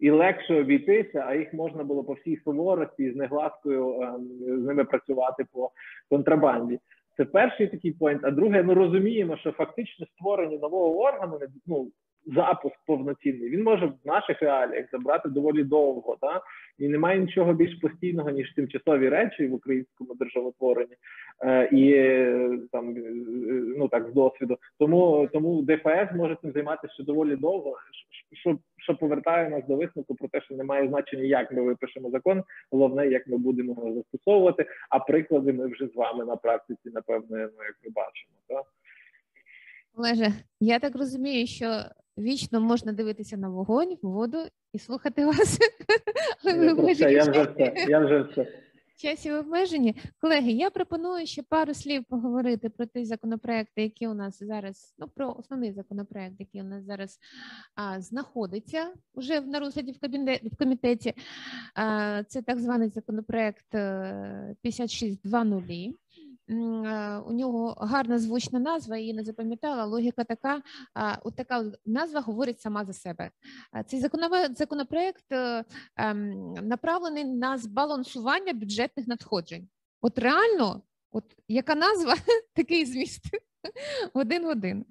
і легше обійтися, а їх можна було по всій суворості з негласкою з ними працювати по контрабанді. Це перший такий поінт. А друге, ми розуміємо, що фактично створення нового органу ну, запуск повноцінний. Він може в наших реаліях забрати доволі довго, та і немає нічого більш постійного ніж тимчасові речі в українському державотворенні е, і е, там е, ну так з досвіду. Тому тому ДФС може цим займатися ще доволі довго, що- що, повертає нас до висновку про те, що немає значення, як ми випишемо закон, головне, як ми будемо його застосовувати. А приклади ми вже з вами на практиці, напевно, ну як ви бачимо. Так? Олеже, я так розумію, що вічно можна дивитися на вогонь, воду і слухати вас. Я, вже все. Я вже все. часі обмежені. Колеги, я пропоную ще пару слів поговорити про ті законопроекти, які у нас зараз, ну про основний законопроект, який у нас зараз а, знаходиться вже на розгляді в кабінеті в комітеті. А, це так званий законопроект е, 5620. У нього гарна звучна назва, її не запам'ятала. Логіка така, от така назва говорить сама за себе. Цей законопроект е, ем, направлений на збалансування бюджетних надходжень. От реально, от яка назва, такий зміст. Один в один.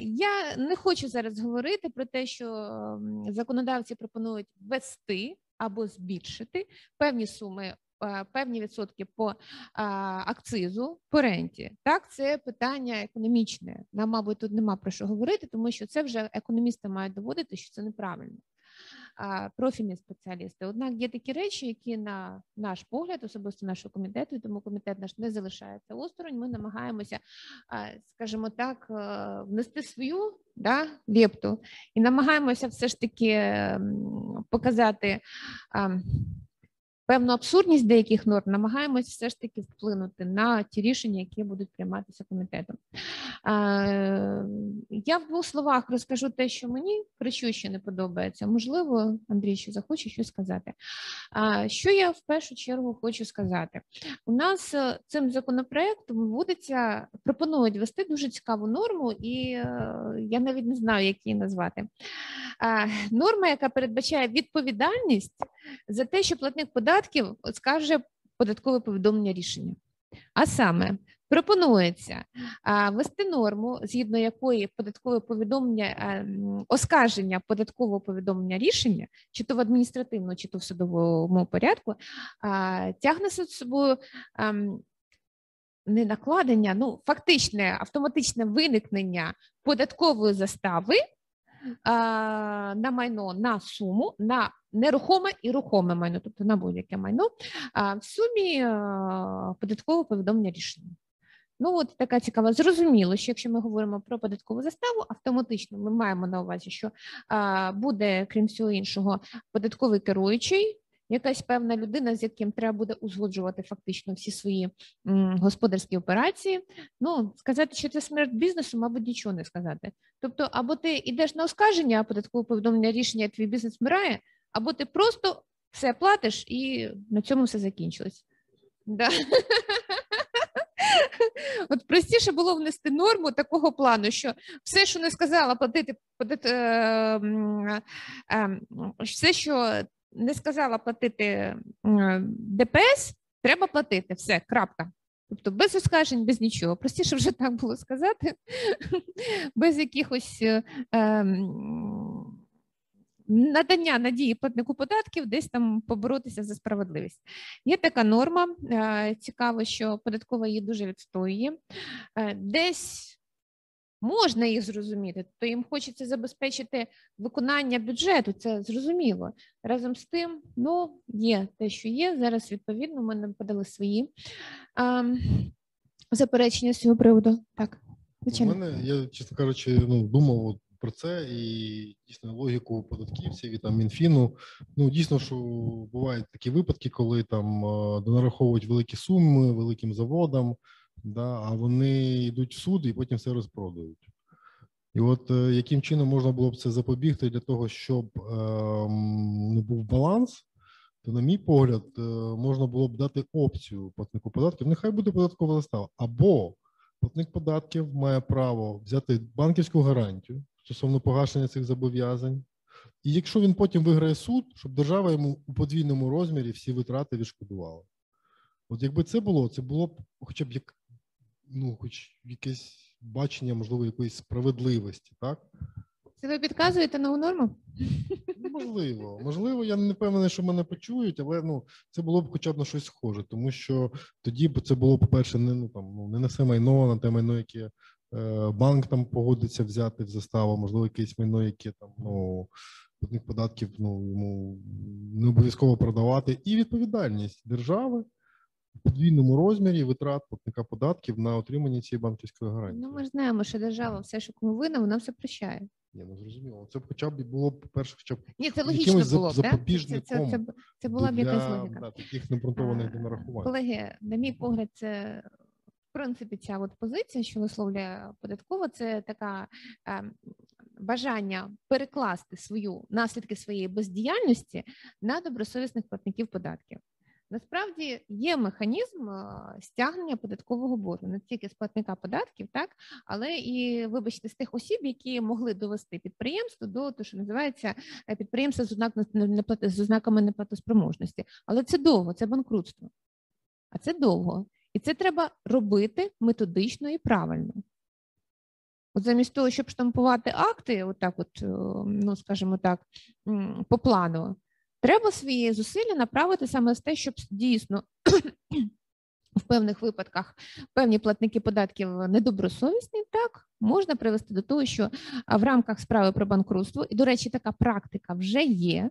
Я не хочу зараз говорити про те, що ем, законодавці пропонують ввести або збільшити певні суми, певні відсотки по акцизу по ренті. Так, це питання економічне. Нам, мабуть, тут нема про що говорити, тому що це вже економісти мають доводити, що це неправильно. Профільні спеціалісти. Однак є такі речі, які на наш погляд, особисто нашого комітету, і тому комітет наш не залишається осторонь. Ми намагаємося, скажімо так, е, внести свою да, лепту і намагаємося все ж таки показати. Певну абсурдність деяких норм намагаємось все ж таки вплинути на ті рішення, які будуть прийматися комітетом. Я в двох словах розкажу те, що мені кричуще не подобається. Можливо, Андрій ще захоче щось сказати. Що я в першу чергу хочу сказати? У нас е, цим законопроектом вводиться, пропонують ввести дуже цікаву норму, і е, я навіть не знаю, як її назвати. Норма, яка передбачає відповідальність за те, що платник податків скаже податкове повідомлення рішення. А саме пропонується ввести норму, згідно якої податкове повідомлення оскарження податкового повідомлення рішення, чи то в адміністративному, чи то в судовому порядку, тягне за собою. Не накладення, ну фактичне автоматичне виникнення податкової застави на майно на суму на нерухоме і рухоме майно, тобто на будь-яке майно, в сумі а, податкового повідомлення рішення. Ну, от така цікава. Зрозуміло, що якщо ми говоримо про податкову заставу, автоматично ми маємо на увазі, що а, буде, крім всього іншого, податковий керуючий, якась певна людина, з яким треба буде узгоджувати фактично всі свої м, господарські операції. Ну, сказати, що це смерть бізнесу, мабуть, нічого не сказати. Тобто, або ти йдеш на оскарження, а податкове повідомлення рішення, твій бізнес вмирає, або ти просто все платиш і на цьому все закінчилось. От простіше було внести норму такого плану, що все, що не сказала платити е, е, все, що не сказала платити ДПС, треба платити. Все, крапка. Тобто без оскаржень, без нічого. Простіше вже так було сказати, без якихось е, надання надії платнику податків десь там поборотися за справедливість. Є така норма. е, Цікаво, що податкова її дуже відстоює. Е, Десь можна їх зрозуміти, то їм хочеться забезпечити виконання бюджету. Це зрозуміло. Разом з тим, ну є те, що є. Зараз відповідно ми нам подали свої ем, заперечення з цього приводу. Так, У мене, я, чесно кажучи, ну, думав от про це і дійсно логіку податківців і там Мінфіну. Ну, дійсно, що бувають такі випадки, коли там е, донараховують великі суми великим заводам, да, а вони йдуть в суд і потім все розпродають. І от е, яким чином можна було б це запобігти для того, щоб е, м, ну, був баланс, то, на мій погляд, е, можна було б дати опцію платнику податків. Нехай буде податкова застава. Або платник податків має право взяти банківську гарантію стосовно погашення цих зобов'язань. І якщо він потім виграє суд, щоб держава йому у подвійному розмірі всі витрати відшкодувала. От якби це було, це було б хоча б як ну, хоч якесь бачення, можливо, якоїсь справедливості, так? Це ви підказуєте нову норму? Можливо, можливо, я не впевнений, що мене почують, але ну це було б хоча б на щось схоже, тому що тоді б це було, по-перше, не ну там ну не на все майно, на те майно, яке банк там погодиться взяти в заставу, можливо, якесь майно, яке там ну платник податків ну йому не обов'язково продавати, і відповідальність держави в подвійному розмірі витрат платника податків на отримання цієї банківської гарантії. Ну, ми ж знаємо, що держава все, що кому винна, вона все прощає. Ні, ну зрозуміло. Це б хоча б було б по-перше, хоча б Ні, це логічно було б, да? Це, це, це, це була б якась логіка. Да, таких необґрунтованих А, донарахувань. Колеги, на мій погляд, це принципі ця от позиція, що висловлює податкова, це така е, бажання перекласти свою наслідки своєї бездіяльності на добросовісних платників податків. Насправді є механізм е, стягнення податкового боргу не тільки з платника податків, так але і вибачте з тих осіб, які могли довести підприємство до того, що називається е, підприємство з ознак з ознаками неплатоспроможності. Але це довго, це банкрутство. А це довго. І це треба робити методично і правильно. От замість того, щоб штампувати акти, отак, от, е, ну скажімо так, по плану, треба свої зусилля направити саме з те, щоб дійсно в певних випадках певні платники податків недобросовісні, так можна привести до того, що в рамках справи про банкрутство, і, до речі, така практика вже є,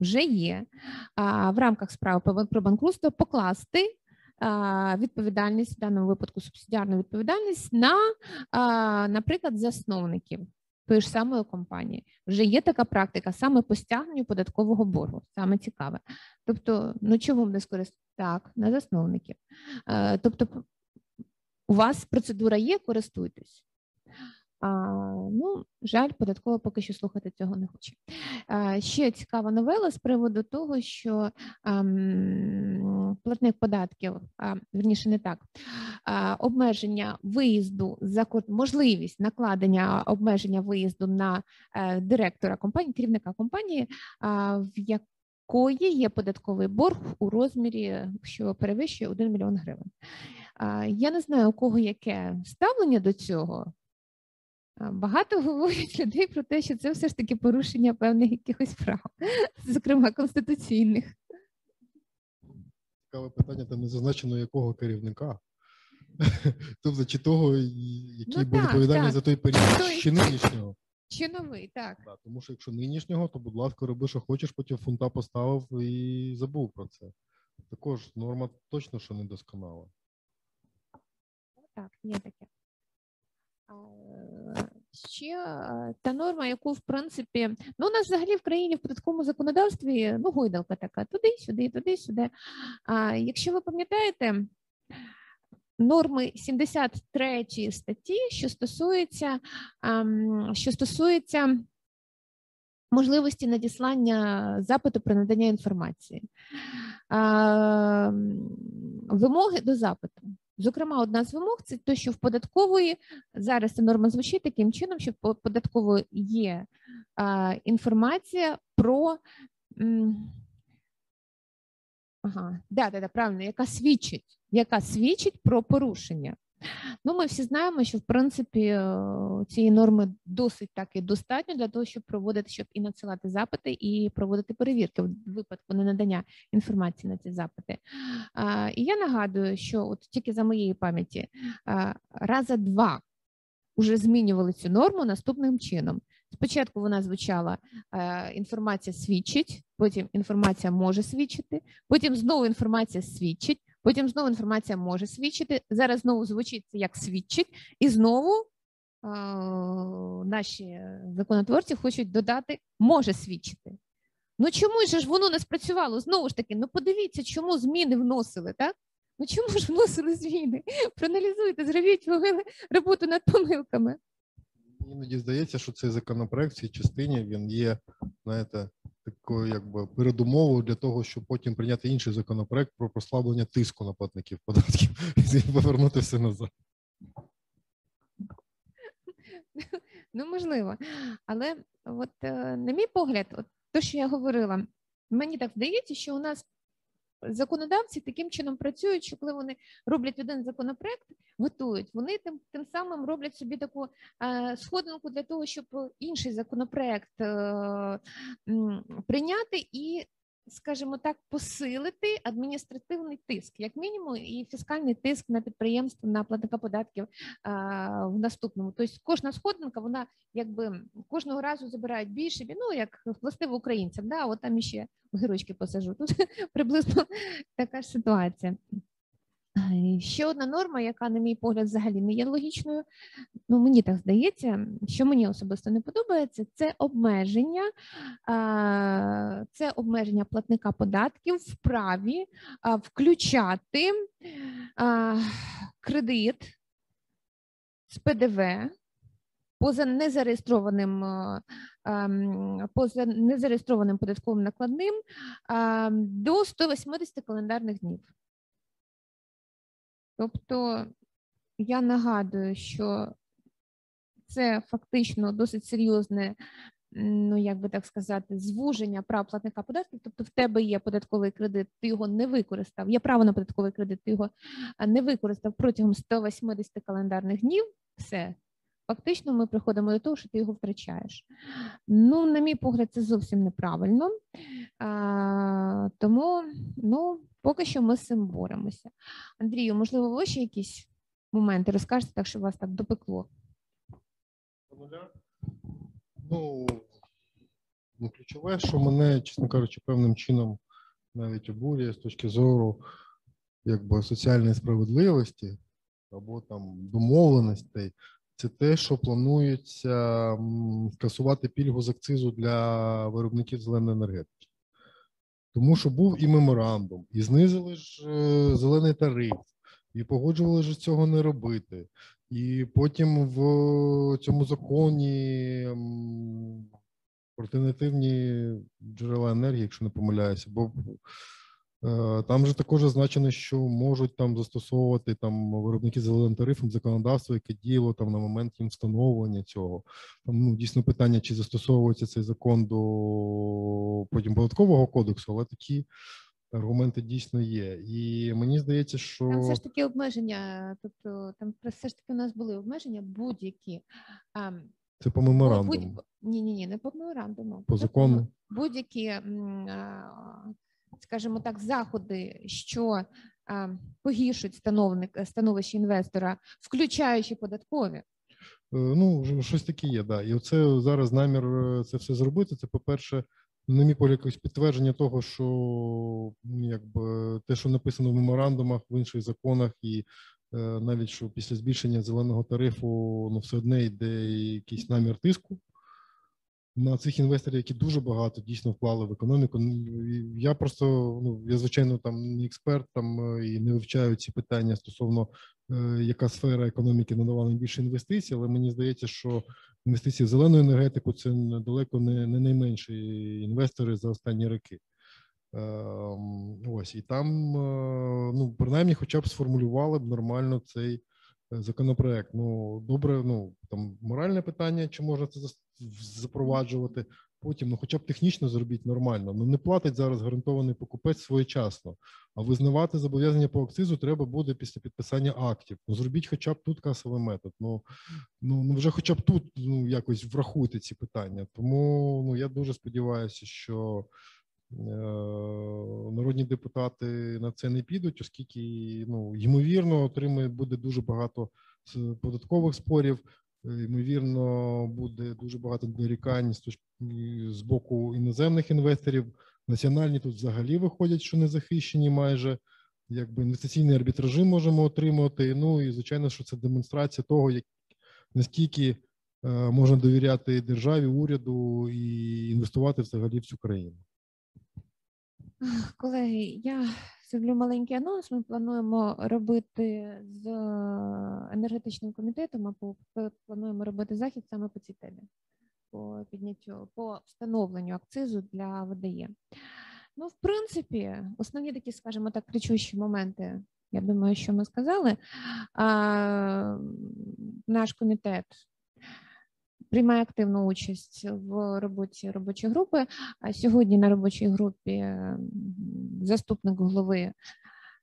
вже є а, в рамках справи про банкрутство покласти відповідальність в даному випадку субсидіарну відповідальність на, наприклад, засновників тої ж самої компанії. Вже є така практика саме по стягненню податкового боргу. Саме цікаве. Тобто, ну чому не скористати? Так, на засновників. Е, Тобто, у вас процедура є, користуйтесь. Ну, жаль, податково поки що слухати цього не хоче. Ще цікава новела з приводу того, що ам, платник податків, верніше не так, обмеження виїзду за можливість накладення обмеження виїзду на е, директора компанії, керівника компанії, в якої є податковий борг у розмірі, що перевищує 1 мільйон гривень. Я не знаю, у кого яке ставлення до цього. Багато говорять людей про те, що це все ж таки порушення певних якихось прав, зокрема конституційних. Цікаве питання, там не зазначено якого керівника. Тобто, чи того, який Ну, був відповідальний так. за той період, Той- чи нинішнього. Чи новий, так. Да, тому що якщо нинішнього, то будь ласка, роби, що хочеш, потім фунта поставив і забув про це. Також норма точно, що недосконала. Так, є таке. Ще та норма, яку в принципі, ну у нас взагалі в країні в податковому законодавстві ну гойдалка така, туди-сюди, туди-сюди. А якщо ви пам'ятаєте, норми 73 статті, що стосується, що стосується можливості надіслання запиту про надання інформації, вимоги до запиту. Зокрема, одна з вимог це те, що в податкової зараз ця норма звучить таким чином, що в податкової є а, інформація про ага, да, да, да, правильно, яка свідчить, яка свідчить про порушення. Ну, ми всі знаємо, що в принципі цієї норми досить таки достатньо для того, щоб проводити, щоб і надсилати запити, і проводити перевірки в випадку ненадання інформації на ці запити. І я нагадую, що от тільки за моєї пам'яті раза два вже змінювали цю норму наступним чином. Спочатку вона звучала е, інформація свідчить, потім інформація може свідчити, потім знову інформація свідчить, потім знову інформація може свідчити. Зараз знову звучить як свідчить, і знову е, наші законотворці хочуть додати може свідчити. Ну чому ж воно не спрацювало? Знову ж таки, ну подивіться, чому зміни вносили, так? Ну чому ж вносили зміни? Проаналізуйте, зробіть роботу над помилками. Іноді здається, що цей законопроект в цій частині він є, знаєте, такою якби передумовою для того, щоб потім прийняти інший законопроект про послаблення тиску на платників податків і повернути все назад. Ну, можливо. Але, от, е, на мій погляд, от те, що я говорила, мені так здається, що у нас законодавці таким чином працюють, що коли вони роблять один законопроект, готують, вони тим тим самим роблять собі таку е, сходинку для того, щоб інший законопроект е, прийняти і скажімо так, посилити адміністративний тиск, як мінімум, і фіскальний тиск на підприємство, на платника податків а, в наступному. Тобто кожна сходинка, вона якби кожного разу забирають більше, ну як властиво українцям, да, от там іще гирочки посажу. Тут приблизно така ж ситуація. Ще одна норма, яка, на мій погляд, взагалі не є логічною. Ну, мені так здається, що мені особисто не подобається, це обмеження, це обмеження платника податків в праві включати кредит з ПДВ. Поза незареєстрованим поза незареєстрованим податковим накладним до 180 календарних днів. Тобто я нагадую, що це фактично досить серйозне, ну як би так сказати, звуження прав платника податків. Тобто, в тебе є податковий кредит, ти його не використав. Є право на податковий кредит, ти його не використав протягом 180 календарних днів. Все. Фактично, ми приходимо до того, що ти його втрачаєш. Ну, на мій погляд, це зовсім неправильно. А, Тому, ну, Поки що ми з цим боремося. Андрію, можливо, ви ще якісь моменти розкажете, так щоб вас так допекло? Ну, ну, ключове, що мене, чесно кажучи, певним чином навіть обурює з точки зору якби соціальної справедливості або там домовленостей, це те, що планується скасувати пільгу з акцизу для виробників зеленої енергетики. Тому що був і меморандум, і знизили ж е, зелений тариф, і погоджували ж цього не робити. І потім в цьому законі альтернативні джерела енергії, якщо не помиляюся, бо там же також зазначено, що можуть там застосовувати там виробники зеленим тарифом законодавство, яке діяло там на момент їм встановлення цього. Там ну дійсно питання, чи застосовується цей закон до потім податкового кодексу, але такі аргументи дійсно є. І мені здається, що там все ж таки обмеження, тобто там все ж таки у нас були обмеження будь-які. Це по меморандуму. Ні, ні, ні, не по меморандуму. По закону. Будь-які скажімо так, заходи, що погіршують становник становище інвестора, включаючи податкові. Е, ну, щось таке є, да. І оце зараз намір е, це все зробити. Це, по-перше, на мій погляд, якось підтвердження того, що ну, якби те, що написано в меморандумах, в інших законах, і е, навіть що після збільшення зеленого тарифу ну, все одне йде якийсь намір тиску на цих інвесторів, які дуже багато дійсно вклали в економіку. Я просто ну я звичайно там не експерт там е, і не вивчаю ці питання стосовно е, яка сфера економіки надавала найбільше інвестицій, але мені здається, що інвестиції в зелену енергетику це далеко не не найменші інвестори за останні роки. Е, ось і там, е, ну принаймні, хоча б сформулювали б нормально цей законопроект. Ну добре, ну там моральне питання, чи можна це запроваджувати. Потім, ну, хоча б технічно зробіть нормально. Ну не платить зараз гарантований покупець своєчасно. А визнавати зобов'язання по акцизу треба буде після підписання актів. Ну зробіть, хоча б тут касовий метод. Ну ну, ну вже, хоча б тут ну якось врахуйте ці питання. Тому ну я дуже сподіваюся, що е, народні депутати на це не підуть, оскільки ну ймовірно отримає буде дуже багато податкових спорів. Ймовірно, буде дуже багато дорікань з точки з боку іноземних інвесторів. Національні тут взагалі виходять, що не захищені майже. Якби інвестиційний арбітражі можемо отримати. Ну і звичайно, що це демонстрація того, як наскільки е, можна довіряти державі, уряду і інвестувати взагалі в цю країну. Колеги, я зроблю маленький анонс. Ми плануємо робити з енергетичним комітетом, або плануємо робити захід саме по цій темі, по підняттю, по встановленню акцизу для ВДЄ. Ну, в принципі, основні такі, скажімо так, кричущі моменти, я думаю, що ми сказали. А, наш комітет приймає активну участь в роботі робочої групи. А сьогодні на робочій групі заступник голови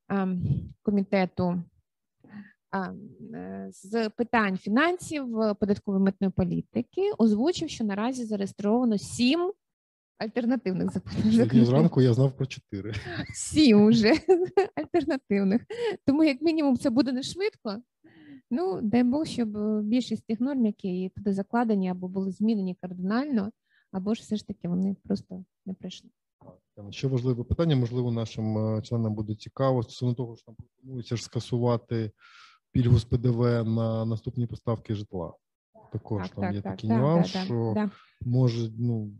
ем, комітету е, з питань фінансів, податкової митної політики озвучив, що наразі зареєстровано сім альтернативних законопроєктів. зранку я знав про чотири. Сім уже альтернативних. Тому, як мінімум, це буде не швидко. Ну, дай Бог, щоб е, більшість тих норм, які туди закладені, або були змінені кардинально, або ж все ж таки вони просто не прийшли. Ще важливе питання, можливо, нашим е, членам буде цікаво стосовно того, що там пропонується ж скасувати пільгу з ПДВ на наступні поставки житла. Також там є такий нюанс, що може, ну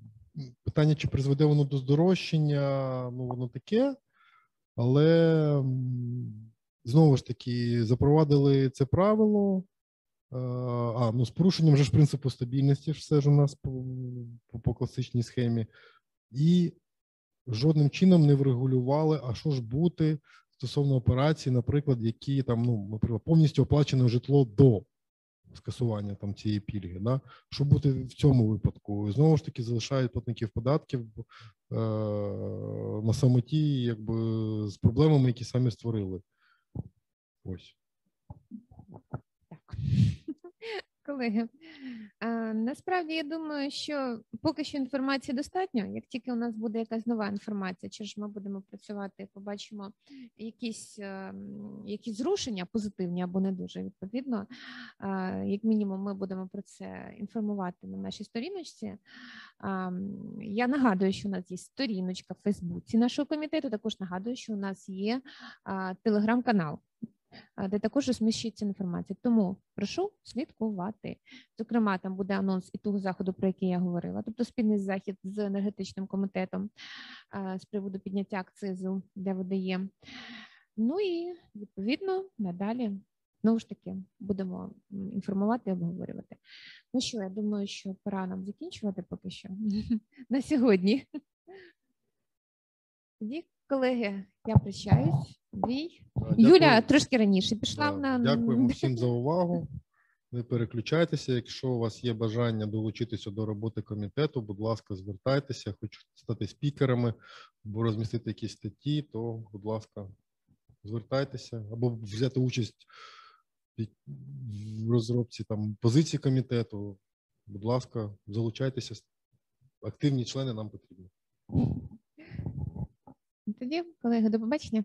питання, чи призведе воно до здорожчання, ну воно таке, але знову ж таки запровадили це правило. е, А, ну з порушенням же ж принципу стабільності, все ж у нас по, по, по класичній схемі, і жодним чином не врегулювали, а що ж бути стосовно операцій, наприклад, які там, ну, наприклад, повністю оплачене житло до скасування там цієї пільги. Да? Що бути в цьому випадку? Знову ж таки, залишають платників податків е- на самоті, якби з проблемами, які самі створили. Ось. Так. Колеги, насправді я думаю, що поки що інформації достатньо. Як тільки у нас буде якась нова інформація, чи ж ми будемо працювати, побачимо якісь, е, якісь зрушення, позитивні або не дуже відповідно. Як мінімум, ми будемо про це інформувати на нашій сторіночці. Я нагадую, що у нас є сторіночка в Фейсбуці нашого комітету. Також нагадую, що у нас є телеграм-канал де також розміщується інформація. Тому прошу слідкувати. Зокрема, там буде анонс і того заходу, про який я говорила, тобто спільний захід з енергетичним комітетом з приводу підняття акцизу для ВДЄ. Ну і відповідно надалі. Знову ж таки, будемо інформувати і обговорювати. Ну що, я думаю, що пора нам закінчувати поки що на сьогодні. Тоді, колеги, я прощаюсь. Двій. Юля трошки раніше пішла Да, на Дякуємо всім за увагу. Не переключайтеся. Якщо у вас є бажання долучитися до роботи комітету, будь ласка, звертайтеся, хочу стати спікерами або розмістити якісь статті, то, будь ласка, звертайтеся або взяти участь в розробці там позиції комітету. Будь ласка, залучайтеся. Активні члени нам потрібні. тоді, колеги, до побачення.